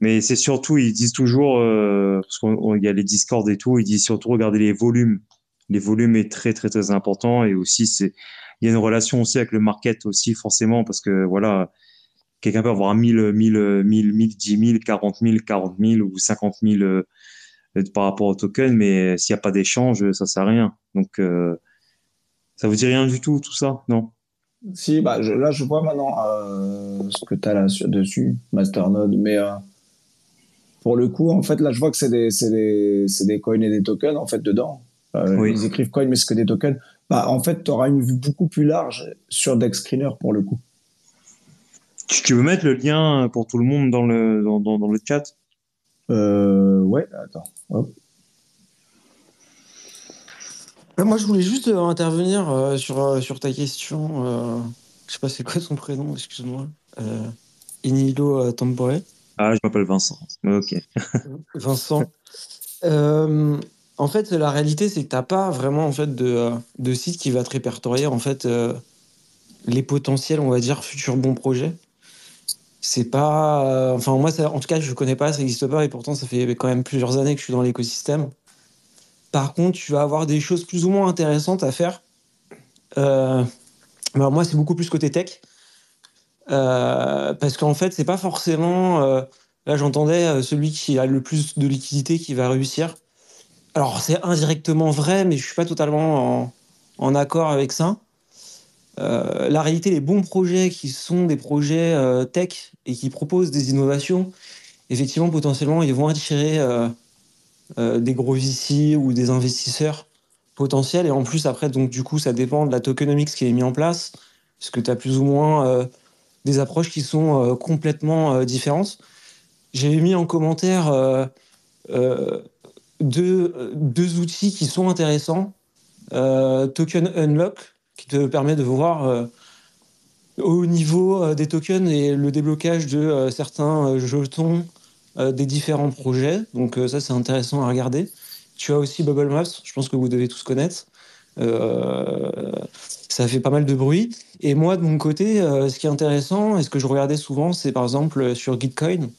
Mais c'est surtout, ils disent toujours, euh, parce qu'il y a les Discord et tout, ils disent surtout regarder les volumes. Les volumes est très, très, très important. Et aussi, c'est, il y a une relation aussi avec le market aussi, forcément, parce que voilà, quelqu'un peut avoir 1000, 1000, 1000, 1000, 10 000, 40 000, 40 000 ou 50 000 euh, par rapport au token, mais s'il n'y a pas d'échange, ça sert à rien. Donc, euh, ça vous dit rien du tout, tout ça, non? Si, bah, là, je vois maintenant euh, ce que tu as là dessus, Masternode, mais euh, pour le coup, en fait, là, je vois que c'est des, des, des, coins et des tokens, en fait, dedans. Euh, Ils écrivent coins, mais c'est que des tokens. Bah, en fait, tu auras une vue beaucoup plus large sur DexScreener pour le coup. Tu veux mettre le lien pour tout le monde dans le, dans, dans, dans le chat? Euh, Ouais, attends. Hop. Moi, je voulais juste euh, intervenir euh, sur, euh, sur ta question. Euh, je sais pas c'est quoi son prénom, excuse-moi. Euh, Inilo Tambore. Ah, je m'appelle Vincent. Ok. Vincent. en fait, la réalité, c'est que tu n'as pas vraiment en fait, de, de site qui va te répertorier en fait, les potentiels, on va dire, futurs bons projets. C'est pas. enfin, moi, ça, en tout cas, je ne connais pas, ça n'existe pas, et pourtant, ça fait quand même plusieurs années que je suis dans l'écosystème. Par contre, tu vas avoir des choses plus ou moins intéressantes à faire. Euh, moi, c'est beaucoup plus côté tech. Euh, parce qu'en fait, c'est pas forcément. euh, là, j'entendais celui qui a le plus de liquidité qui va réussir. Alors, c'est indirectement vrai, mais je suis pas totalement en, accord avec ça. La réalité, les bons projets qui sont des projets tech et qui proposent des innovations, effectivement, potentiellement, ils vont attirer des gros VC ou des investisseurs potentiels. Et en plus, après, donc, du coup, ça dépend de la tokenomics qui est mis en place, parce que tu as plus ou moins euh, des approches qui sont euh, complètement euh, différentes. J'ai mis en commentaire euh, euh, deux, deux outils qui sont intéressants. Euh, Token Unlock, qui te permet de voir euh, au niveau euh, des tokens et le déblocage de euh, certains euh, jetons euh, des différents projets. Donc euh, ça, c'est intéressant à regarder. Tu as aussi Bubble Maps, je pense que vous devez tous connaître. Euh, ça fait pas mal de bruit. Et moi, de mon côté, euh, ce qui est intéressant et ce que je regardais souvent, c'est par exemple sur Gitcoin.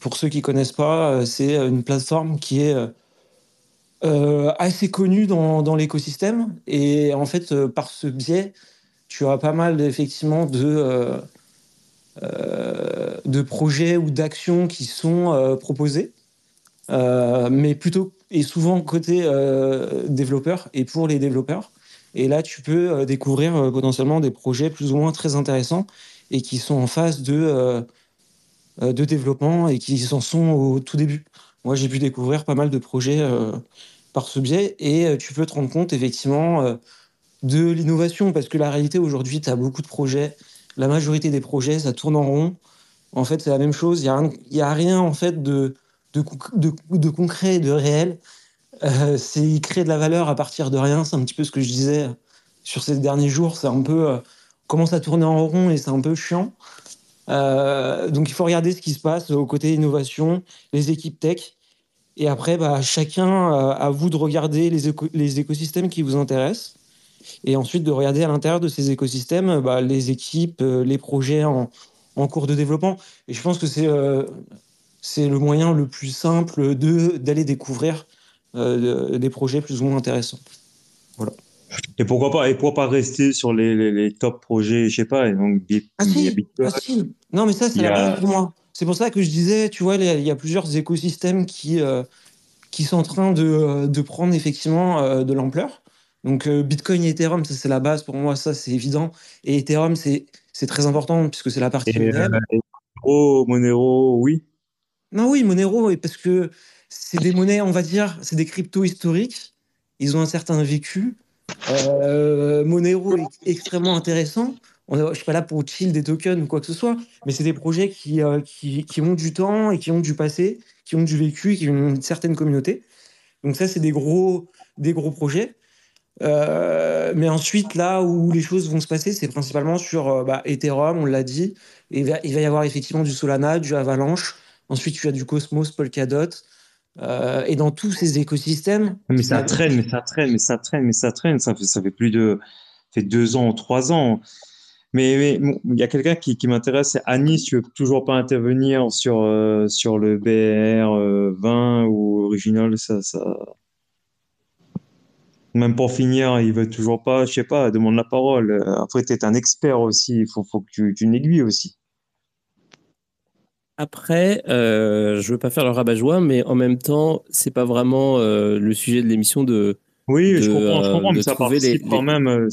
Pour ceux qui connaissent pas, euh, c'est une plateforme qui est euh, euh, assez connue dans, dans l'écosystème. Et en fait, euh, par ce biais, tu as pas mal effectivement de, euh, euh, de projets ou d'actions qui sont euh, proposés, Euh, mais plutôt et souvent côté euh, développeur et pour les développeurs. Et là, tu peux euh, découvrir euh, potentiellement des projets plus ou moins très intéressants et qui sont en phase de, euh, euh, de développement et qui en sont au tout début. Moi, j'ai pu découvrir pas mal de projets euh, par ce biais et euh, tu peux te rendre compte effectivement euh, de l'innovation parce que la réalité aujourd'hui, tu as beaucoup de projets. La majorité des projets, ça tourne en rond. En fait, c'est la même chose. Il n'y a, rien- en fait de, de, con- de, de concret et de réel. Euh, c'est il crée de la valeur à partir de rien. C'est un petit peu ce que je disais sur ces derniers jours. C'est un peu euh, commence à tourner en rond et c'est un peu chiant. Euh, donc il faut regarder ce qui se passe au côté innovation, les équipes tech. Et après, bah, chacun, à vous de regarder les écosystèmes qui vous intéressent. Et ensuite de regarder à l'intérieur de ces écosystèmes bah, les équipes, euh, les projets en, en cours de développement. Et je pense que c'est euh, c'est le moyen le plus simple de d'aller découvrir euh, des projets plus ou moins intéressants. Et pourquoi pas, et pourquoi pas rester sur les, les, les top projets, je sais pas, et donc Bit- Ah si, Bitcoin, ah si. Non, mais ça, c'est la a- pour moi. C'est pour ça que je disais, tu vois, il y a- plusieurs écosystèmes qui, euh, qui sont en train de, de prendre effectivement de l'ampleur. Donc euh, Bitcoin et Ethereum, ça c'est la base pour moi, ça c'est évident. Et Ethereum, c'est très important puisque c'est la partie et, euh, et Monero, Monero, oui. Non, oui, Monero, parce que c'est des monnaies, on va dire, c'est des cryptos historiques. Ils ont un certain vécu. Euh, Monero est extrêmement intéressant. On je ne suis pas là pour chill des tokens ou quoi que ce soit, mais c'est des projets qui, euh, qui, qui ont du temps et qui ont du passé, qui ont du vécu, qui ont une certaine communauté. Donc ça, c'est des gros, des gros projets. Euh, mais ensuite, là où les choses vont se passer, c'est principalement sur euh, bah, Ethereum, on l'a dit. Et il va, y avoir effectivement du Solana, du Avalanche. Ensuite, tu as du Cosmos, Polkadot. Euh, et dans tous ces écosystèmes. Mais ça traîne, mais ça traîne, mais ça traîne, mais ça traîne. Ça fait, ça fait plus de, ça fait deux ans, trois ans. Mais bon, il y a quelqu'un qui, qui m'intéresse, c'est Anis. Tu veux toujours pas intervenir sur euh, sur le BR euh, 20 ou original, ça, ça. Même pour finir, il veut toujours pas, je sais pas, demande la parole. Euh, Après, tu es un expert aussi, il faut, faut que tu, tu n'aiguilles aussi. Après, euh, je veux pas faire le rabat-joie, mais en même temps, c'est pas vraiment euh, le sujet de l'émission de. Oui, de, je comprends, je euh, comprends, mais ça les- quand même.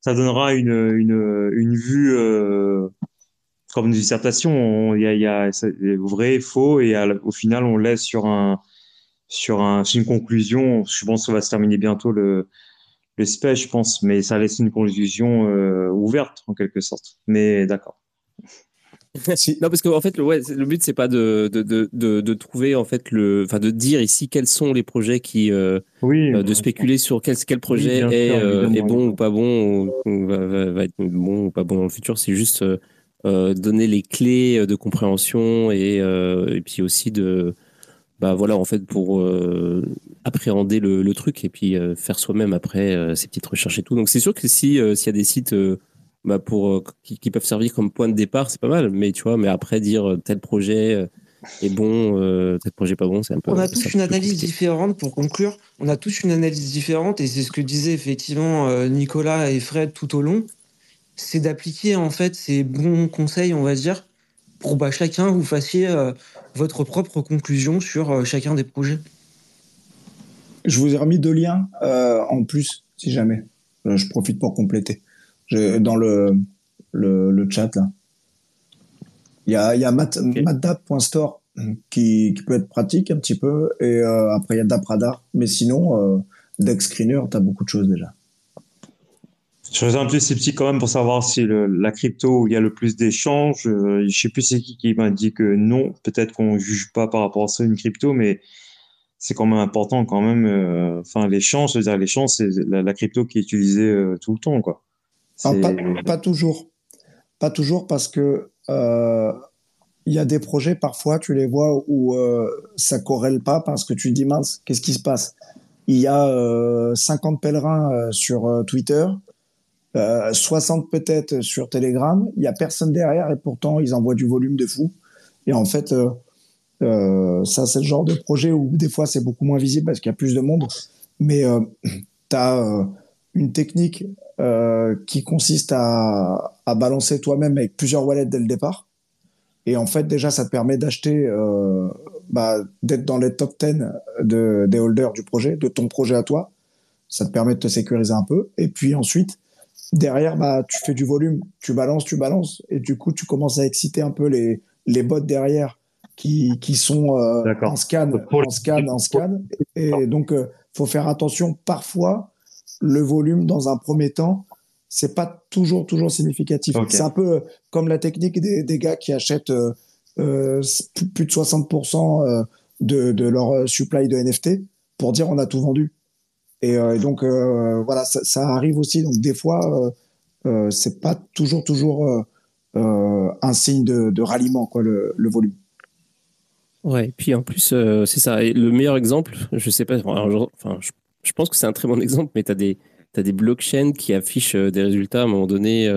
Ça, donnera une, une, une vue euh, comme une dissertation. On- Il y a, y a vrai, faux, et à au final, on laisse sur un sur un sur une conclusion. Je pense que ça va se terminer bientôt le le space, je pense, mais ça laisse une conclusion euh, ouverte en quelque sorte. Mais d'accord. non, parce que en fait, le, ouais, le but c'est pas de, de, de, trouver en fait le, enfin de dire ici quels sont les projets qui, euh, Oui. euh, de spéculer sur quel quel projet est, sûr, est évidemment. bon ou pas bon ou, va, va, être bon ou pas bon dans le futur. C'est juste donner les clés de compréhension et et puis aussi de bah voilà en fait pour euh, appréhender le, le truc et puis euh, faire soi-même après euh, ses petites recherches et tout. Donc c'est sûr que si euh, s'il y a des sites bah, pour qui, qui peuvent servir comme point de départ, c'est pas mal. Mais tu vois, mais après dire tel projet est bon, tel projet pas bon, c'est un peu. On a tous un une analyse compliqué. différente pour conclure. On a tous une analyse différente et c'est ce que disaient effectivement Nicolas et Fred tout au long. c'est d'appliquer en fait ces bons conseils, on va dire, pour bah, chacun vous fassiez votre propre conclusion sur euh, chacun des projets? Je vous ai remis deux liens euh, en plus, si jamais. je profite pour compléter. dans le, le, chat, là. Il y a, il y a maddap.store qui, qui, peut être pratique un petit peu. Et après, il y a DapRadar. Mais sinon, Dex Screener, tu as beaucoup de choses déjà. Je reste un peu sceptique quand même pour savoir si le, la crypto où il y a le plus d'échanges. Euh, je sais plus c'est qui qui m'a dit que non. Peut-être qu'on juge pas par rapport à ça une crypto, mais c'est quand même important quand même. Euh, enfin, l'échange, c'est-à-dire l'échange, c'est la, crypto qui est utilisée euh, tout le temps, quoi. pas, pas, toujours, pas toujours parce que il y a des projets parfois, tu les vois où ça corrèle pas parce que tu dis mince, qu'est-ce qui se passe? Il y a 50 pèlerins sur Twitter 60 euh, peut-être sur Telegram. Il y a personne derrière et pourtant ils envoient du volume de fou. Et en fait, euh, euh, ça c'est le genre de projet où des fois c'est beaucoup moins visible parce qu'il y a plus de monde. Mais tu as une technique qui consiste à, balancer toi-même avec plusieurs wallets dès le départ. Et en fait, déjà, ça te permet d'acheter, bah, d'être dans les top 10 de, des holders du projet, de ton projet à toi. Ça te permet de te sécuriser un peu. Et puis ensuite, derrière, bah, tu fais du volume, tu balances, tu balances, et du coup, tu commences à exciter un peu les, les bots derrière qui, qui sont euh, en scan, en scan, en scan. Et, donc, euh, faut faire attention. Parfois, le volume, dans un premier temps, c'est pas toujours, toujours significatif. C'est un peu comme la technique des, des gars qui achètent euh, euh plus de 60% euh, de, de leur supply de NFT pour dire on a tout vendu. Et, euh, donc euh, voilà, ça, arrive aussi. Donc des fois, euh, c'est pas toujours toujours un signe de, ralliement quoi le, volume. Ouais, et puis en plus, c'est ça. Et le meilleur exemple, je sais pas, enfin, je, pense que c'est un très bon exemple, mais tu as des, des blockchains qui affichent des résultats à un moment donné.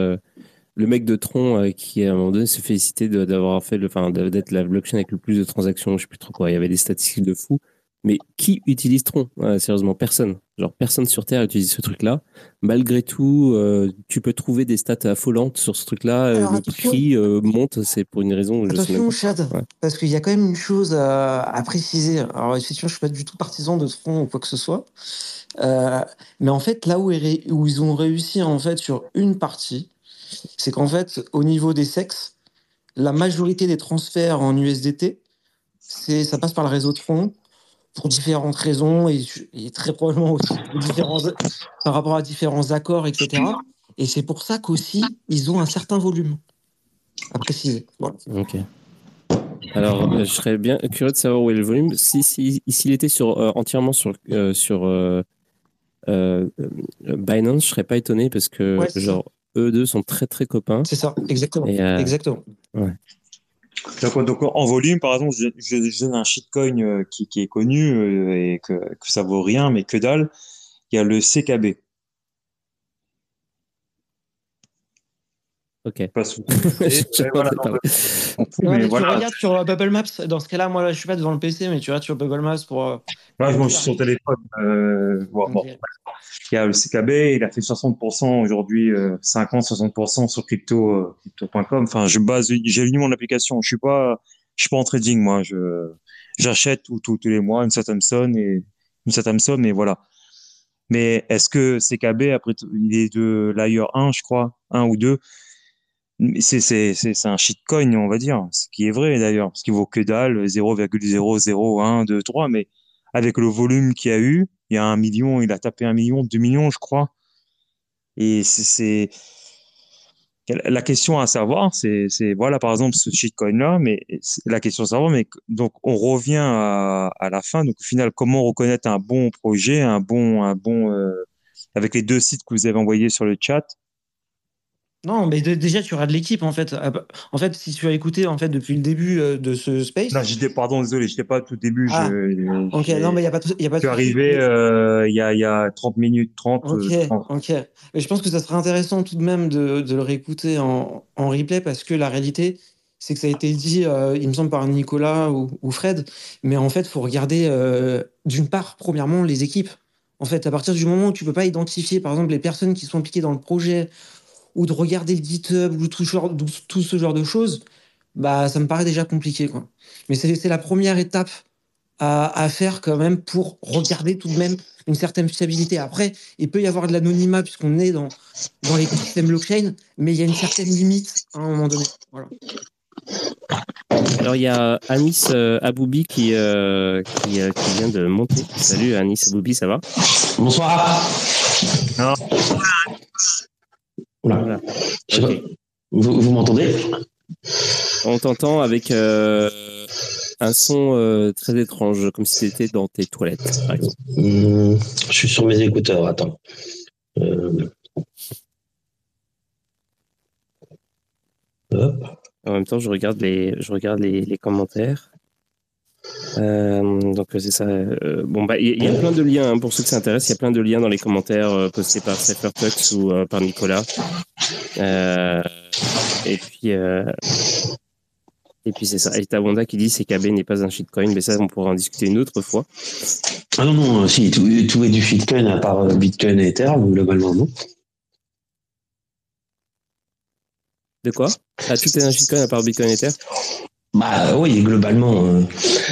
le mec de Tron qui, à un moment donné, se félicitait d'avoir fait le, enfin, d'être la blockchain avec le plus de transactions, je sais plus trop quoi. Il y avait des statistiques de fou. Mais qui utilise Tron? Sérieusement, personne. Genre, personne sur Terre utilise ce truc-là. Malgré tout, euh, tu peux trouver des stats affolantes sur ce truc-là. Euh, le prix euh, monte, c'est pour une raison. Attention, Chad, parce qu'il y a quand même une chose à, préciser. Alors, effectivement, je suis pas du tout partisan de Tron ou quoi que ce soit. mais en fait, là où, où, ils ont réussi en fait sur une partie, c'est qu'en fait, au niveau des sexes, la majorité des transferts en USDT, ça passe par le réseau Tron pour différentes raisons et, très probablement aussi par rapport à différents accords, etc. Et c'est pour ça qu'aussi, ils ont un certain volume à préciser. Ok. Alors, euh, je serais bien curieux de savoir où est le volume. Si, si, s'il était sur, euh, entièrement sur, euh, sur Binance, je serais pas étonné parce que, genre, eux deux sont très, très copains. C'est ça, exactement. exactement. Ouais. Donc, en volume, par exemple, je, je, donne un shitcoin euh, qui, qui, est connu euh, et que, que, ça vaut rien, mais que dalle. Il y a le CKB. Ok. Pas tu regardes sur euh, Bubble Maps. Dans ce cas-là, moi, là, je suis pas devant le PC, mais tu regardes sur Bubble Maps pour. Euh... je suis sur téléphone. Euh, bon, Il y a le CKB, il a fait 60% aujourd'hui, 50, 60% sur crypto, crypto.com. Enfin, je base, j'ai lu mon application. Je suis pas, je suis pas en trading, moi. Je, j'achète tout, tous les mois une certaine somme et une certaine somme, et voilà. Mais est-ce que CKB, après, il est de layer 1, je crois, 1 ou 2 c'est un shitcoin, on va dire, ce qui est vrai d'ailleurs, parce qu'il vaut que dalle, 0,00123, mais avec le volume qu'il y a eu, il y a un million, il a tapé un million, deux millions, je crois. Et c'est la question à savoir, c'est voilà par exemple ce shitcoin là, mais la question à savoir, mais donc on revient à, à, la fin, donc au final comment reconnaître un bon projet, un bon un bon euh, avec les deux sites que vous avez envoyés sur le chat, non, mais déjà, tu auras de l'équipe, en fait. En fait, si tu as écouté, en fait, depuis le début euh, de ce space. Non, j'étais, pardon, désolé, j'étais pas tout début. Ah, ok, non, mais il n'y a pas de, y a pas Je suis arrivé, euh, il y, a, y a 30 minutes, 30. Ok, euh, ok. Mais je pense que ça serait intéressant tout de même de, de le réécouter en, en, replay parce que la réalité, c'est que ça a été dit, il me semble, par Nicolas ou, ou Fred. Mais en fait, il faut regarder, d'une part, premièrement, les équipes. En fait, à partir du moment où tu peux pas identifier, par exemple, les personnes qui sont impliquées dans le projet ou de regarder le GitHub ou tout, genre, tout ce genre de choses, bah, ça me paraît déjà compliqué. Quoi. Mais c'est la première étape à, à, faire quand même pour regarder tout de même une certaine fiabilité. Après, il peut y avoir de l'anonymat puisqu'on est dans, dans l'écosystème blockchain, mais il y a une certaine limite à un moment donné. Voilà. Alors il y a Anis euh, Aboubi qui, euh, qui, euh, qui, vient de monter. Salut Anis Aboubi, ça va? Bonsoir. Non. Voilà. Okay. Vous, vous m'entendez? On t'entend avec euh, un son euh, très étrange, comme si c'était dans tes toilettes, par exemple. Mmh, je suis sur mes écouteurs, attends. Euh... Hop. En même temps, je regarde les, je regarde les, les commentaires. Euh, donc c'est ça. Euh, bon bah il y, y, a plein de liens hein, pour ceux que ça intéresse. Il y a plein de liens dans les commentaires euh, postés par Cyphertux ou par Nicolas. et puis et puis c'est ça. Et Wanda qui dit c'est KB n'est pas un shitcoin, mais ça on pourra en discuter une autre fois. Ah non non si tout, tout est du shitcoin à part Bitcoin et Ether globalement non? De quoi? Ah tout est un shitcoin à part Bitcoin et Ether? Bah oui, globalement. Euh,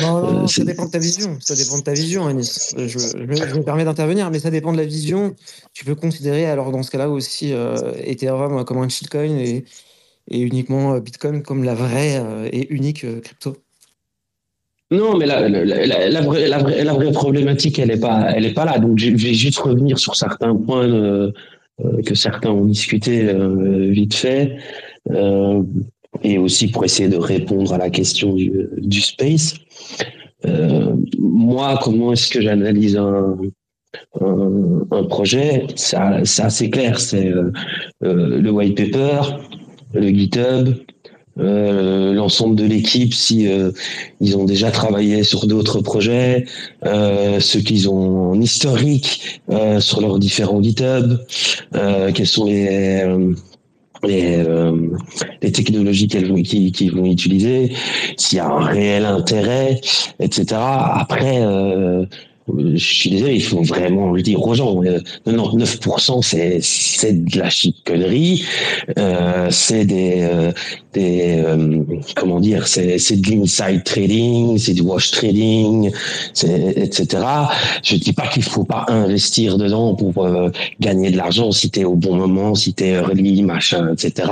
non, non, euh, ça dépend de ta vision. Ça dépend de ta vision, Anis. Je, je, je me permets d'intervenir, mais ça dépend de la vision. Tu peux considérer, alors dans ce cas-là aussi, euh, Ethereum comme un shitcoin et, et uniquement Bitcoin comme la vraie et unique crypto. Non, mais la, la, la, la, vraie, la, vraie, la vraie problématique, elle n'est pas, elle est pas là. Donc, je vais juste revenir sur certains points euh, que certains ont discuté euh, vite fait. Euh, et aussi pour essayer de répondre à la question du, space. Euh, moi, comment est-ce que j'analyse un, un, un, projet? C'est clair. C'est euh, euh, le white paper, le GitHub, euh, l'ensemble de l'équipe si euh, ils ont déjà travaillé sur d'autres projets, euh, ceux qu'ils ont en historique sur leurs différents GitHub, quels sont les les, euh, les technologies qu'elles vont, qu'ils vont utiliser, s'il y a un réel intérêt, etc. Après, euh, je suis désolé, il faut vraiment le dire aux gens. 99% c'est c'est de la chiconnerie, euh, c'est des euh, des euh, comment dire, c'est c'est de l'inside trading, c'est du wash trading, c'est etc. Je dis pas qu'il faut pas investir dedans pour euh, gagner de l'argent si t'es au bon moment, si t'es early, machin, etc.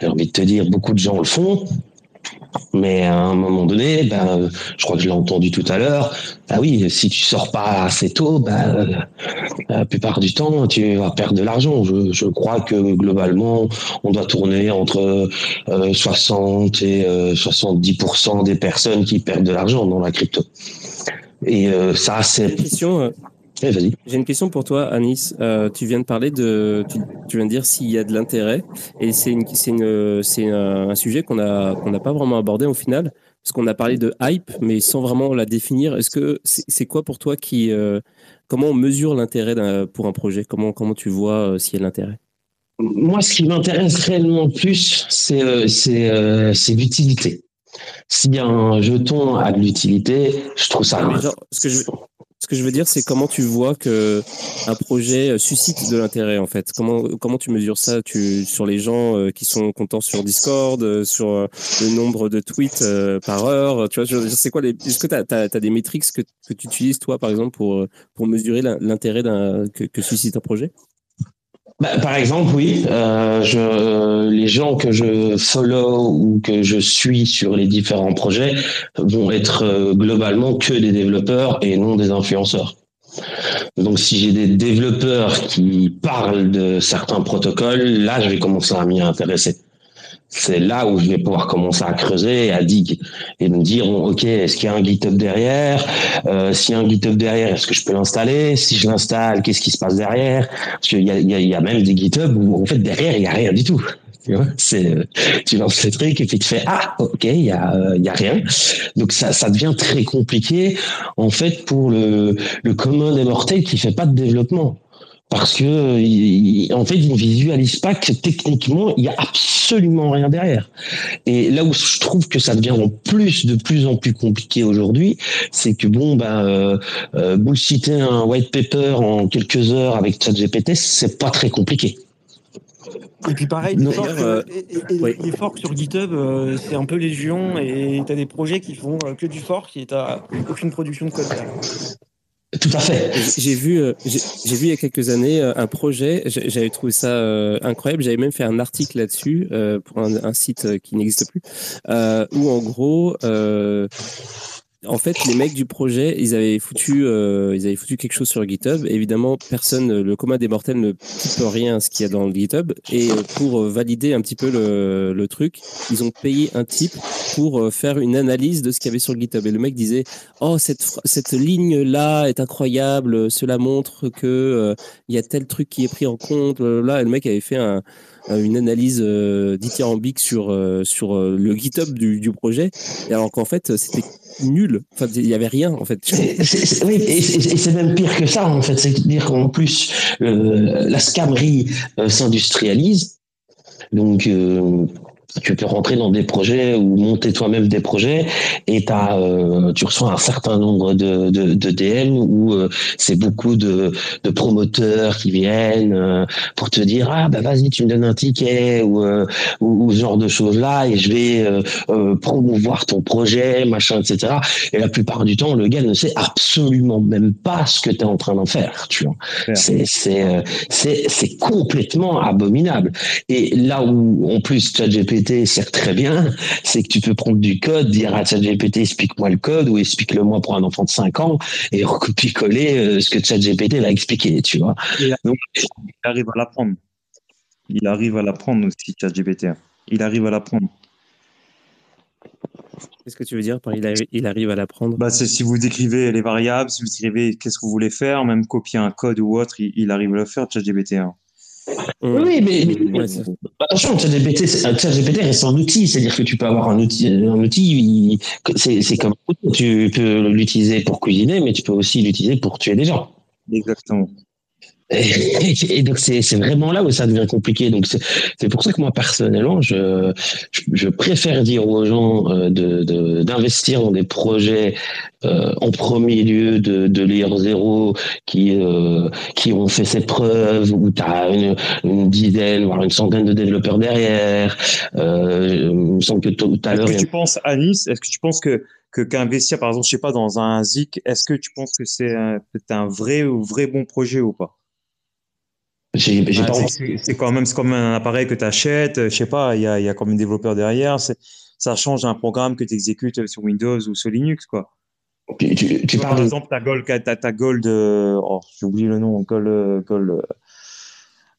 J'ai envie de te dire, beaucoup de gens le font. Mais à un moment donné, ben, je crois que je l'ai entendu tout à l'heure, bah oui, si tu sors pas assez tôt, ben, la plupart du temps, tu vas perdre de l'argent. Je, crois que globalement, on doit tourner entre euh, 60 et euh, 70% des personnes qui perdent de l'argent dans la crypto. Et euh, ça, c'est... eh, J'ai une question pour toi, Anis. Euh, tu viens de parler de, tu, tu viens de dire s'il y a de l'intérêt, et c'est une, c'est une, c'est un, sujet qu'on a, qu'on n'a pas vraiment abordé au final, parce qu'on a parlé de hype, mais sans vraiment la définir. Est-ce que c'est, quoi pour toi qui, euh, comment on mesure l'intérêt pour un projet? Comment, comment tu vois euh, s'il y a de l'intérêt? Moi, ce qui m'intéresse réellement plus, c'est, euh, c'est, euh, c'est l'utilité. Si un jeton a de l'utilité, je trouve ça. genre, ce que je ce que je veux dire, c'est comment tu vois que un projet suscite de l'intérêt en fait. Comment comment tu mesures ça? Tu, sur les gens euh, qui sont contents sur Discord, euh, sur euh, le nombre de tweets par heure. Tu vois, c'est quoi Est-ce que tu as, des métriques que, que tu utilises toi par exemple pour pour mesurer l'intérêt que, que suscite un projet? Bah, par exemple, oui. Euh, je, les gens que je follow ou que je suis sur les différents projets vont être euh, globalement que des développeurs et non des influenceurs. Donc, si j'ai des développeurs qui parlent de certains protocoles, là, je vais commencer à m'y intéresser c'est là où je vais pouvoir commencer à creuser, à dig et me dire ok, est-ce qu'il y a un GitHub derrière? Euh, S'il y a un GitHub derrière, est-ce que je peux l'installer? Si je l'installe, qu'est-ce qui se passe derrière? Parce qu'il y a, y, a, y a même des GitHub où en fait derrière il y a rien du tout. Tu c'est tu lances le truc et puis tu fais ah ok il y a il y a rien. Donc ça ça devient très compliqué en fait pour le le commun des mortels qui fait pas de développement parce que en fait, ils ne visualisent pas que techniquement, il y a absolument rien derrière. Et là où je trouve que ça devient en plus de plus en plus compliqué aujourd'hui, c'est que bon, bah, euh, euh, un white paper en quelques heures avec ChatGPT, c'est pas très compliqué. Et puis pareil, les forks, euh, et- et- et oui. les forks sur GitHub, euh, c'est un peu légion et t'as des projets qui font euh, que du fork et t'as aucune production de code. Tout à fait. J'ai vu, euh, j'ai vu il y a quelques années euh, un projet. J'avais trouvé ça euh, incroyable. J'avais même fait un article là-dessus pour un, site qui n'existe plus, où en gros, en fait, les mecs du projet, ils avaient foutu, euh, ils avaient foutu quelque chose sur GitHub. Évidemment, personne, le commun des mortels ne type rien à ce qu'il y a dans le GitHub. Et euh, pour euh, valider un petit peu le, le truc, ils ont payé un type pour euh, faire une analyse de ce qu'il y avait sur GitHub. Et le mec disait, oh cette cette ligne là est incroyable. Cela montre que il y a tel truc qui est pris en compte. Là, le mec avait fait un- une analyse euh, dithyrambique sur euh, sur euh, le GitHub du, du projet. Et alors qu'en fait, c'était nul. Enfin, il y avait rien en fait. Oui, et c'est même pire que ça, en fait. C'est-à-dire qu'en plus, euh, la scamerie euh, s'industrialise. Donc, euh, tu peux rentrer dans des projets ou monter toi-même des projets et t'as, euh, tu reçois un certain nombre de, de, de DM où euh, c'est beaucoup de, de promoteurs qui viennent euh, pour te dire ah bah vas-y tu me donnes un ticket ou, ou, ou ce genre de choses là et je vais promouvoir ton projet machin etc et la plupart du temps le gars ne sait absolument même pas ce que tu es en train d'en faire tu vois. C'est c'est c'est c'est complètement abominable. Et là où en plus ChatGPT sert très bien c'est que tu peux prendre du code dire à ChatGPT explique-moi le code ou explique-le-moi pour un enfant de 5 ans et recopier-coller euh, ce que ChatGPT va expliquer tu vois Donc- il arrive à l'apprendre. Il arrive à l'apprendre aussi, ChatGPT. Il arrive à l'apprendre. Qu'est-ce que tu veux dire par il, arri- il arrive à l'apprendre? Bah, c'est si vous décrivez les variables, si vous écrivez qu'est-ce que vous voulez faire, même copier un code ou autre, il, il arrive à le faire, ChatGPT. hein. Hum. oui mais, Ouais, c'est- Attention, ChatGPT, c'est- un ChatGPT reste un outil, c'est-à-dire que tu peux avoir un outil, un outil, il- c'est c'est comme tu peux l'utiliser pour cuisiner, mais tu peux aussi l'utiliser pour tuer des gens. Exactement. Et, et donc c'est c'est vraiment là où ça devient compliqué. Donc c'est c'est pour ça que moi personnellement, je je, je préfère dire aux gens euh, de de- d'investir dans des projets euh, en premier lieu de de layer zéro qui euh, qui ont fait ses preuves où tu as une, une dizaine voire une centaine de développeurs derrière. Euh, il me semble que tout à Est-ce l'heure il que tu penses, Anis, est-ce que tu penses que que qu'investir, par exemple, je sais pas, dans un ZIC, est-ce que tu penses que c'est un, peut-être un vrai ou vrai bon projet ou pas? J'ai j'ai Ouais, pas c'est- quand même, c'est comme un appareil que tu achètes, je sais pas, il y a, y a comme un développeur derrière, c'est- ça change un programme que tu exécutes sur Windows ou sur Linux, quoi. tu, parles par exemple, ta Gold, ta, ta Gold, euh, oh, j'ai oublié le nom, Gold, euh, Gold, euh,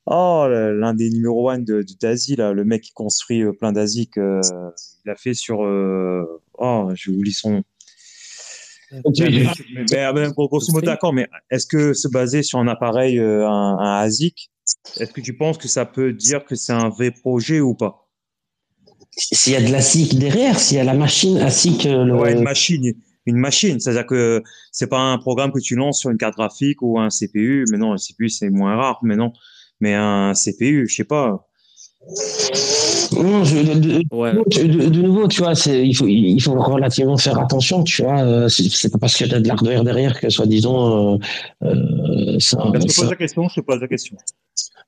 oh, l'un des numéro 1 de, de d'Asie, là, le mec qui construit euh, plein d'Asic, euh, il a fait sur, euh, oh, j'ai oublié son nom. Mais, grosso modo, d'accord, mais est-ce que se baser sur un appareil, euh, un, un ASIC, est-ce que tu penses que ça peut dire que c'est un vrai projet ou pas? S'il y a de la SIC derrière, s'il y a la machine ASIC, euh, le... Ouais, une machine, une machine, c'est-à-dire que c'est pas un programme que tu lances sur une carte graphique ou un CPU, mais non, un CPU c'est moins rare, mais non, mais un CPU, je sais pas. Non, je, de, de- Ouais. de- de- de nouveau, tu vois, c'est, il, faut, il faut relativement faire attention, tu vois. euh, C'est, c'est pas parce qu'il y a de l'hardware derrière que, soi-disant, euh, euh, c'est, un, Je te pose la question, je te pose la question.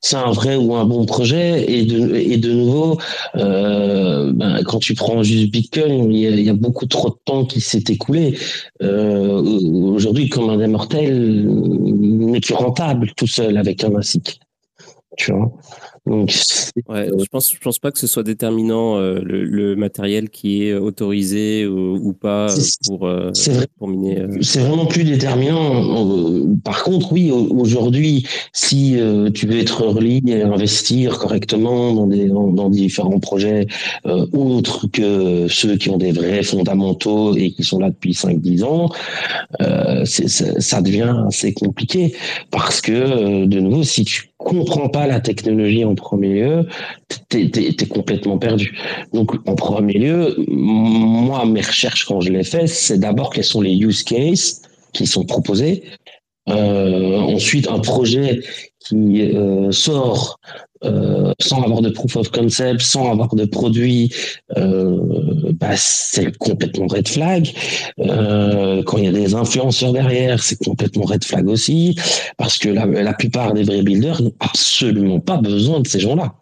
c'est un vrai ou un bon projet. Et de, et de nouveau, euh, ben, quand tu prends juste Bitcoin, il y, a, il y a beaucoup trop de temps qui s'est écoulé. Euh, aujourd'hui, comme un des mortels n'est plus rentable tout seul avec un ASIC. Tu vois. Donc, Ouais, je pense, je pense pas que ce soit déterminant euh, le, le matériel qui est autorisé ou, ou pas euh, pour, euh, vrai. pour miner. euh. C'est vraiment plus déterminant. Euh, Par contre, oui, au- aujourd'hui, si euh, tu veux être early et investir correctement dans des dans, dans différents projets euh, autres que ceux qui ont des vrais fondamentaux et qui sont là depuis 5-10 ans, euh, ça devient assez compliqué parce que euh, de nouveau, si tu comprends pas la technologie en premier lieu, t'es complètement perdu. Donc, en premier lieu, moi, mes recherches, quand je les fais, c'est d'abord quels sont les use cases qui sont proposés. Euh, ensuite, un projet qui euh, sort euh, sans avoir de proof of concept, sans avoir de produit, euh, bah, c'est complètement red flag. Euh, quand il y a des influenceurs derrière, c'est complètement red flag aussi, parce que la, plupart des vrais builders n'ont absolument pas besoin de ces gens-là.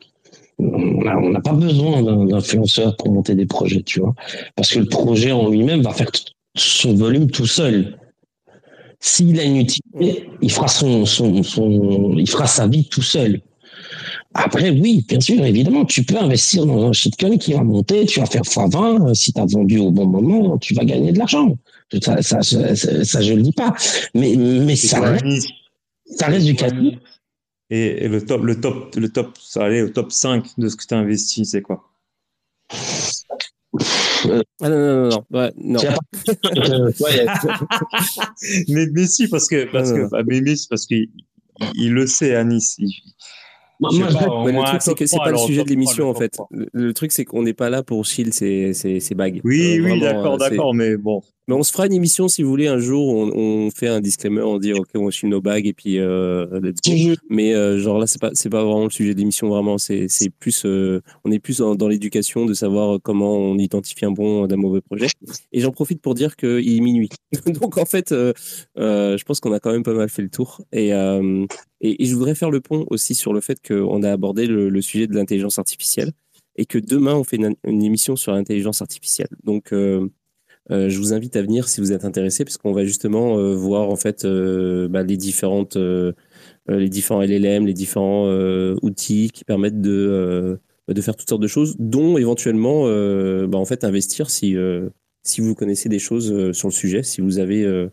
on n'a pas besoin d'influenceurs pour monter des projets, tu vois. Parce que le projet en lui-même va faire son volume tout seul. S'il a une utilité, il fera son, son, son, il fera sa vie tout seul. Après, oui, bien sûr, évidemment, tu peux investir dans un shitcoin qui va monter, tu vas faire x20, si tu as vendu au bon moment, tu vas gagner de l'argent. Ça, ça, ça, ça, je le dis pas. Mais, mais ça, reste, ça reste du capital. Et, le top, le top, le top, ça allait au top 5 de ce que tu as investi, c'est quoi? Ah non, non, non, ouais, non. mais, mais si, parce que, parce que, bah, mais, mais parce qu'il il le sait à Nice. Il, moi, le truc, c'est que c'est pas le sujet de l'émission, en fait. Le, truc, c'est qu'on n'est pas là pour chill ces, ces, ces bagues. Oui, oui, d'accord, d'accord, mais bon. Mais on se fera une émission, si vous voulez, un jour, on, on fait un disclaimer, on dit, OK, on chill nos bagues, et puis, euh, let's go. Mais, euh, genre, là, c'est pas, c'est pas vraiment le sujet de l'émission, vraiment. C'est, c'est plus, euh, on est plus dans, l'éducation de savoir comment on identifie un bon d'un mauvais projet. Et j'en profite pour dire qu'il est minuit. Donc, en fait, euh, je pense qu'on a quand même pas mal fait le tour. Et, et, je voudrais faire le pont aussi sur le fait qu'on a abordé le, sujet de l'intelligence artificielle et que demain, on fait une, émission sur l'intelligence artificielle. Donc, euh, euh, je vous invite à venir si vous êtes intéressé, parce qu'on va justement euh, voir en fait bah, les différentes, les différents LLM, les différents outils qui permettent de de faire toutes sortes de choses, dont éventuellement, bah, en fait, investir si si vous connaissez des choses sur le sujet, si vous avez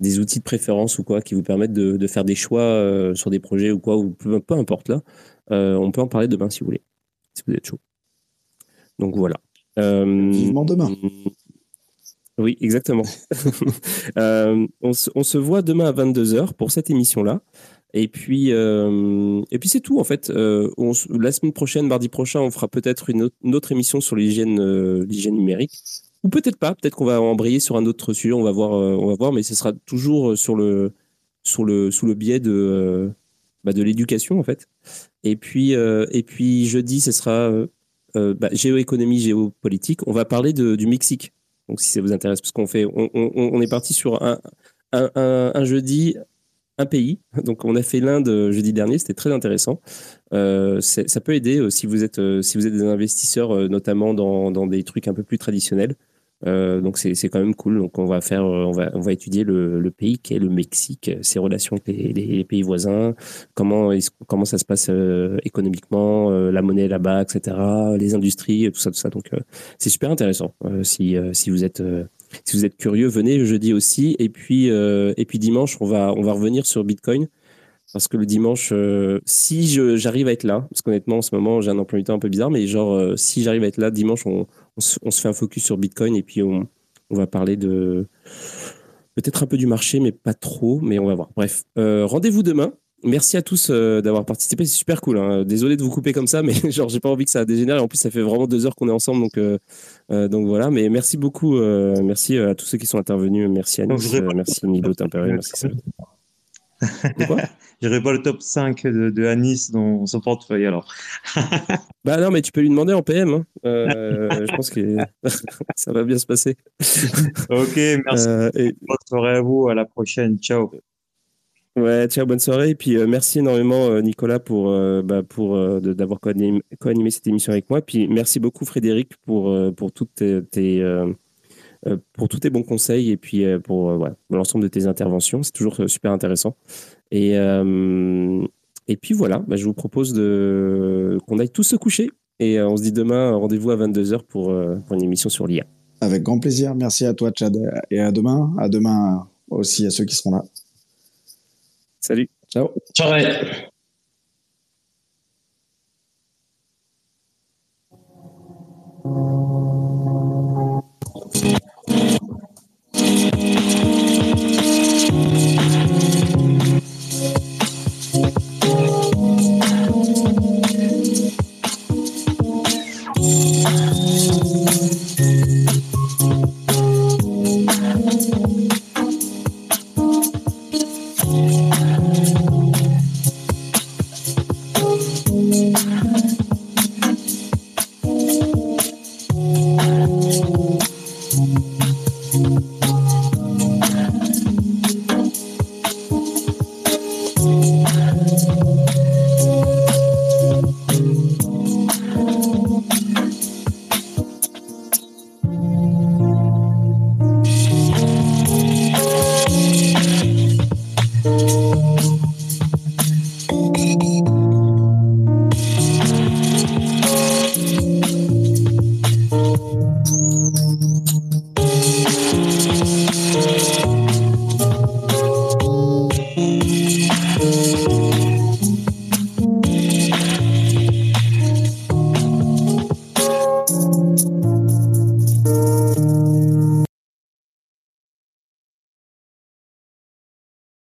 des outils de préférence ou quoi qui vous permettent de, faire des choix euh, sur des projets ou quoi, ou peu, importe là. Euh, on peut en parler demain si vous voulez, si vous êtes chaud. Donc voilà. Euh, Vivement demain. Oui, exactement. on, se, voit demain à 22h pour cette émission-là. Et puis, et puis c'est tout en fait. On, la semaine prochaine, mardi prochain, on fera peut-être une, une, autre émission sur l'hygiène, l'hygiène numérique ou peut-être pas. Peut-être qu'on va embrayer sur un autre sujet. On va voir. Euh, on va voir, mais ce sera toujours euh, sur le, sur le, sous le biais de, euh, bah, de l'éducation en fait. Et puis, et puis jeudi, ce sera bah, géoéconomie, géopolitique. On va parler de, du Mexique. Donc si ça vous intéresse, parce qu'on fait, on, est parti sur un, jeudi, un pays. Donc on a fait l'Inde jeudi dernier, c'était très intéressant. Euh, ça peut aider si vous êtes si vous êtes des investisseurs, notamment dans, des trucs un peu plus traditionnels. Euh, donc c'est quand même cool. Donc on va faire, euh, on va, on va étudier le, le pays qui est le Mexique, ses relations avec les, les, pays voisins, comment comment ça se passe euh, économiquement, la monnaie là-bas, etc. Les industries, tout ça, tout ça. Donc c'est super intéressant. si si vous êtes si vous êtes curieux, venez jeudi aussi. Et puis et puis dimanche, on va on va revenir sur Bitcoin. Parce que le dimanche, si j'arrive à être là, parce qu'honnêtement, en ce moment, j'ai un emploi du temps un peu bizarre, mais genre, si j'arrive à être là, dimanche, on, on se, fait un focus sur Bitcoin et puis on, va parler de peut-être un peu du marché, mais pas trop, mais on va voir. Bref, euh, rendez-vous demain. Merci à tous euh, d'avoir participé, c'est super cool. Hein. Désolé de vous couper comme ça, mais genre j'ai pas envie que ça dégénère. En plus, ça fait vraiment deux heures qu'on est ensemble, donc euh, donc voilà. Mais merci beaucoup, merci à tous ceux qui sont intervenus. Merci à nous, merci Nido Tempéré, merci. J'irai pas le top 5 de, de Anis dans son portefeuille alors. bah non, mais tu peux lui demander en PM. Hein. Euh, je pense que ça va bien se passer. ok, merci. Euh, et... Bonne soirée à vous. À la prochaine. Ciao. Ouais, ciao, bonne soirée. Et puis euh, merci énormément, Nicolas, pour, bah, pour d'avoir co-animé cette émission avec moi. Puis merci beaucoup, Frédéric, pour, pour toutes tes. Euh, pour tous tes bons conseils et puis euh, euh, pour l'ensemble de tes interventions. C'est toujours super intéressant. Et, et puis voilà, bah, je vous propose de, qu'on aille tous se coucher. Et on se dit demain, rendez-vous à 22h pour, pour une émission sur l'IA. Avec grand plaisir. Merci à toi, Chad. Et à demain. À demain aussi à ceux qui seront là. Salut. Ciao. Ciao. Ouais.